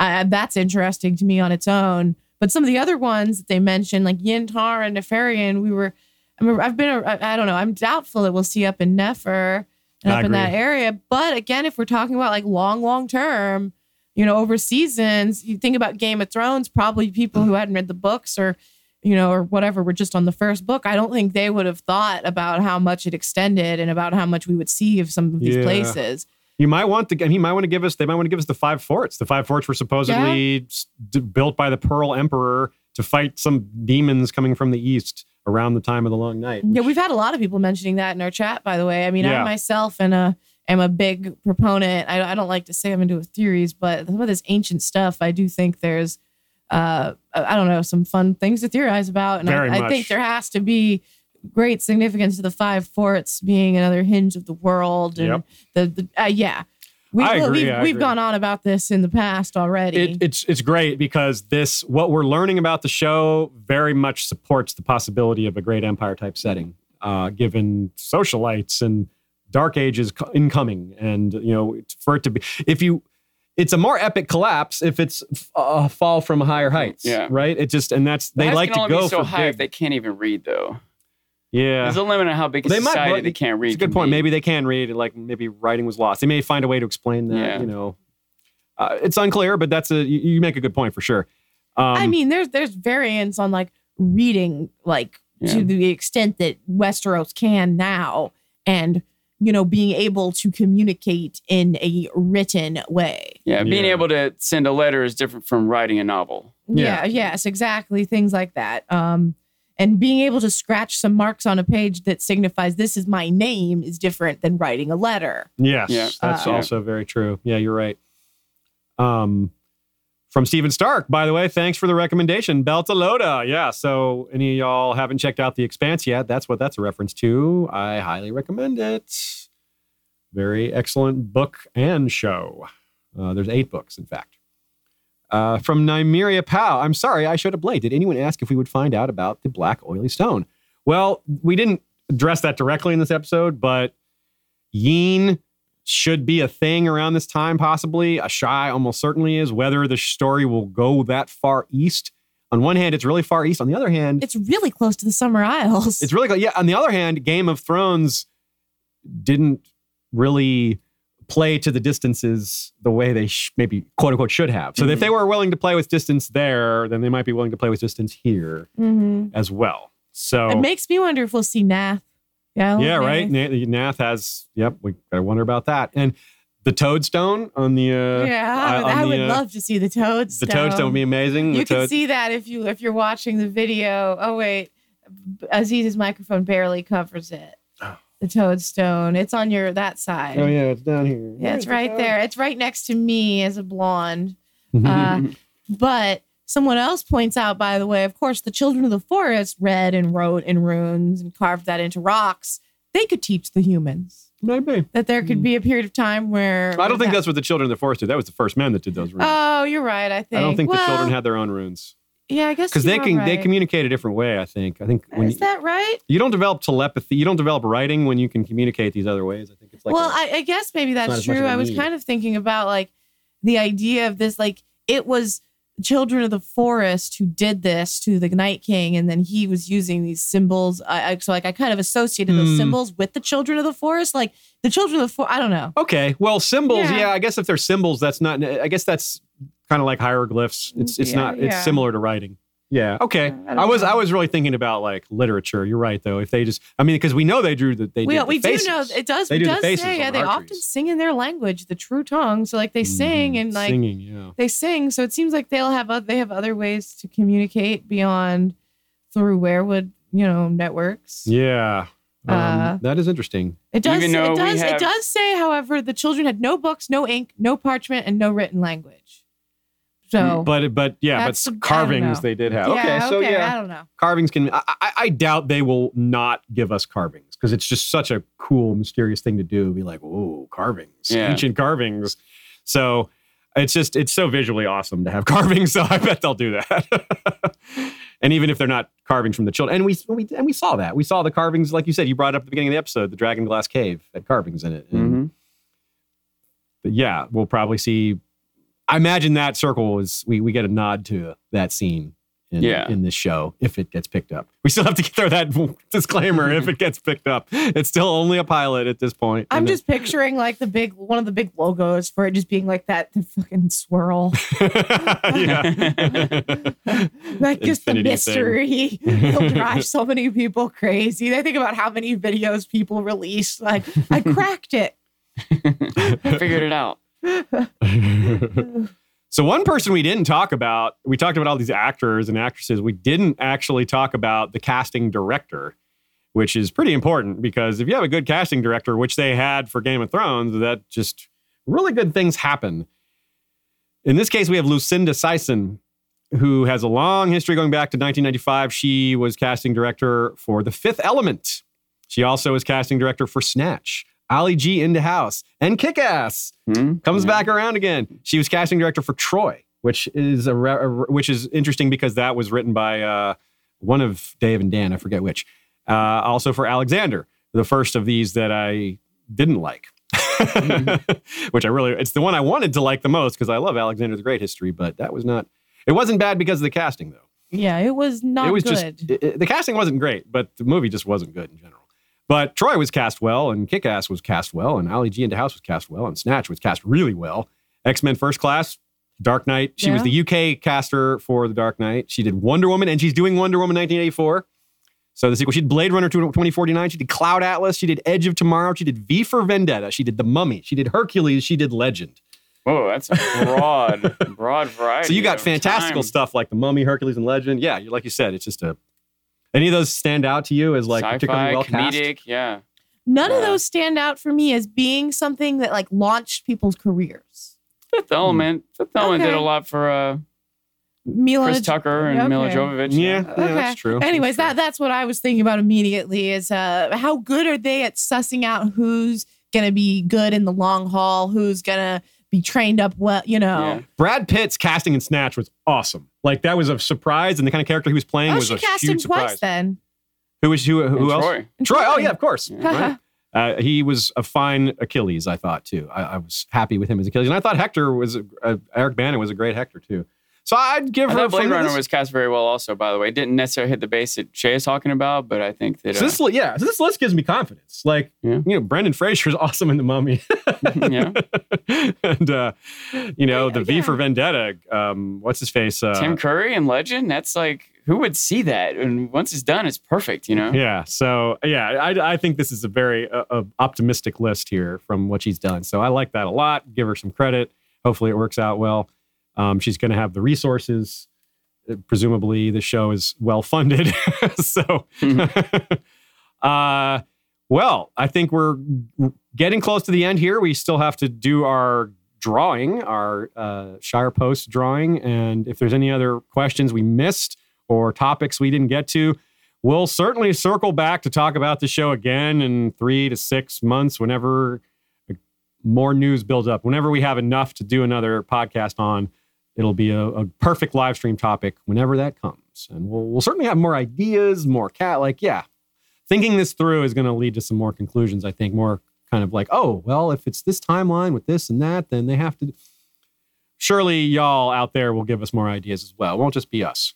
uh, that's interesting to me on its own. But some of the other ones that they mentioned, like Yintar and Nefarian, we were, I mean, I've been, I I don't know, I'm doubtful that we'll see up in Nefer and I up in that area. But again, if we're talking about like long, long term, you know, over seasons, you think about Game of Thrones, probably people who hadn't read the books or, you know, or whatever were just on the first book. I don't think they would have thought about how much it extended and about how much we would see of some of these Yeah. places. you might want to he might want to give us they might want to give us the five forts the five forts were supposedly d- built by the pearl emperor to fight some demons coming from the east around the time of the long night Yeah, we've had a lot of people mentioning that in our chat, by the way. I mean, Yeah. I myself and a am a big proponent. I, I don't like to say I'm into theories, but some of this ancient stuff, I do think there's, uh, I don't know, some fun things to theorize about, and Very I, I much. think there has to be great significance to the five forts being another hinge of the world, and Yep. the, the uh, yeah. We, I agree, We've, I we've gone on about this in the past already. it, it's it's great because this what we're learning about the show very much supports the possibility of a great empire type setting uh, given socialites and dark ages co- incoming and you know for it to be if you it's a more epic collapse if it's a fall from higher heights Yeah. right it just and that's The they like can to only go be so for high if they can't even read, though. yeah There's a limit on how big a They might- society but they can't read. It's a good point. be. Maybe they can read. Like maybe writing was lost. They may find a way to explain that. Yeah. You know, uh, it's unclear, but that's a you, you make a good point for sure. Um, I mean, there's there's variants on like reading, like Yeah. to the extent that Westeros can now, and you know, being able to communicate in a written way. Yeah, being Yeah. able to send a letter is different from writing a novel. Yeah. Yeah. Yes. Exactly. Things like that. Um, and being able to scratch some marks on a page that signifies this is my name is different than writing a letter. Yes, Yeah. that's Uh, also very true. Yeah, you're right. Um, from Steven Stark, by the way, thanks for the recommendation. Beltalowda. Yeah. So, any of y'all haven't checked out The Expanse yet? That's what that's a reference to. I highly recommend it. Very excellent book and show. Uh, there's eight books, in fact. Uh, from Nymeria Pow. I'm sorry, I showed up late. Did anyone ask if we would find out about the black oily stone? Well, we didn't address that directly in this episode, but Yeen should be a thing around this time, possibly. Asshai almost certainly is. Whether the story will go that far east. On one hand, it's really far east. On the other hand, It's really close to the Summer Isles. it's really close. yeah. On the other hand, Game of Thrones didn't really play to the distances the way they sh- maybe quote unquote should have. So if they were willing to play with distance there, then they might be willing to play with distance here Mhm. as well. So It makes me wonder if we'll see Naath. Yeah. Yeah, right. Naath. Naath has. Yep, we gotta wonder about that. And the toadstone on the uh, yeah, I- I, on I the, would uh, love to see the toadstone. the toadstone would be amazing. You the can see that if you if you're watching the video. Oh wait, Aziz's microphone barely covers it. Oh. The toadstone. It's on your that side. Oh yeah, it's down here. Yeah, it's right there. It's right next to me as a blonde. Mhm. Uh, but someone else points out, by the way, of course, the children of the forest read and wrote in runes and carved that into rocks. They could teach the humans Maybe. that there could be a period of time where Hmm. I don't think that's what the children of the forest did. That was the first men that did those runes. Oh, you're right. I think. I don't think the children had their own runes Yeah, I guess because they are can they communicate a different way. I think. I think when Is you, that right? you don't develop telepathy, you don't develop writing when you can communicate these other ways. I think it's like well, a- I I guess maybe that's true. I was need. kind of thinking about like the idea of this, like it was children of the forest who did this to the Night King, and then he was using these symbols. I, I so like I kind of associated those Hmm. symbols with the children of the forest, like the children of the forest. I don't know. okay. Well, symbols. Yeah. Yeah. I guess if they're symbols, that's not. I guess that's kind of like hieroglyphs. It's it's Yeah, not. It's yeah. similar to writing. Yeah. Okay. I I was know. I was really thinking about like literature. You're right though. If they just, I mean, because we know they drew the they We, did the we do know it does. They it do the does faces say yeah, on they our often trees. sing in their language, the true tongue. So like they sing Mhm. and like singing. Yeah. they sing so it seems like they'll have oth- they have other ways to communicate beyond through weirwood you know networks Yeah. Um, Uh, that is interesting. it does Even it does have- it does say however the children had no books no ink no parchment and no written language so But but yeah, but carvings they did have. yeah, okay, so okay, yeah, i don't know carvings can. I, I, I doubt they will not give us carvings because it's just such a cool, mysterious thing to do. Be like, whoa, carvings, Yeah. ancient carvings. So it's just it's so visually awesome to have carvings. So I bet they'll do that. and even if they're not carvings from the children, and we we and we saw that we saw the carvings, like you said, you brought up at the beginning of the episode, the Dragon Glass Cave had carvings in it. And Mhm. but yeah, we'll probably see. I imagine that circle is we we get a nod to that scene in, Yeah. in this show if it gets picked up. We still have to throw that disclaimer if it gets picked up. It's still only a pilot at this point. i'm And just picturing like the big one of the big logos for it just being like that the fucking swirl like just the Infinity thing. mystery it'll drive so many people crazy they think about how many videos people release like i cracked it I figured it out. so one person we didn't talk about, we talked about all these actors and actresses. We didn't actually talk about the casting director, which is pretty important because if you have a good casting director, which they had for Game of Thrones, that just really good things happen. In this case, we have Lucinda Syson, who has a long history going back to 1995. She was casting director for The Fifth Element. She also was casting director for Snatch, Ali G Indahouse, and Kick Ass Hmm? comes Yeah. back around again. She was casting director for Troy, which is a, re- a re- which is interesting because that was written by uh, one of Dave and Dan, I forget which. Uh, also for Alexander, the first of these that I didn't like. which I really it's the one I wanted to like the most because I love Alexander the Great history, but that was not it wasn't bad because of the casting though. Yeah, it was not it was good. just it- it- the casting wasn't great, but the movie just wasn't good in general. But Troy was cast well, and Kick Ass was cast well, and Ali G Indahouse was cast well, and Snatch was cast really well. X Men First Class, Dark Knight. She was the UK caster for the Dark Knight. She did Wonder Woman, and she's doing Wonder Woman 1984. So the sequel, she did Blade Runner 2049, she did Cloud Atlas, she did Edge of Tomorrow, she did V for Vendetta, she did The Mummy, she did Hercules, she did Legend. Whoa, that's a broad, broad variety. So you got fantastical time. stuff like The Mummy, Hercules, and Legend. Yeah, like you said, it's just a. Any of those stand out to you as like particularly Sci-fi, well cast? comedic, yeah. None of those stand out for me as being something that like launched people's careers. Fifth Element. Fifth Element did a lot for uh, Mila Chris Tucker and Mila. Jovovich. Yeah, yeah, Okay. that's true. Anyways, That's that that's what I was thinking about immediately is uh how good are they at sussing out who's gonna be good in the long haul, who's gonna be trained up well, you know. Yeah. Brad Pitt's casting in Snatch was awesome. Like that was a surprise, and the kind of character he was playing Oh, was she a cast him huge twice surprise. then. Who was who? Who And else? Troy. Troy. Oh yeah, of course. Yeah. Right. Uh, he was a fine Achilles, I thought too. I, I was happy with him as Achilles, and I thought Hector was a, uh, Eric Bana was a great Hector too. So I'd give I her thought Blade Runner this- was cast very well, also. By the way, it didn't necessarily hit the base that Shay is talking about, but I think that So uh, this, li- yeah, so this list gives me confidence. Like, Yeah. you know, Brendan Fraser Fraser's awesome in The Mummy. Yeah. and, uh, you know, the V Yeah. for Vendetta, um, what's his face? Uh, Tim Curry and Legend. That's like who would see that? And once it's done, it's perfect. You know. yeah. So, yeah, I, I think this is a very uh, uh, optimistic list here from what she's done. So I like that a lot. Give her some credit. Hopefully it works out well. Um, she's going to have the resources. Uh, Presumably the show is well funded. so, uh, well, I think we're getting close to the end here. We still have to do our drawing, our uh, Shire Post drawing. And if there's any other questions we missed or topics we didn't get to, we'll certainly circle back to talk about the show again in three to six months whenever more news builds up. Whenever we have enough to do another podcast on, it'll be a, a perfect live stream topic whenever that comes. And we'll, we'll certainly have more ideas, more cat, like, yeah, thinking this through is going to lead to some more conclusions, I think, more kind of like, oh, well, if it's this timeline with this and that, then they have to. Surely y'all out there will give us more ideas as well. It won't just be us.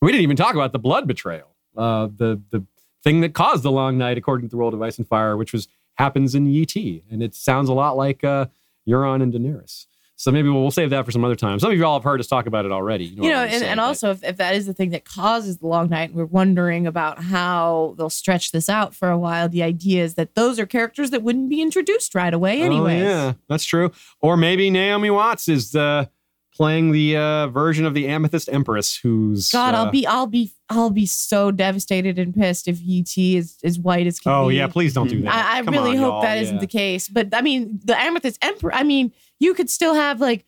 We didn't even talk about the blood betrayal, uh, the the thing that caused the long night, according to the world of Ice and Fire, which was happens in Yi Ti, and it sounds a lot like uh, Euron and Daenerys. So maybe we'll, we'll save that for some other time. Some of you all have heard us talk about it already. You know, what I'm and, saying, and also if, if that is the thing that causes the long night, and we're wondering about how they'll stretch this out for a while. The idea is that those are characters that wouldn't be introduced right away, anyways. Oh, yeah, that's true. Or maybe Naomi Watts is uh, playing the uh, version of the Amethyst Empress, who's God, uh, I'll be, I'll be, I'll be so devastated and pissed if Yi Ti is as white as can Oh be. yeah, please don't do that. I, I really on, hope that not the case. But I mean, the Amethyst Emperor. I mean, you could still have like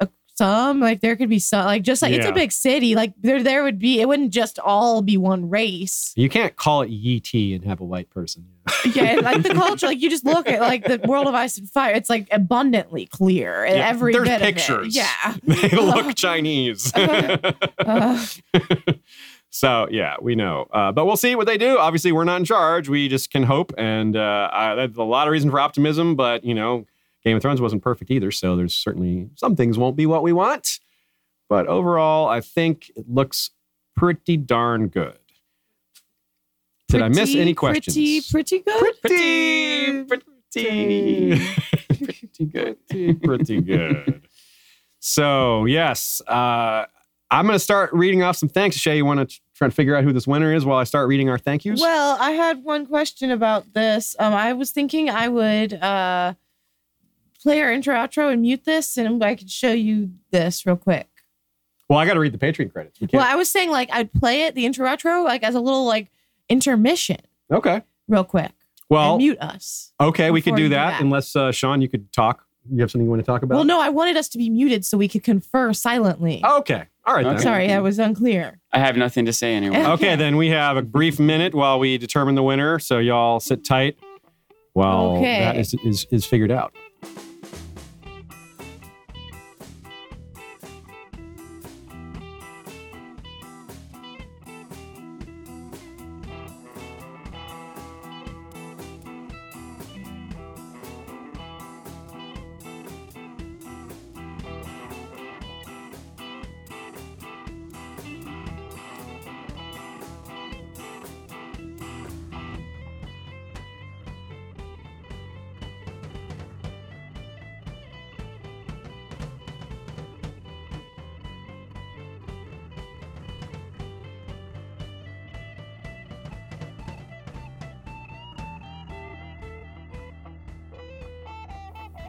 a, some, like there could be some, like just like it's Yeah. a big city. Like there, there would be. It wouldn't just all be one race. You can't call it Yi Ti and have a white person. Yeah, like the culture, like you just look at like the world of ice and fire. It's like abundantly clear. Yeah, every there's bit pictures. Of it. Yeah. they look Chinese. Uh, so yeah, we know, uh, but we'll see what they do. Obviously, we're not in charge. We just can hope, and uh, I, that's a lot of reason for optimism. But you know, Game of Thrones wasn't perfect either, so there's certainly some things won't be what we want. But overall, I think it looks pretty darn good. Did I miss any questions? Pretty, pretty good. Pretty, pretty, pretty good. pretty, pretty good. So yes, uh, I'm going to start reading off some thanks. Shay, you want to try and figure out who this winner is while I start reading our thank yous? Well, I had one question about this. Um, I was thinking I would uh play our intro outro and mute this, and I could show you this real quick. Well, I got to read the Patreon credits. We. Well, I was saying like I'd play it the intro outro like as a little like intermission, okay. real quick, Well, and mute us. okay, we could do you do that, that. unless uh, Sean, you could talk. You have something you want to talk about? Well, no, I wanted us to be muted so we could confer silently. Okay. All right. Okay. Sorry, that was unclear. I have nothing to say anyway. Okay, then we have a brief minute while we determine the winner. So y'all sit tight while Okay. that is, is, is figured out.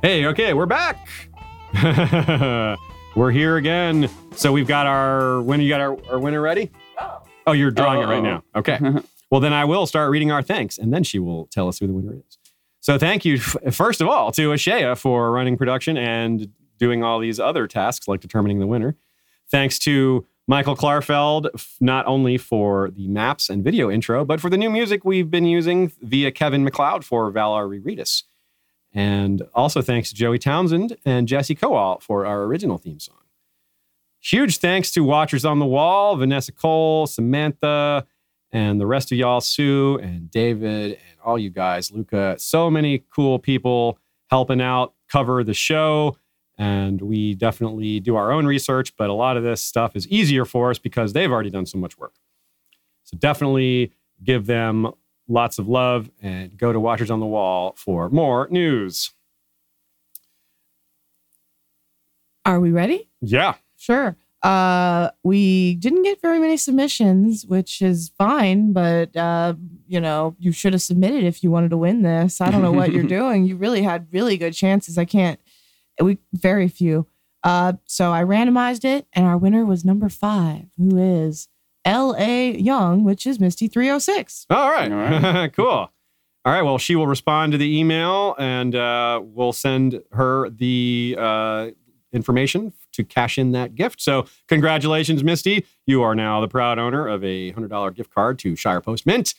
Hey, okay, we're back. we're here again. So we've got our winner. You got our, our winner ready? Oh, Oh, you're drawing it right Oh. now. Okay. well, then I will start reading our thanks, and then she will tell us who the winner is. So thank you, first of all, to Ashea for running production and doing all these other tasks like determining the winner. Thanks to Michael Klarfeld, not only for the maps and video intro, but for the new music we've been using via Kevin MacLeod for Valar Rereadus. And also thanks to Joey Townsend and Jesse Kowal for our original theme song. Huge thanks to Watchers on the Wall, Vanessa Cole, Samantha, and the rest of y'all, Sue and David, and all you guys, Luca. So many cool people helping out cover the show. And we definitely do our own research, but a lot of this stuff is easier for us because they've already done so much work. So definitely give them lots of love and go to Watchers on the Wall for more news. Are we ready? Yeah. Sure. Uh, we didn't get very many submissions, which is fine, but uh, you know, you should have submitted if you wanted to win this. I don't know what you're doing. You really had really good chances. I can't. We very few. Uh, so I randomized it, and our winner was number five, who is L.A. Young, which is Misty 306. All right. All right. cool. All right. Well, she will respond to the email and uh, we'll send her the uh, information to cash in that gift. So, congratulations, Misty. You are now the proud owner of a $100 gift card to Shire Post Mint.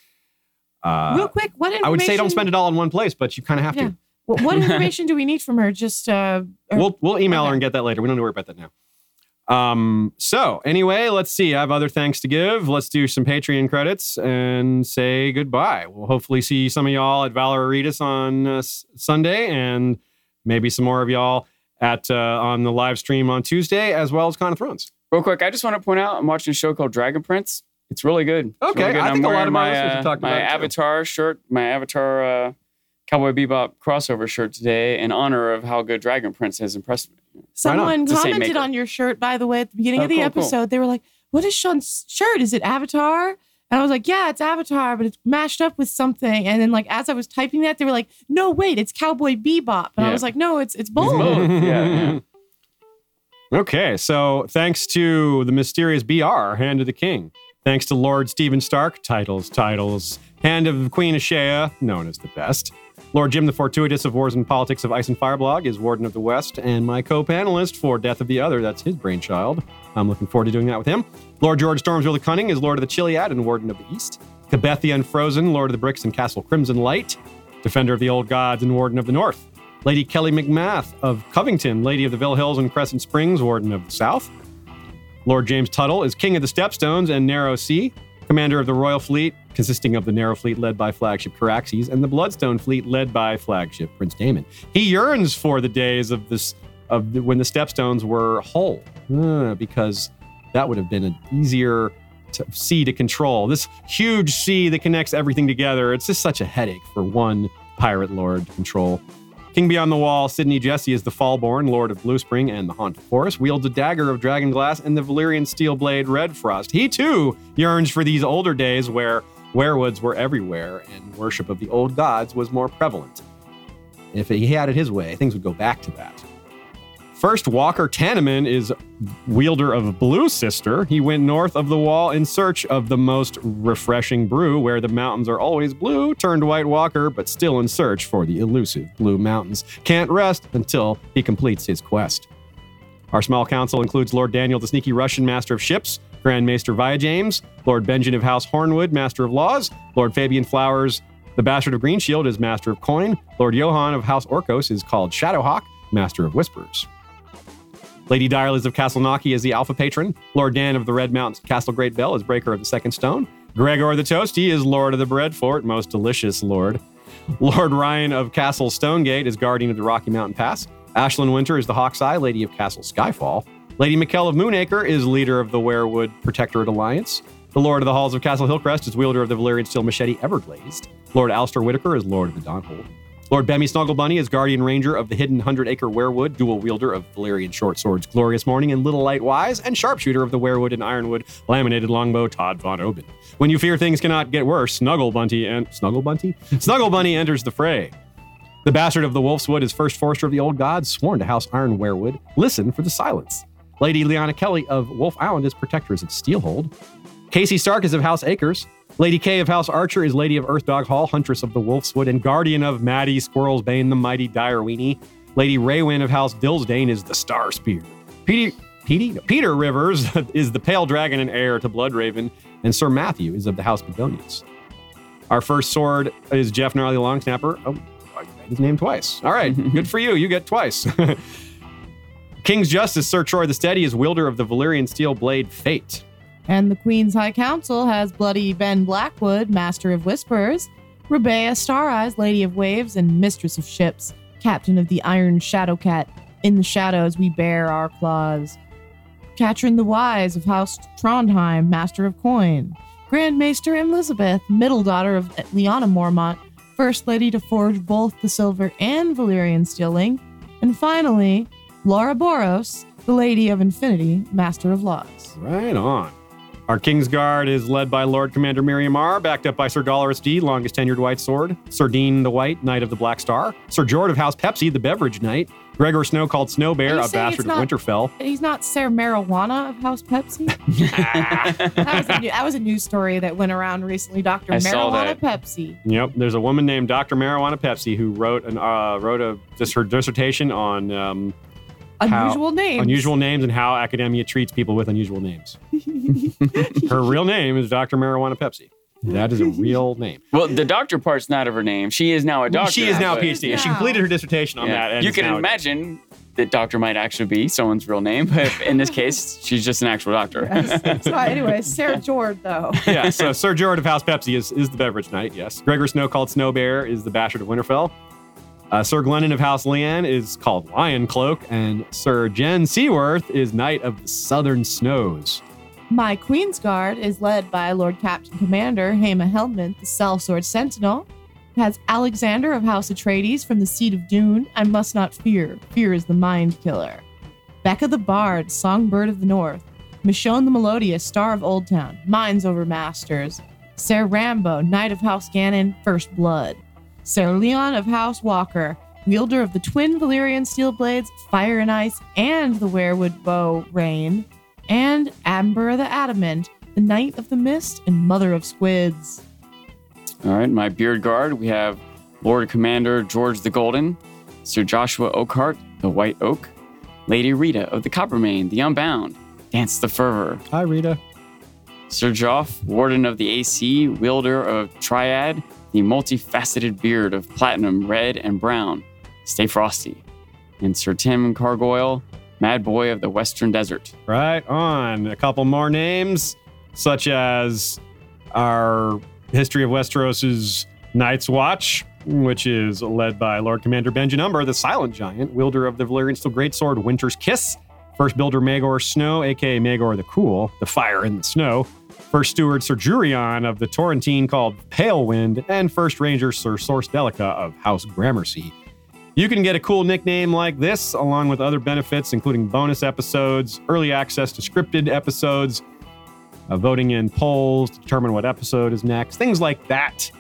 Uh, Real quick, what information? I would say don't spend it all in one place, but you kind of have Yeah. to. What, what information do we need from her? Just uh, or- We'll we'll email her and get that later. We don't need to worry about that now. Um, so anyway, let's see. I have other thanks to give. Let's do some Patreon credits and say goodbye. We'll hopefully see some of y'all at Valor Readus on uh, Sunday and maybe some more of y'all at uh, on the live stream on Tuesday as well as Con of Thrones. Real quick, I just want to point out I'm watching a show called Dragon Prince. It's really good. It's Okay, really good. I I'm think a lot of my uh, my about it, too. Avatar shirt, my Avatar uh, Cowboy Bebop crossover shirt today in honor of how good Dragon Prince has impressed me. Someone It's the commented on your shirt, by the way, at the beginning Oh, of the cool, cool. episode. They were like, What is Sean's shirt? Is it Avatar? And I was like, Yeah, it's Avatar, but it's mashed up with something. And then, like, as I was typing that, they were like, No, wait, it's Cowboy Bebop. And I was like, No, it's it's both. both. Yeah, yeah. Okay, so thanks to the mysterious BR, Hand of the King. Thanks to Lord Stephen Stark, titles, titles. Hand of Queen Ashea, known as the best. Lord Jim the Fortuitous of Wars and Politics of Ice and Fire blog is Warden of the West, and my co panelist for Death of the Other, that's his brainchild. I'm looking forward to doing that with him. Lord George Stormsville the Cunning is Lord of the Chiliad and Warden of the East. Cabethia Unfrozen, Lord of the Bricks and Castle Crimson Light. Defender of the Old Gods and Warden of the North. Lady Kelly McMath of Covington, Lady of the Ville Hills and Crescent Springs, Warden of the South. Lord James Tuttle is King of the Stepstones and Narrow Sea, Commander of the Royal Fleet, consisting of the Narrow Fleet led by flagship Caraxes and the Bloodstone Fleet led by flagship Prince Daemon. He yearns for the days of this of the, when the Stepstones were whole, uh, because that would have been an easier to, sea to control. This huge sea that connects everything together. It's just such a headache for one pirate lord to control. King Beyond the Wall, Sidney Jesse is the Fallborn, Lord of Blue Spring and the Haunted Forest, wields a dagger of dragon glass and the Valyrian steel blade Red Frost. He too yearns for these older days where weirwoods were everywhere and worship of the old gods was more prevalent. If he had it his way, things would go back to that. First, Walker Tanneman is wielder of Blue Sister. He went north of the wall in search of the most refreshing brew, where the mountains are always blue, turned White Walker, but still in search for the elusive Blue Mountains. Can't rest until he completes his quest. Our small council includes Lord Daniel, the sneaky Russian master of ships, Grand Maester Via James, Lord Benjamin of House Hornwood, master of laws, Lord Fabian Flowers, the bastard of Greenshield, is master of coin, Lord Johann of House Orcos is called Shadowhawk, master of whispers. Lady Direliz of Castle Naki is the Alpha Patron. Lord Dan of the Red Mountains Castle Great Bell is Breaker of the Second Stone. Gregor the Toasty is Lord of the Bread Fort, most delicious Lord. Lord Ryan of Castle Stonegate is Guardian of the Rocky Mountain Pass. Ashlyn Winter is the Hawk's Eye, Lady of Castle Skyfall. Lady Mikkel of Moonacre is leader of the Weirwood Protectorate Alliance. The Lord of the Halls of Castle Hillcrest is wielder of the Valyrian Steel Machete Everglazed. Lord Alistair Whitaker is Lord of the Dawnhold. Lord Bemmy Snugglebunny is Guardian Ranger of the Hidden Hundred Acre Weirwood, dual wielder of Valyrian short swords Glorious Morning and Little Light Wise, and sharpshooter of the Weirwood and Ironwood laminated longbow Todd Von Oben. When you fear things cannot get worse, Snuggle Bunty and Snuggle Bunty? Snuggle Bunny enters the fray. The bastard of the Wolf's Wood is first forester of the old gods, sworn to House Iron Weirwood. Listen for the silence. Lady Liana Kelly of Wolf Island is protectress of Steelhold. Casey Stark is of House Acres. Lady Kay of House Archer is Lady of Earthdog Hall, Huntress of the Wolfswood, and Guardian of Maddie Squirrel's Bane, the mighty Direweenie. Lady Raywin of House Dillsdane is the Star Spear. Petey, Petey? No, Peter Rivers is the Pale Dragon and heir to Bloodraven, and Sir Matthew is of the House Begonias. Our first sword is Jeff Gnarly Longsnapper. Oh, I read his name twice. All right, good for you. You get twice. King's Justice Sir Troy the Steady is wielder of the Valyrian steel blade Fate. And the Queen's High Council has Bloody Ben Blackwood, Master of Whispers, Rebea Star Eyes, Lady of Waves, and Mistress of Ships, Captain of the Iron Shadow Cat. In the shadows we bear our claws. Katrin the Wise of House Trondheim, Master of Coin. Grand Maester Elizabeth, middle daughter of Liana Mormont, First Lady to forge both the silver and Valyrian steel link. And finally, Laura Boros, the Lady of Infinity, Master of Laws. Right on. Our King's Guard is led by Lord Commander Miriam R, backed up by Sir Dolorous D, longest tenured White Sword, Sir Dean the White, Knight of the Black Star, Sir Jord of House Pepsi, the Beverage Knight, Gregor Snow called Snow Bear, a saying it's bastard of Winterfell. He's not Sir Marijuana of House Pepsi. that, was a new, that was a news story that went around recently. Doctor I saw Marijuana that. Pepsi. Yep, there's a woman named Dr. Marijuana Pepsi who wrote an uh, wrote a just her dissertation on um, How- Unusual name. unusual names and how academia treats people with unusual names. her real name is Dr. Marijuana Pepsi. That is a real name. Well, the doctor part's not of her name. She is now a doctor. she is now a PhD. and She completed her dissertation on Yeah. that. and You can imagine that doctor might actually be someone's real name, but in this case, she's just an actual doctor. so anyway, Sarah Jord though. yeah, so Sir Jord of House Pepsi is, is the beverage knight, yes. Gregor Snow called Snow Bear is the bastard of Winterfell. Uh, Sir Glennon of House Leanne is called Lion Cloak, and Sir Jen Seaworth is Knight of the Southern Snows. My Queen's Guard is led by Lord Captain Commander Hema Helmut, the Sellsword Sentinel. It has Alexander of House Atreides from the Seat of Dune. I must not fear. Fear is the mind killer. Becca the Bard, Songbird of the North. Michonne the Melodious, Star of Oldtown. Minds over Masters. Sir Rambo, Knight of House Gannon, First Blood. Sir Leon of House Walker, wielder of the twin Valyrian steel blades, Fire and Ice, and the Weirwood Bow Rain and Amber the Adamant, the Knight of the Mist and Mother of Squids. All right, my beard guard, we have Lord Commander George the Golden, Sir Joshua Oakhart, the White Oak, Lady Rita of the Coppermane, the Unbound, Dance the Fervor, Hi, Rita. Sir Joff, Warden of the AC, wielder of Triad, the multifaceted beard of Platinum, Red, and Brown, Stay Frosty, and Sir Tim Cargoyle, Mad Boy of the Western Desert. Right on. A couple more names, such as our History of Westeros's Night's Watch, which is led by Lord Commander Benjen Umber, the Silent Giant, wielder of the Valyrian Steel Greatsword Winter's Kiss. First builder Magor Snow, aka Magor the Cool, the Fire in the Snow. First steward Sir Jurion of the Torrentine called Pale Wind, and first ranger Sir Source Delica of House Gramercy. You can get a cool nickname like this, along with other benefits, including bonus episodes, early access to scripted episodes, uh, voting in polls to determine what episode is next, things like that.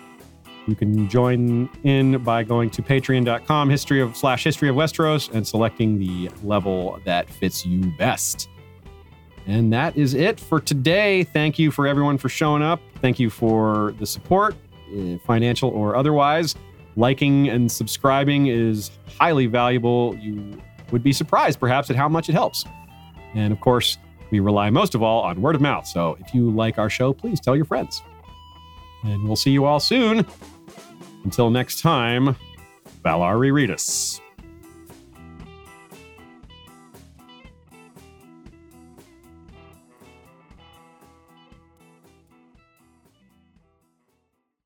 You can join in by going to patreon.com history of slash history of Westeros and selecting the level that fits you best. And that is it for today. Thank you for everyone for showing up. Thank you for the support, eh, financial or otherwise. Liking and subscribing is highly valuable. You would be surprised, perhaps, at how much it helps. And of course, we rely most of all on word of mouth. So if you like our show, please tell your friends. And we'll see you all soon. Until next time, Valar Reread us.